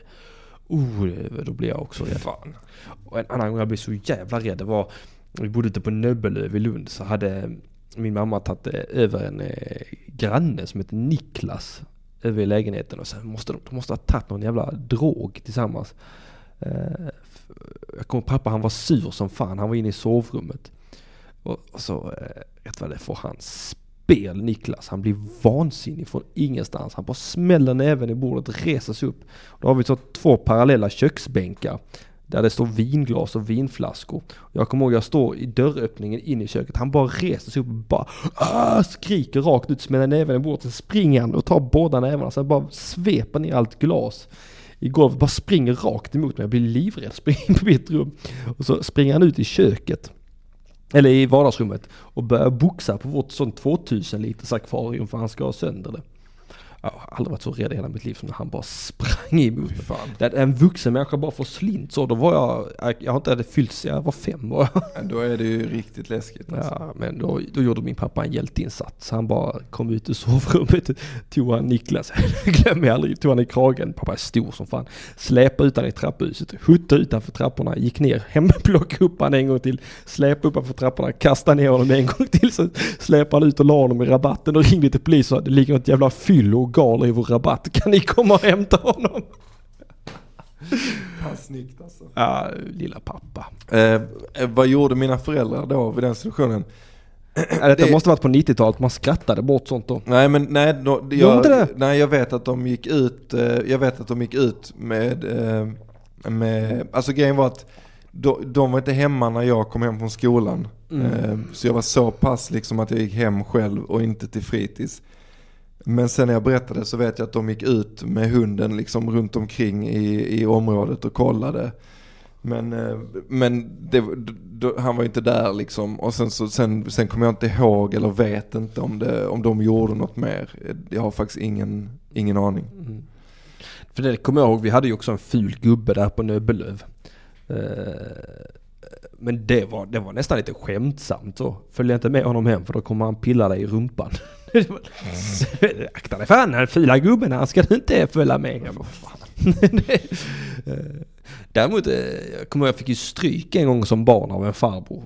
Oh, då blir jag också rädd. Fan. Och en annan gång jag blev så jävla rädd, det var, vi bodde ute på Nöbbelöv i Lund, så hade min mamma tagit över en eh, granne som heter Niklas över i lägenheten och sen måste de, de måste ha tagit någon jävla drog tillsammans. Eh, jag kommer pappa han var sur som fan, han var inne i sovrummet. Och, och så, eh, vet vad det får han spel Niklas, han blir vansinnig från ingenstans. Han bara smäller näven i bordet, reser sig upp. Då har vi så två parallella köksbänkar. Där det står vinglas och vinflaskor. Jag kommer ihåg jag står i dörröppningen in i köket. Han bara reser sig upp och bara ah! skriker rakt ut, smäller näven i bordet. Sen springer han och tar båda nävarna. Sen bara sveper ner allt glas i golvet. Bara springer rakt emot mig. Jag blir livrädd. Springer in på mitt rum. Och så springer han ut i köket. Eller i vardagsrummet. Och börjar boxa på vårt sånt 2000 liters akvarium för han ska ha sönder det. Jag har aldrig varit så rädd i hela mitt liv som när han bara sprang emot mig. Fan. När en vuxen människa bara får slint så, då var jag, jag har inte hade fyllt jag var fem var jag. Ja, Då är det ju riktigt läskigt. Alltså. Ja, men då, då gjorde min pappa en hjälteinsats. Han bara kom ut ur sovrummet, tog han Niklas, glömmer jag aldrig, tog han i kragen. Pappa är stor som fan. Släpade ut han i trapphuset, huttade utanför trapporna, gick ner, hem, plockade upp han en gång till, släpade upp han för trapporna, kastade ner honom en gång till, så släpade han ut och la honom i rabatten och ringde till polisen och sa det ligger ett jävla fyllo och i vår rabatt, kan ni komma och hämta honom? Fan, snyggt alltså. Ja, lilla pappa. Eh, eh, vad gjorde mina föräldrar då vid den situationen? Ja, Detta Det- måste varit på 90-talet, man skrattade bort sånt då. Nej men nej, då, jag, inte det? nej jag vet att de gick ut, eh, jag vet att de gick ut med, eh, med alltså grejen var att de, de var inte hemma när jag kom hem från skolan. Mm. Så jag var så pass liksom att jag gick hem själv och inte till fritids. Men sen när jag berättade så vet jag att de gick ut med hunden liksom runt omkring i, i området och kollade. Men, eh, men det, han var inte där liksom. Och sen, så, sen, sen kommer jag inte ihåg eller vet inte om, det, om de gjorde något mer. Jag har faktiskt ingen, ingen aning. Mm. För det kommer jag ihåg, vi hade ju också en ful gubbe där på Nöbbelöv. Eh, Men det var, det var nästan lite skämtsamt så. Följ inte med honom hem för då kommer han pilla dig i rumpan. Akta dig för den fula gubben, han ska du inte följa med eh, Däremot, eh, jag kommer jag fick ju stryk en gång som barn av en farbror.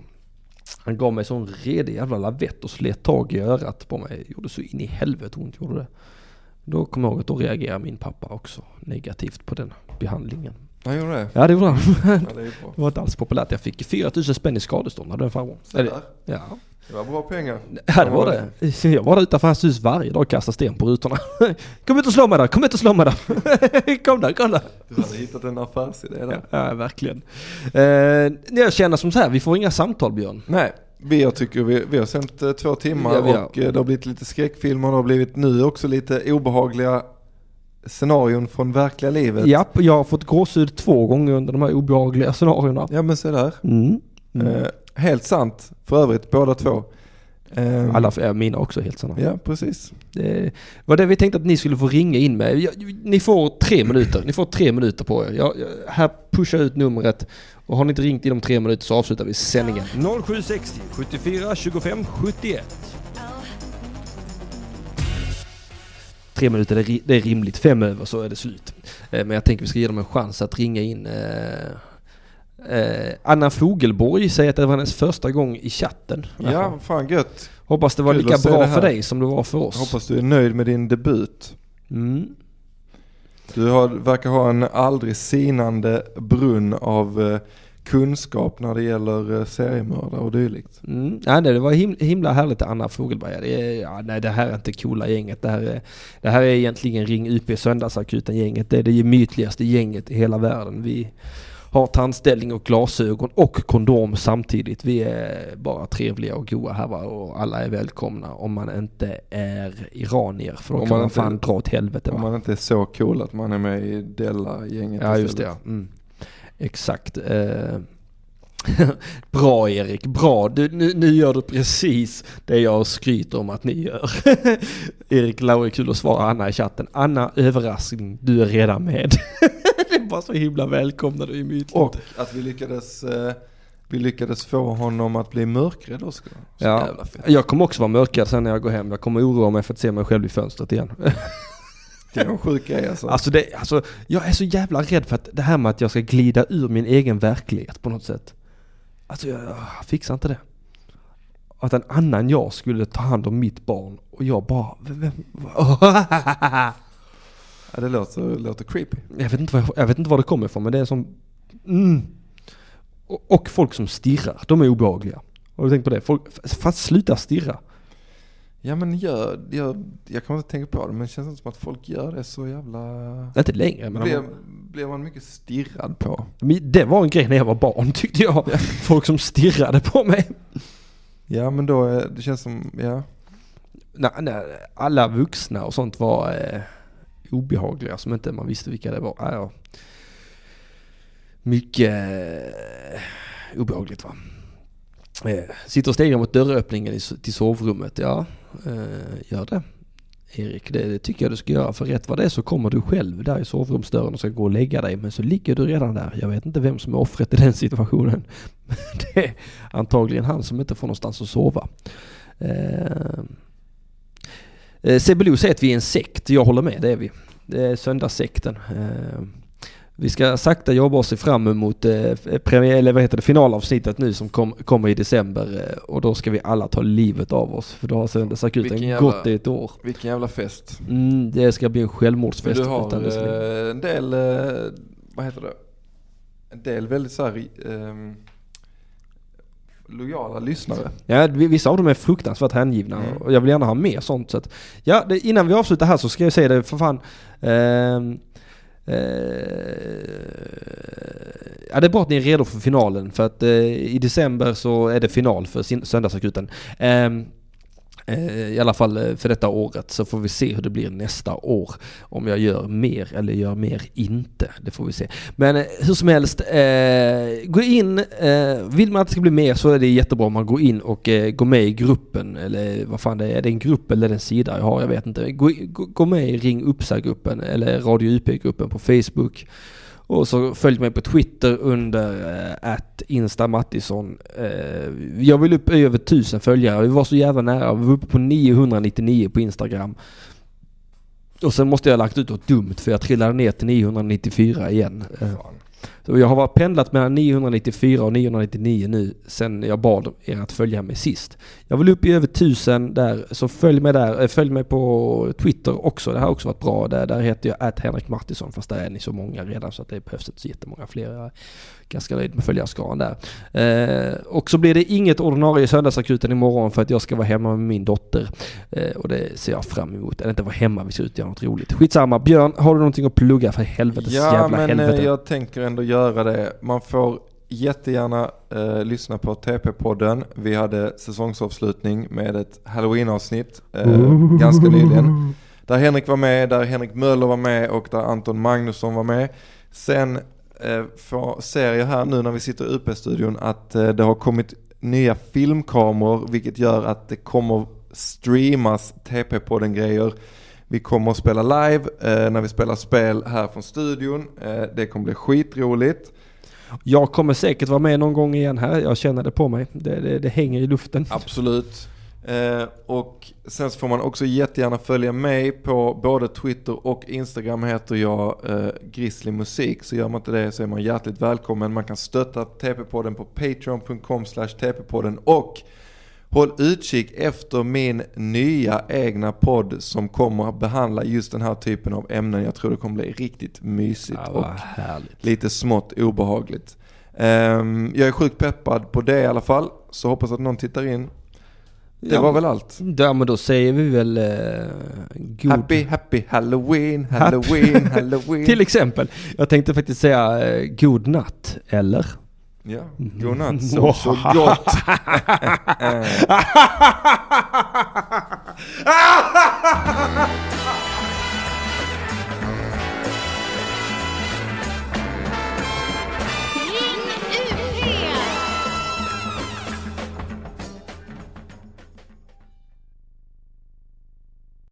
Han gav mig sån redig jävla lavett och slet tag i örat på mig. Gjorde så in i helvete ont gjorde det. Då kommer jag ihåg att då reagerade min pappa också negativt på den behandlingen. Han gjorde det? Ja det gjorde han. Ja, det. Det var inte alls populärt. Jag fick 4000 spänn i skadestånd av den farbrorn. Ja. Det var bra pengar. ja, det var det. Jag var där utanför hans hus varje dag och kastade sten på rutorna. Kom ut och slå mig där, kom ut och slå mig där. kom där, kom där. Du hade hittat en affärsidé där. Ja, verkligen. Eh, jag känner som så här, vi får inga samtal Björn. Nej, vi, jag tycker vi, vi har sänt eh, två timmar Ja, har. och eh, det har blivit lite skräckfilmer. Det har blivit nu också lite obehagliga scenarion från verkliga livet. Japp, jag har fått gåshud två gånger under de här obehagliga scenarierna. Ja men så där. Mm. Mm. Eh, helt sant för övrigt båda två. Eh, Alla är mina också helt sanna. Ja precis. Det var det vi tänkte att ni skulle få ringa in med. Ni får tre minuter. Ni får tre minuter på er. Jag, jag, här pushar jag ut numret. Och har ni inte ringt inom tre minuter så avslutar vi sändningen. 0760 74 25 71. Tre minuter, det är, rimligt. Fem över så är det slut. Eh, Men jag tänker vi ska ge dem en chans att ringa in. Eh, Anna Fogelborg säger att det var hennes första gång i chatten. Ja, fan gött. Hoppas det var kul lika bra för dig som det var för oss. Hoppas du är nöjd med din debut. Mm. Du har, verkar ha en aldrig sinande brunn av eh, kunskap när det gäller eh, seriemördare och dylikt. Mm. Ja, nej, det var him himla härligt Anna Fogelberg. Det är, ja, nej, det här är inte coola gänget. Det här är, det här är egentligen Ring UP Söndagsakuten gänget. Det är det gemytligaste gänget i hela världen. Vi har tandställning och glasögon och kondom samtidigt. Vi är bara trevliga och goa här va? och alla är välkomna om man inte är iranier för då Om kan man man inte- fan dra åt helvete. Om Va? man inte är så cool att man är med i Della-gänget Ja just det ja. Mm. Exakt. Eh. bra Erik, bra. Du, nu, nu gör du precis det jag skryter om att ni gör. Erik Lauri, kul att svara Anna i chatten. Anna, överraskning, du är redan med. bara så himla välkomna du i mytligt. Och att vi lyckades, eh, vi lyckades få honom att bli mörkrädd också. Så Ja. jävla fett. Jag kommer också vara mörkad sen när jag går hem. Jag kommer oroa mig för att se mig själv i fönstret igen. Det är en sjuk grej alltså. Alltså, det, alltså jag är så jävla rädd för att det här med att jag ska glida ur min egen verklighet på något sätt. Alltså jag, jag fixar inte det. Att en annan jag skulle ta hand om mitt barn och jag bara... Vem, vem, Ja, det låter, det låter creepy. jag, vet inte var, jag vet inte var det kommer ifrån men det är som... Mm. Och, och folk som stirrar, de är obehagliga. Har du tänkt på det? Folk, fan sluta stirra. Ja men gör, gör, jag kommer inte tänka på det men det känns inte som att folk gör det så jävla... Inte längre men... Blir, blir man mycket stirrad på? Men Det var en grej när jag var barn tyckte jag. Folk som stirrade på mig. Ja men då, det känns som, ja. Nej, nej, alla vuxna och sånt var eh, obehagliga som inte man visste vilka det var. Ja, ja. Mycket eh, obehagligt va. Eh, sitter och stegrar mot dörröppningen i till sovrummet. Ja, eh, gör det. Erik, det, det tycker jag du ska göra. För rätt vad det är så kommer du själv där i sovrumsdörren och ska gå och lägga dig. Men så ligger du redan där. Jag vet inte vem som är offret i den situationen. Men det är antagligen han som inte får någonstans att sova. Eh, eh, Sebbe Lo säger att vi är en sekt. Jag håller med, det är vi. Det är söndagssekten. Eh, vi ska sakta jobba oss fram emot eh, premiär, eller vad heter det, finalavsnittet nu som kom, kommer i december och då ska vi alla ta livet av oss för då har Söndagsakuten gått i ett år. Vilken jävla fest. Mm, det ska bli en Men självmordsfest. du har en del, vad heter det? En del väldigt så här, ehm, lojala lyssnare. Ja, vi- vissa av dem är fruktansvärt hängivna Mm. och jag vill gärna ha mer sånt. Så att, ja, det, innan vi avslutar här så ska jag säga det för fan. Ehm, eh, ja, det är bra att ni är redo för finalen för att eh, i december så är det final för Söndagsakuten. Ehm, eh, Eh, I alla fall eh, för detta året så får vi se hur det blir nästa år. Om jag gör mer eller gör mer inte. Det får vi se. Men eh, hur som helst, eh, gå in. Eh, vill man att det ska bli mer så är det jättebra om man går in och eh, går med i gruppen. Eller vad fan det är. Är det en grupp eller är det en sida jag har? Jag vet inte. Gå, gå, gå med i Ring Uppsa-gruppen eller Radio UP-gruppen på Facebook. Och så följ mig på Twitter under eh, att Insta Mattisson. Eh, jag vill upp i över tusen följare. Vi var så jävla nära. Vi var uppe på 999 på Instagram. Och sen måste jag ha lagt ut något dumt för jag trillade ner till 994 igen. Eh, jag har varit pendlat mellan 994 och 999 nu sen jag bad er att följa mig sist. Jag vill upp i över 1000 där, så följ mig där. Eh, Följ mig på Twitter också. Det har också varit bra. Där, där heter jag att Henrik Martinsson fast där är ni så många redan så att det behövs inte så jättemånga fler. Jag är ganska nöjd med följarskaran där. Eh, och så blir det inget ordinarie söndagsakuten imorgon för att jag ska vara hemma med min dotter. Eh, och det ser jag fram emot. Eller inte vara hemma, vi ska ut och göra något roligt. Skitsamma. Björn, har du någonting att plugga för helvetes Ja, jävla men eh, helvete? jag tänker ändå göra det. Man får jättegärna eh, lyssna på TP-podden. Vi hade säsongsavslutning med ett halloween-avsnitt eh, ganska nyligen. Där Henrik var med, där Henrik Möller var med och där Anton Magnusson var med. Sen eh, får, ser jag här nu när vi sitter i UP-studion att eh, det har kommit nya filmkameror vilket gör att det kommer streamas TP-podden-grejer. Vi kommer att spela live eh, när vi spelar spel här från studion. Eh, det kommer bli skitroligt. Jag kommer säkert vara med någon gång igen här. Jag känner det på mig. Det, det, det hänger i luften. Absolut. Eh, och sen så får man också jättegärna följa mig på både Twitter och Instagram heter jag eh, Grizzly Musik. Så gör man inte det så är man hjärtligt välkommen. Man kan stötta TP-podden på patreon.com slash TP-podden och håll utkik efter min nya egna podd som kommer att behandla just den här typen av ämnen. Jag tror det kommer bli riktigt mysigt Ja, och härligt. lite smått obehagligt. Ehm, jag är sjukt peppad på det i alla fall, så hoppas att någon tittar in. Det Ja, var väl allt. Ja men då säger vi väl eh, god... Happy, happy halloween, halloween, halloween. Till exempel. Jag tänkte faktiskt säga eh, god natt, eller? Ja, godnatt, sov så gott. Eh.